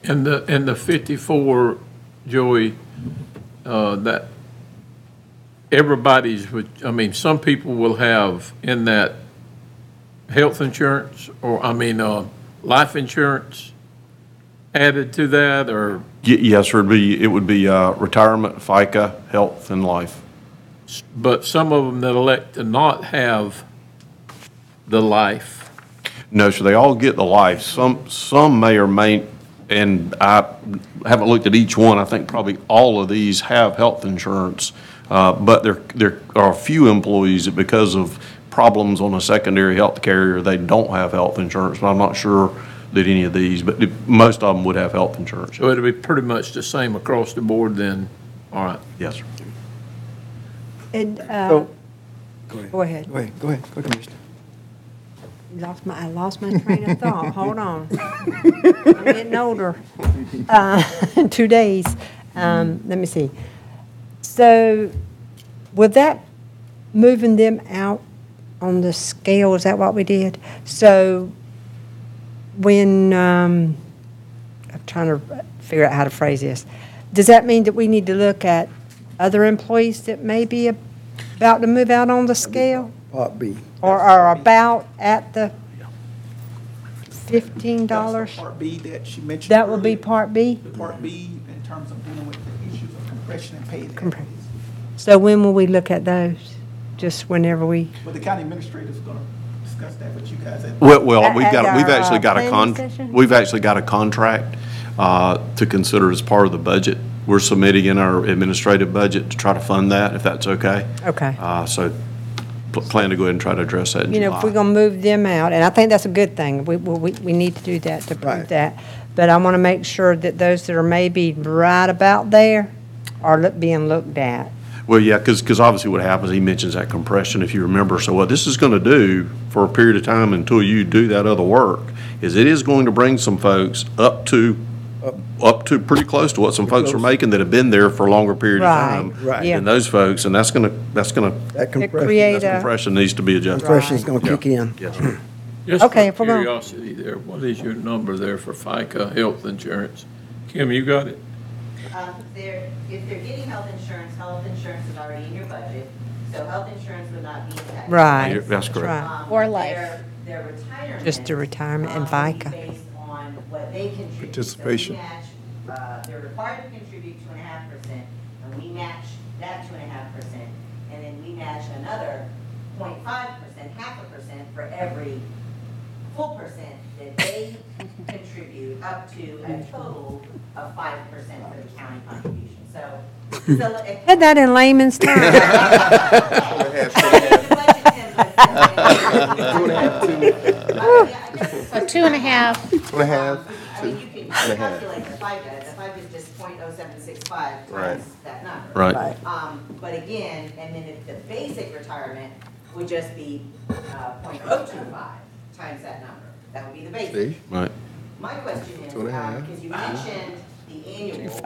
And the, and the 54, Joey, uh, that, everybody's, would- I mean, some people will have in that health insurance, or, I mean, uh, life insurance added to that, or, Y- Yes, sir, it'd be, it would be uh, retirement, FICA, health, and life. but some of them that elect to not have the life. No, so they all get the life. Some, some may or may, and I haven't looked at each one. I think probably all of these have health insurance. Uh, But there, there are a few employees that because of problems on a secondary health carrier, they don't have health insurance. But I'm not sure that any of these, but it- most of them would have health insurance. So it'll be pretty much the same across the board then, all right. Yes, sir. And, uh, So- go ahead. Go ahead, go ahead, go Commissioner. Lost my, I lost my train of thought. Hold on. I'm getting older. Uh, in two days. Um, let me see. So, with that, moving them out on the scale, is that what we did? So, when, um, I'm trying to figure out how to phrase this. Does that mean that we need to look at other employees that may be about to move out on the scale? Part B. Or are about at the fifteen dollars? The Part B that she mentioned. That would be earlier. part B? The Part B in terms of dealing with the issues of compression and pay. Compre- So when will we look at those? Just whenever we, But the county administrator's gonna discuss that with you guys at. Well, well, At- we've at got, we've our, actually uh, got a planning con, session? we've actually got a contract uh, to consider as part of the budget. We're submitting in our administrative budget to try to fund that, if that's okay. okay. Uh, So pl- plan to go ahead and try to address that in You know, if we're July. gonna move them out, and I think that's a good thing, we, we, we need to do that to prove Right. that. But I wanna make sure that those that are maybe right about there are look- being looked at. Well, yeah, because, obviously what happens, he mentions that compression, if you remember. So what this is going to do for a period of time until you do that other work, is it is going to bring some folks up to, up to pretty close to what some folks are making that have been there for a longer period of Right, time. right. Yeah. And those folks, and that's going to, that's going to, That compression, create that a, compression needs to be adjusted. compression's gonna kick in. Yes, sir. Just Okay, if for we're gonna- curiosity there, what is your number there for FICA health insurance? Kim, you got it? Um, They're, if they're getting health insurance, health insurance is already in your budget, so health insurance would not be impacted. right. That's correct. right. Um, Or life. Their, their retirement. Just the retirement and um, will be FICA. Based on what they contribute. So we Participation. match, uh, They're required to contribute two and a half percent, and we match that two and a half percent, and then we match another 0.5 percent, half a percent for every full percent that they contribute up to a total of five percent for the county contribution, so. so if- Said that in layman's terms. So two and a half, Two and a half. I mean, you can calculate the FICA, the FICA is just point oh seven six five Right. times that number. Right. Um, but again, and then if the basic retirement would just be, uh, point oh two five times that number, that would be the basic. See? Right. My question is, Two and a half. um, because you mentioned the annual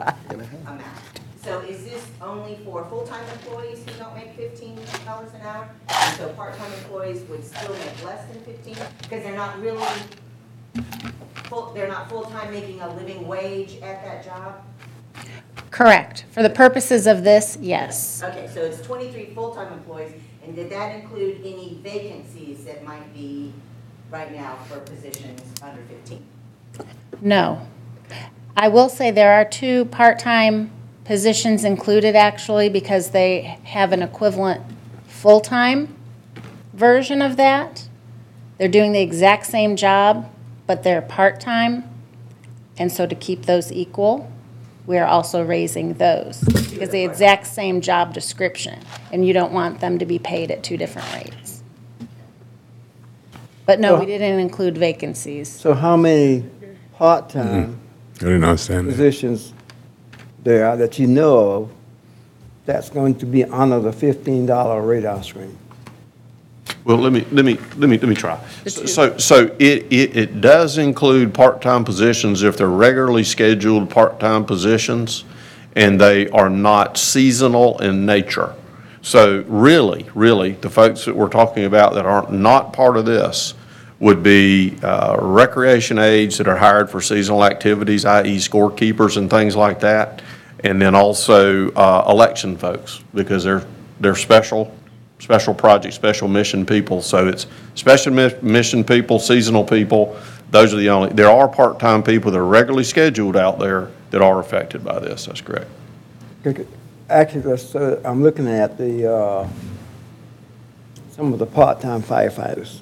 amount. So is this only for full-time employees who don't make fifteen dollars an hour? And so part-time employees would still make less than fifteen? Because they're not really, full, they're not full-time making a living wage at that job? correct. For the purposes of this, yes. Okay, so it's twenty-three full-time employees, and did that include any vacancies that might be right now for positions under fifteen? No. I will say there are two part-time positions included actually because they have an equivalent full-time version of that. They're doing the exact same job, but they're part-time. And so to keep those equal, we're also raising those. Because the exact same job description, and you don't want them to be paid at two different rates. But no, we didn't include vacancies. So how many part-time mm-hmm. I didn't understand that. positions there that you know of that's going to be under the fifteen dollar radar screen? Well, let me, let me, let me, let me try. So, so it, it, it does include part-time positions if they're regularly scheduled part-time positions and they are not seasonal in nature. So really, really, the folks that we're talking about that aren't not part of this would be uh, recreation aides that are hired for seasonal activities, i.e. scorekeepers and things like that. And then also uh, election folks, because they're, they're special, special project, special mission people. So it's special mi- mission people, seasonal people, those are the only, there are part-time people that are regularly scheduled out there that are affected by this, that's correct. Okay, Actually, uh, I'm looking at the, uh, some of the part-time firefighters.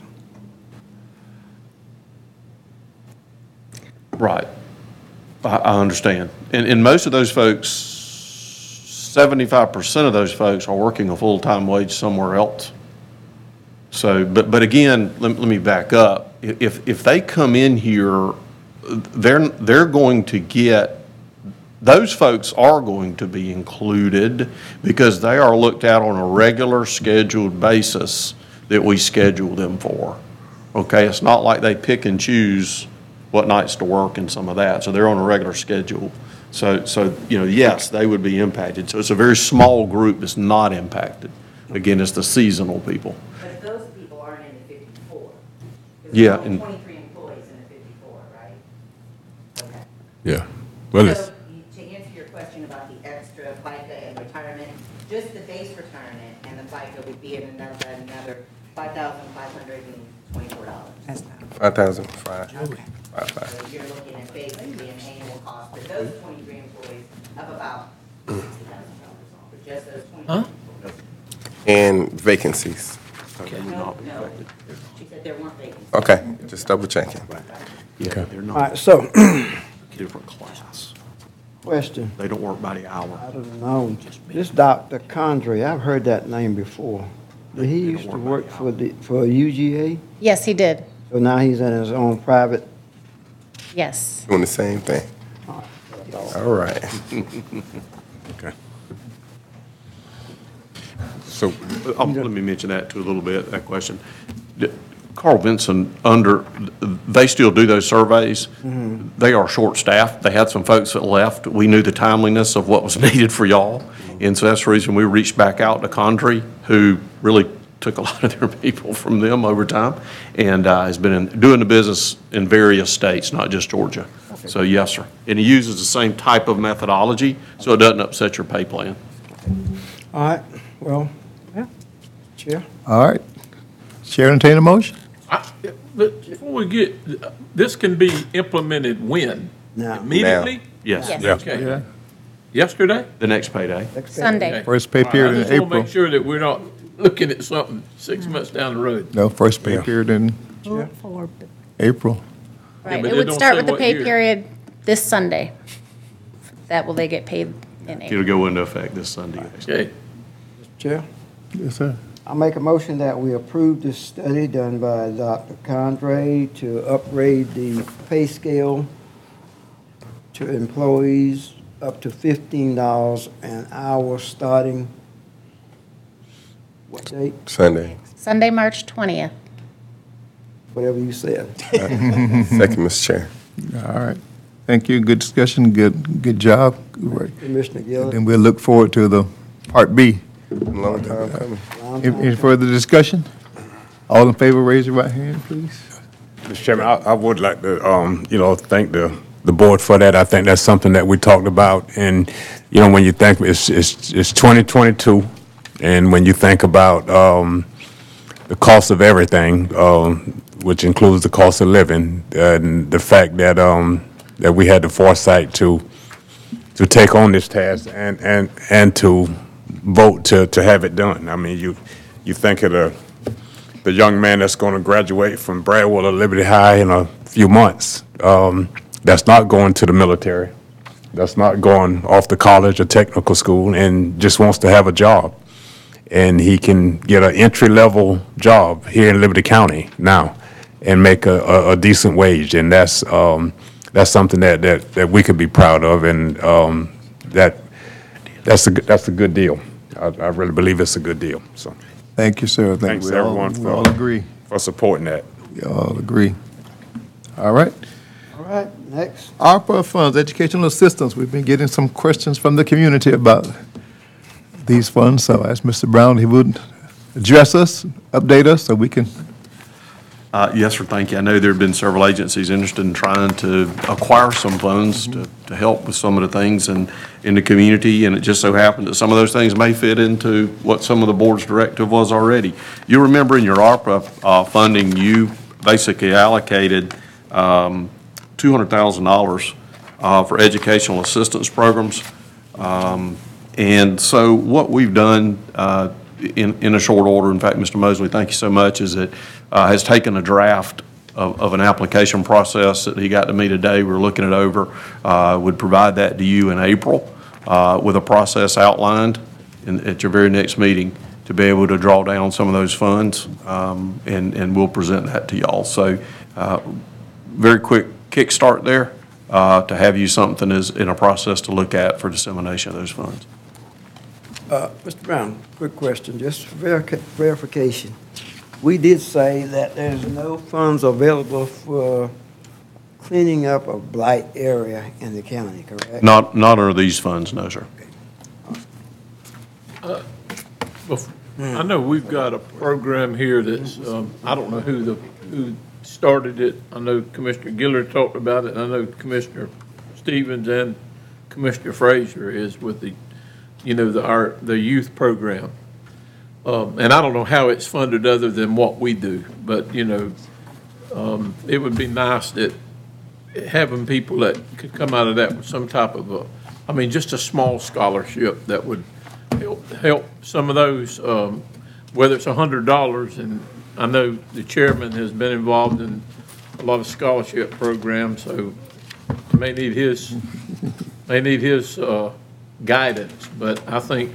Right. I, I understand. And, and most of those folks, seventy-five percent of those folks are working a full-time wage somewhere else. So, but, but again, let, let me back up. If, if they come in here, they're, they're going to get, those folks are going to be included because they are looked at on a regular scheduled basis that we schedule them for. Okay, it's not like they pick and choose what nights to work and some of that, so they're on a regular schedule. So, so, you know, yes, they would be impacted. So it's a very small group that's not impacted. Again, it's the seasonal people. But those people aren't in the fifty-four. 'Cause Yeah, there's and- Twenty-three employees in the fifty-four, right? Okay. Yeah. Well, it's, So, you- to answer your question about the extra FICA and retirement, just the base retirement and the FICA would be in another, another five thousand five hundred and twenty-four dollars. Five thousand five. Five, So you're looking at basically an annual cost for those twenty-three employees of about sixty thousand dollars, for just those twenty-three Huh? And vacancies. No, no, she said there weren't vacancies. Okay, just double checking. Yeah, they're All not right, so, different class. question, They don't work by the hour. I don't know, this Dr. Condrey, I've heard that name before. Did he used to work for the, for UGA? Yes, he did. So now he's in his own private, Yes. Doing the same thing. All right. okay. So, Uh, Let me mention that too a little bit, that question. D- Carl Vinson, under, they still do those surveys. They are short-staffed. They had some folks that left. We knew the timeliness of what was needed for y'all. And so that's the reason we reached back out to Condrey, who really took a lot of their people from them over time, and uh, has been in- doing the business in various states, not just Georgia. So, yes, sir. And he uses the same type of methodology, so it doesn't upset your pay plan. all right, well, yeah, Chair? All right. Chair, entertain a motion? I- But before we get, this can be implemented when? Now. Immediately? Yes. Yes. yeah. Okay. Yesterday? The next payday. Sunday. First pay period I in just want to April. make sure that we're not looking at something six mm. months down the road. No, first pay Yeah. period in April. Right, but it they would don't start say with the what pay year. period this Sunday. That will they get paid in April. It'll go into effect this Sunday. actually. Okay. Chair? Yes, sir. I make a motion that we approve this study done by Dr. Condrey to upgrade the pay scale to employees up to fifteen dollars an hour starting, what date? Sunday. Sunday, March 20th. Whatever you said. Second, Mr. Chair. All right. Thank you. Good discussion. Good, good job. Good work. Commissioner Gilliard? And we'll look forward to the Part B. Long time coming. Long Any any further discussion? All in favor, raise your right hand, please. Mr. Chairman, I, I would like to, um, you know, thank the, the board for that. I think that's something that we talked about. And, you know, when you think, it's, it's, it's 2022, and when you think about, um, the cost of everything, um, which includes the cost of living, and the fact that, um, that we had the foresight to, to take on this task and, and, and to vote to, to have it done. I mean, you, you think of the, the young man that's going to graduate from Bradwell or Liberty High in a few months, um, that's not going to the military. that's not going off to college or technical school and just wants to have a job. And he can get an entry-level job here in Liberty County now and make a, a, a decent wage. And that's, um, that's something that, that, that we could be proud of and, um, that, that's a, good- that's a good deal. I, I really believe it's a good deal, so. Thank you, sir. I think Thanks, we all- everyone, We for- all agree. For supporting that. We all agree. All right. All right, next. ARPA funds, educational assistance. We've been getting some questions from the community about these funds, so I asked Mr. Brown, he would address us, update us, so we can, Uh, Yes, sir, thank you. I know there have been several agencies interested in trying to acquire some funds to, to help with some of the things in, in the community, and it just so happened that some of those things may fit into what some of the board's directive was already. You remember in your ARPA uh, funding, you basically allocated um, $200,000 uh, for educational assistance programs. Um, And so what we've done uh, in, in a short order, in fact, Mr. Mosley, thank you so much, is it uh, has taken a draft of, of an application process that he got to me today. We're looking it over. Uh, Would provide that to you in April uh, with a process outlined in, at your very next meeting to be able to draw down some of those funds, um, and, and we'll present that to y'all. So uh, very quick kickstart there uh, to have you something as, in a process to look at for dissemination of those funds. Uh, Mr. Brown, quick question, just for verica- verification. We did say that there's no funds available for cleaning up a blight area in the county, correct? Not, not under these funds, no, sir. Bef- I know we've got a program here that's, um, I don't know who the, who started it. I know Commissioner Gilliard talked about it, and I know Commissioner Stevens and Commissioner Frazier is with the, you know, the, our, the youth program. Um, and I don't know how it's funded other than what we do, but, you know, um, it would be nice that having people that could come out of that with some type of a, I mean, just a small scholarship that would help, help some of those, um, whether it's a hundred dollars, and I know the chairman has been involved in a lot of scholarship programs, so may need his, may need his, uh, guidance, but I think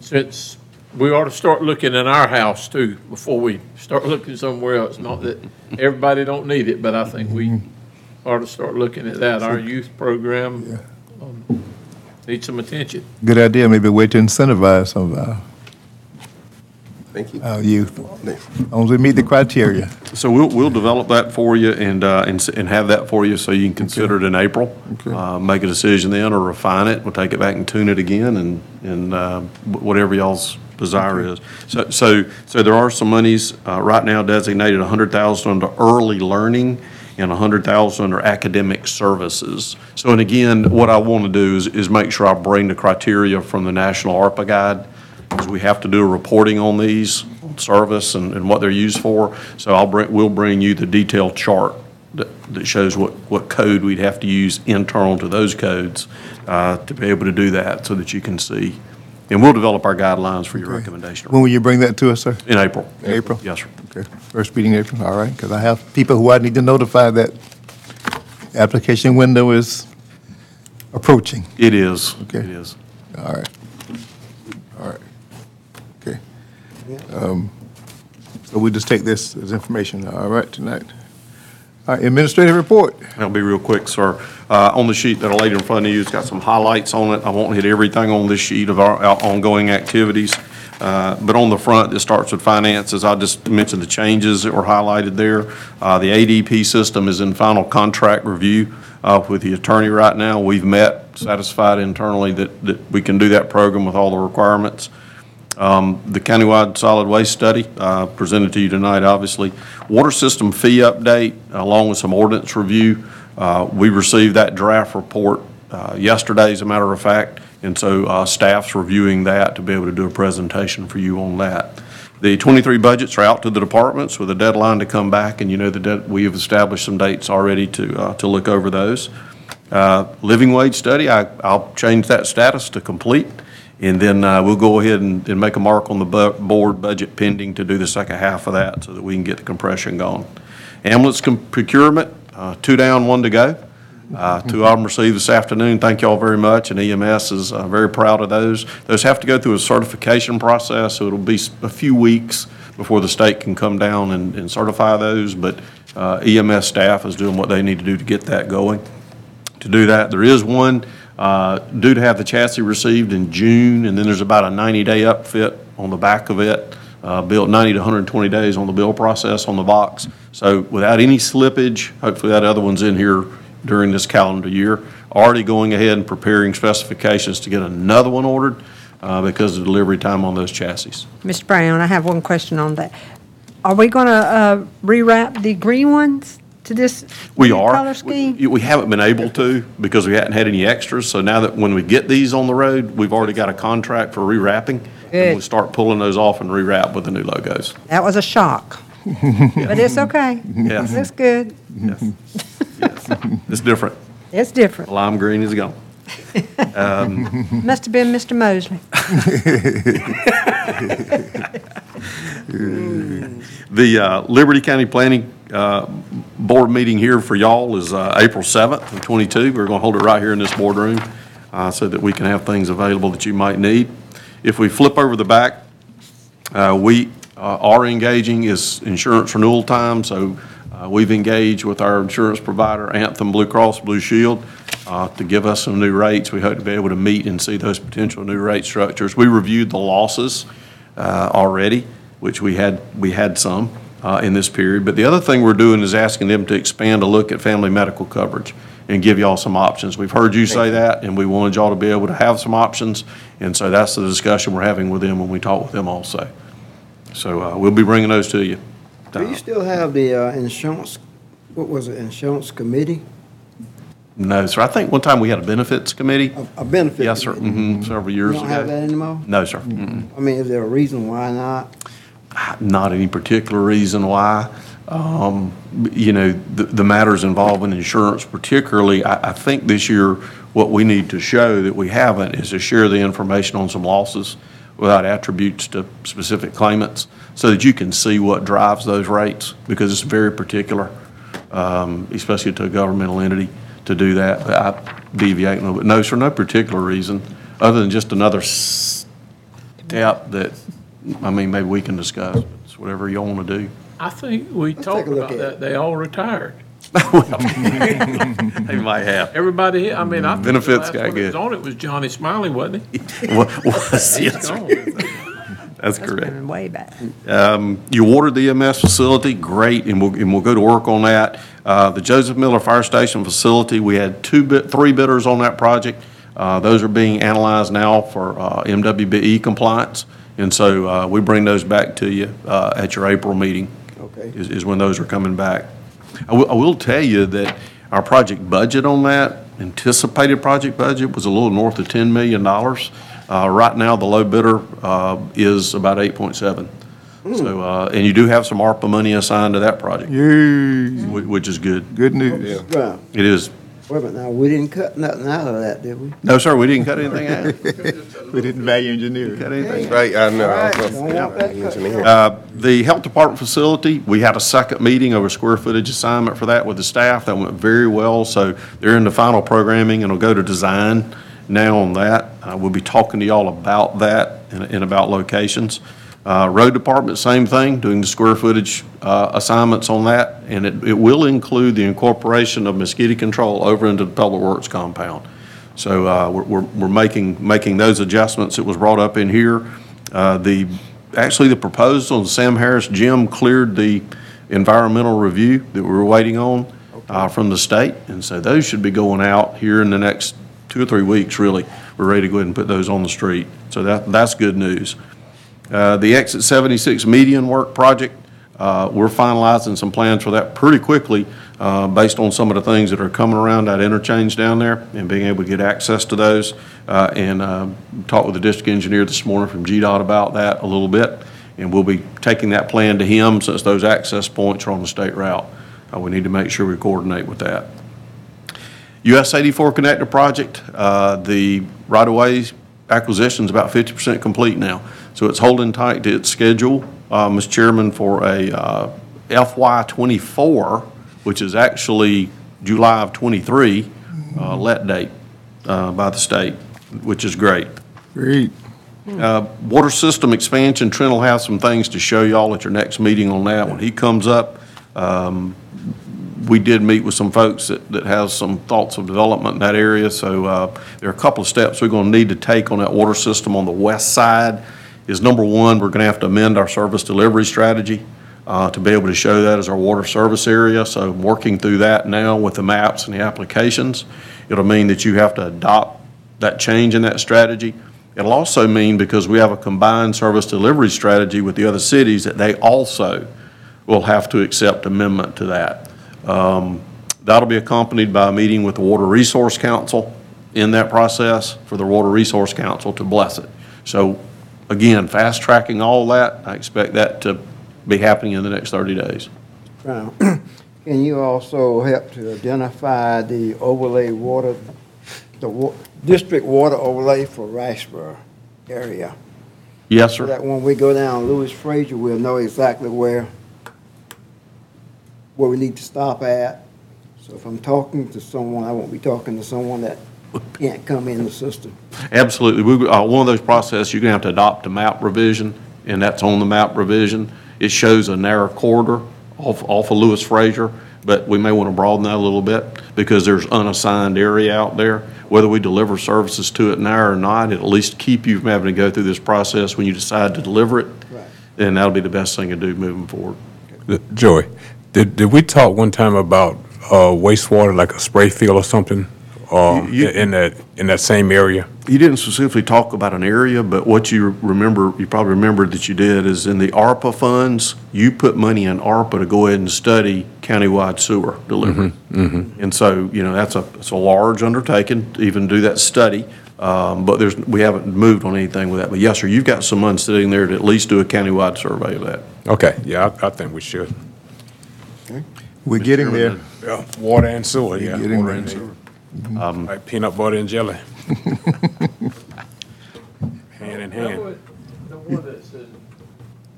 since we ought to start looking in our house too, before we start looking somewhere else. Not that everybody don't need it, but I think we ought to start looking at that. Our youth program um, needs some attention. good idea, maybe a way to incentivize some of our, Thank you. our youth. As long as we meet the criteria. So we'll, we'll develop that for you and, uh, and, s- and have that for you so you can consider it in April. Uh, make a decision then or refine it. We'll take it back and tune it again and, and, uh, wh- whatever y'all's desire is. So, so, so there are some monies, uh, right now designated a hundred thousand under early learning and a hundred thousand under academic services. So, and again, what I want to do is, is make sure I bring the criteria from the National ARPA Guide because we have to do a reporting on these, service and, and what they're used for. So I'll bring, we'll bring you the detailed chart that, that shows what, what code we'd have to use internal to those codes, uh, to be able to do that so that you can see. And we'll develop our guidelines for your recommendation When will you bring that to us, sir? in April. April? Yes, sir. Okay, first meeting in April, all right, because I have people who I need to notify that application window is approaching. It is. Okay. It is. All right. All right. Okay. Um, So we just take this as information, all right, tonight. All right, administrative report. I'll be real quick, sir. Uh, On the sheet that I laid in front of you, it's got some highlights on it. I won't hit everything on this sheet of our our ongoing activities. Uh, But on the front, it starts with finances. I'll just mentioned the changes that were highlighted there. Uh, The ADP system is in final contract review uh, with the attorney right now. We've met, satisfied internally that that we can do that program with all the requirements. Um, The countywide solid waste study, presented to you tonight, obviously. Water system fee update, along with some ordinance review. Uh, We received that draft report uh, yesterday, as a matter of fact, and so uh, staff's reviewing that to be able to do a presentation for you on that. The 23 budgets are out to the departments with a deadline to come back, and you know that we have established some dates already to, to look over those. Living wage study, I, I'll change that status to complete, and then uh, we'll go ahead and, and make a mark on the bu- board budget pending to do the second half of that so that we can get the compression going. Ambulance com- procurement, uh, two down, one to go. Uh, Two of them received this afternoon. Thank you all very much, and EMS is uh, very proud of those. Those have to go through a certification process, so it'll be a few weeks before the state can come down and and certify those, but uh, EMS staff is doing what they need to do to get that going to do that. There is one uh, due to have the chassis received in June, and then there's about a 90-day upfit on the back of it, uh, built 90 to 120 days on the build process on the box. So without any slippage, hopefully that other one's in here during this calendar year. Already going ahead and preparing specifications to get another one ordered uh, because of the delivery time on those chassis. Mr. Brown, I have one question on that. Are we going to rewrap the green ones to this We new are. color scheme? We we haven't been able to because we hadn't had any extras. So now that when we get these on the road, we've already got a contract for rewrapping. And we'll start pulling those off and rewrap with the new logos. That was a shock, but it's okay. Yes. Looks good. Yes. Yes. It's different. It's different. Lime green is gone. Um, Must have been Mr. Mosley. The uh, Liberty County Planning uh, Board meeting here for y'all is uh, April 7th of '22. We're going to hold it right here in this boardroom uh, so that we can have things available that you might need. If we flip over the back, uh, we uh, are engaging is insurance renewal time, so uh, we've engaged with our insurance provider, Anthem Blue Cross Blue Shield, uh, to give us some new rates. We hope to be able to meet and see those potential new rate structures. We reviewed the losses uh, already, which we had, we had some uh, in this period. But the other thing we're doing is asking them to expand a look at family medical coverage and give y'all some options. We've heard you say that, and we wanted y'all to be able to have some options. And so that's the discussion we're having with them when we talk with them also. So uh, we'll be bringing those to you. Do you still have the uh, insurance, what was it, insurance committee? No, sir. I think one time we had a benefits committee. A benefit? Yes, sir. hmm several You years don't have that ago. anymore? No, sir. Mm-mm. I mean, is there a reason why not? Not any particular reason why. Um, You know, the the matters involving insurance particularly, I I think this year, what we need to show that we haven't is to share the information on some losses without attributes to specific claimants, so that you can see what drives those rates, because it's very particular, um, especially to a governmental entity, to do that. But I deviate a little bit. No, sir, no particular reason, other than just another step that, I mean, maybe we can discuss. It's whatever y'all want to do. I think we talked look about at that, they all retired. They might have. Everybody, I mean, I think the Benefits last got one that was good. on it was Johnny Smiley, wasn't he? Wa- was- He's yes, sir. gone. That's That's correct. been way back. Um, You ordered the EMS facility, great, and we'll, and we'll go to work on that. Uh, The Joseph Miller Fire Station facility, we had two bid, three bidders on that project. Uh, Those are being analyzed now for uh, MWBE compliance, and so uh, we bring those back to you uh, at your April meeting. Okay. Is, is when those are coming back. I will, I will tell you that our project budget on that, anticipated project budget, was a little north of $10 million. Uh, Right now, the low bidder uh, is about 8.7. So, uh, and you do have some ARPA money assigned to that project, Yay, whi- which is good. good news. Brown, It is. wait a minute, now, we didn't cut nothing out of that, did we? No, sir, we didn't cut anything out. We didn't value engineer. Cut anything. Right, I know. I was All right, gonna don't want that cut. engineer. Uh, The Health Department facility, we had a second meeting over square footage assignment for that with the staff. That went very well, so they're in the final programming and will go to design now on that. Uh, We'll be talking to y'all about that and and about locations. Uh, Road Department, same thing, doing the square footage uh, assignments on that, and it it will include the incorporation of mosquito control over into the Public Works compound. So uh, we're, we're we're making, making those adjustments. It was brought up in here. Uh, The, actually, the proposal, Sam Harris Gym cleared the environmental review that we were waiting on uh, from the state. And so those should be going out here in the next two or three weeks, really. We're ready to go ahead and put those on the street. So that, that's good news. Uh, The Exit 76 median work project, uh, we're finalizing some plans for that pretty quickly, uh, based on some of the things that are coming around that interchange down there and being able to get access to those. Uh, And uh, talked with the district engineer this morning from GDOT about that a little bit. And we'll be taking that plan to him since those access points are on the state route. Uh, We need to make sure we coordinate with that. US 84 connector project, uh, the right-of-way acquisition's about 50% complete now. So it's holding tight to its schedule, uh, Mr. Chairman, for a uh, FY '24, which is actually July of '23, uh, let date uh, by the state, which is great. Great. Uh, Water system expansion, Trent will have some things to show y'all at your next meeting on that when he comes up. Um, We did meet with some folks that, that has some thoughts of development in that area, so uh, there are a couple of steps we're going to need to take on that water system on the west side. Is number one, we're going to have to amend our service delivery strategy uh, to be able to show that as our water service area. So working through that now with the maps and the applications. It'll mean that you have to adopt that change in that strategy. It'll also mean, because we have a combined service delivery strategy with the other cities, that they also will have to accept amendment to that. Um, That'll be accompanied by a meeting with the Water Resource Council in that process for the Water Resource Council to bless it. So again, fast tracking all that, I expect that to be happening in the next 30 days. Brown, Can you also help to identify the overlay water, the wa, district water overlay for Riceboro area? Yes, So sir. that when we go down Lewis Frazier, we'll know exactly where, where we need to stop at. So if I'm talking to someone, I won't be talking to someone that can't come in the system. Absolutely. We, uh, one of those processes, you're gonna have to adopt a map revision, and that's on the map revision. It shows a narrow corridor off, off of Lewis Frazier, but we may want to broaden that a little bit because there's unassigned area out there. Whether we deliver services to it now or not, it'll at least keep you from having to go through this process when you decide to deliver it. Right. And that'll be the best thing to do moving forward. Joey, did, did we talk one time about uh, wastewater, like a spray field or something? Uh, You- you- in that, in that same area? You didn't specifically talk about an area, but what you remember, you probably remember that you did, is in the ARPA funds, you put money in ARPA to go ahead and study countywide sewer delivery. And so, you know, that's a, it's a large undertaking to even do that study, um, but there's, we haven't moved on anything with that. But yes, sir, you've got some money sitting there to at least do a countywide survey of that. Okay, yeah, I, I think we should. We're getting there. Yeah, water and sewer, yeah. getting water there. and sewer. Like peanut butter and jelly. Hand in That hand. one- The one that says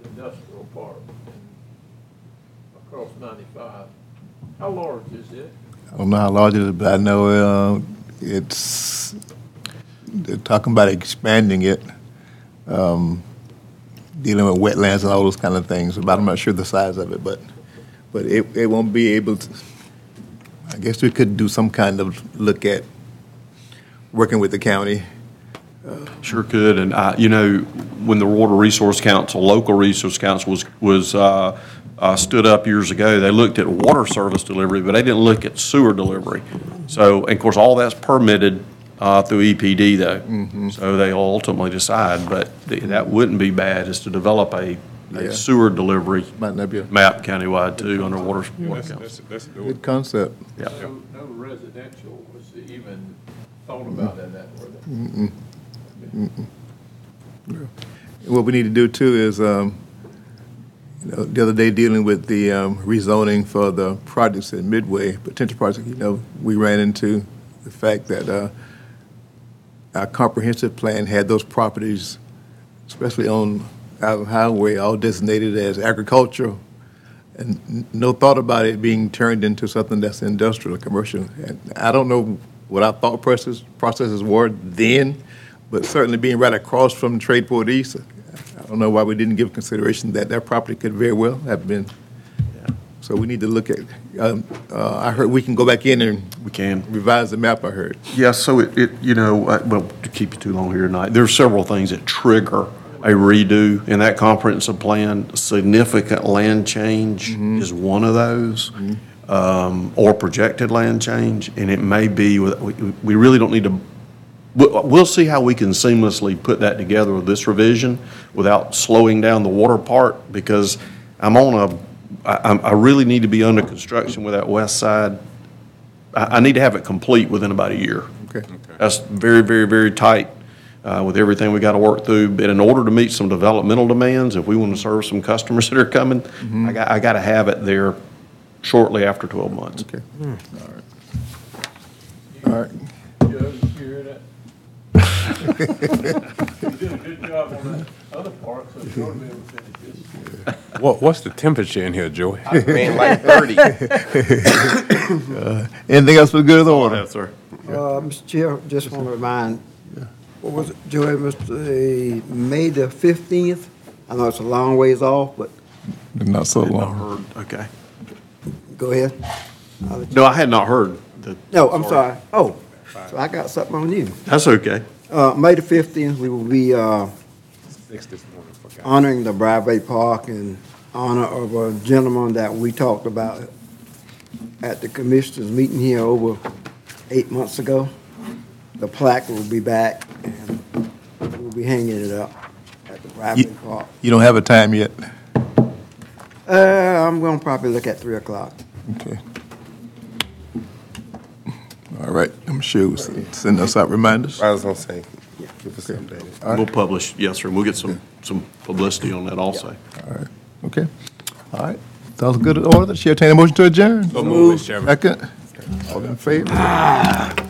industrial park across ninety-five, how large is it? I don't know how large it is, but I know uh, it's, they're talking about expanding it, um, dealing with wetlands and all those kind of things, but I'm not sure the size of it, but, but it, it won't be able to, I guess we could do some kind of look at working with the county. Sure could, and I, you know, when the Water Resource Council, local resource council was, was, uh, uh, stood up years ago, they looked at water service delivery, but they didn't look at sewer delivery. So, and of course, all that's permitted, uh, through EPD though. So they'll ultimately decide, but th- that wouldn't be bad, is to develop a, Yeah. sewer delivery Might not be a map countywide too, underwater water Let's, council. let's, let's do it. good concept. Yeah. No, no residential was even thought about in that, were. What we need to do too is, um, you know, the other day dealing with the um, rezoning for the projects at Midway, potential projects, you know, we ran into the fact that uh, our comprehensive plan had those properties, especially on our highway, all designated as agricultural, and n- no thought about it being turned into something that's industrial or commercial. And I don't know what our thought process, processes were then, but certainly being right across from Tradeport East, I don't know why we didn't give consideration that that property could very well have been. So we need to look at, um, uh, I heard we can go back in and We can. revise the map, I heard. Yeah, so it, it, you know, uh, well, to keep you too long here tonight, there are several things that trigger a redo in that comprehensive plan. Significant land change is one of those, um, or projected land change, and it may be, with- we, we really don't need to, we'll, we'll see how we can seamlessly put that together with this revision without slowing down the water part, because I'm on a, I, I'm- I really need to be under construction with that west side I, I need to have it complete within about a year. Okay. That's very, very, very tight uh, with everything we got to work through. But in order to meet some developmental demands, if we want to serve some customers that are coming, I got, I got to have it there shortly after 12 months. Okay. All right. Joe, you hear that? You did a good job on that other part, so you're gonna be able to finish this. What, what's the temperature in here, Joey? Man, like 30. Uh, Anything else for the good of the order? sir. Uh, Mr. Chair, just want to remind, what was it, Joey, Mr., the May the fifteenth? I know it's a long ways off, but Not so Had not long. heard, okay. go ahead. I'll let you- No, I had not heard. the- No, I'm sorry. Oh, so I got something on you. That's okay. Uh, May the fifteenth, we will be, uh, honoring the Bradway Park in honor of a gentleman that we talked about at the commissioners meeting here over eight months ago. The plaque will be back and we'll be hanging it up at the Bradway Ye- Park. You don't have a time yet? Uh, I'm gonna probably look at three o'clock. Okay. All right, I'm sure we'll send us out reminders. I was gonna say, keep us updated. All right. We'll publish, yes, sir, and we'll get some, some publicity on that also. All right, okay. All right, sounds good in order. Chair, entertain a motion to adjourn. So moved, Mr. Chairman. Second. All in favor?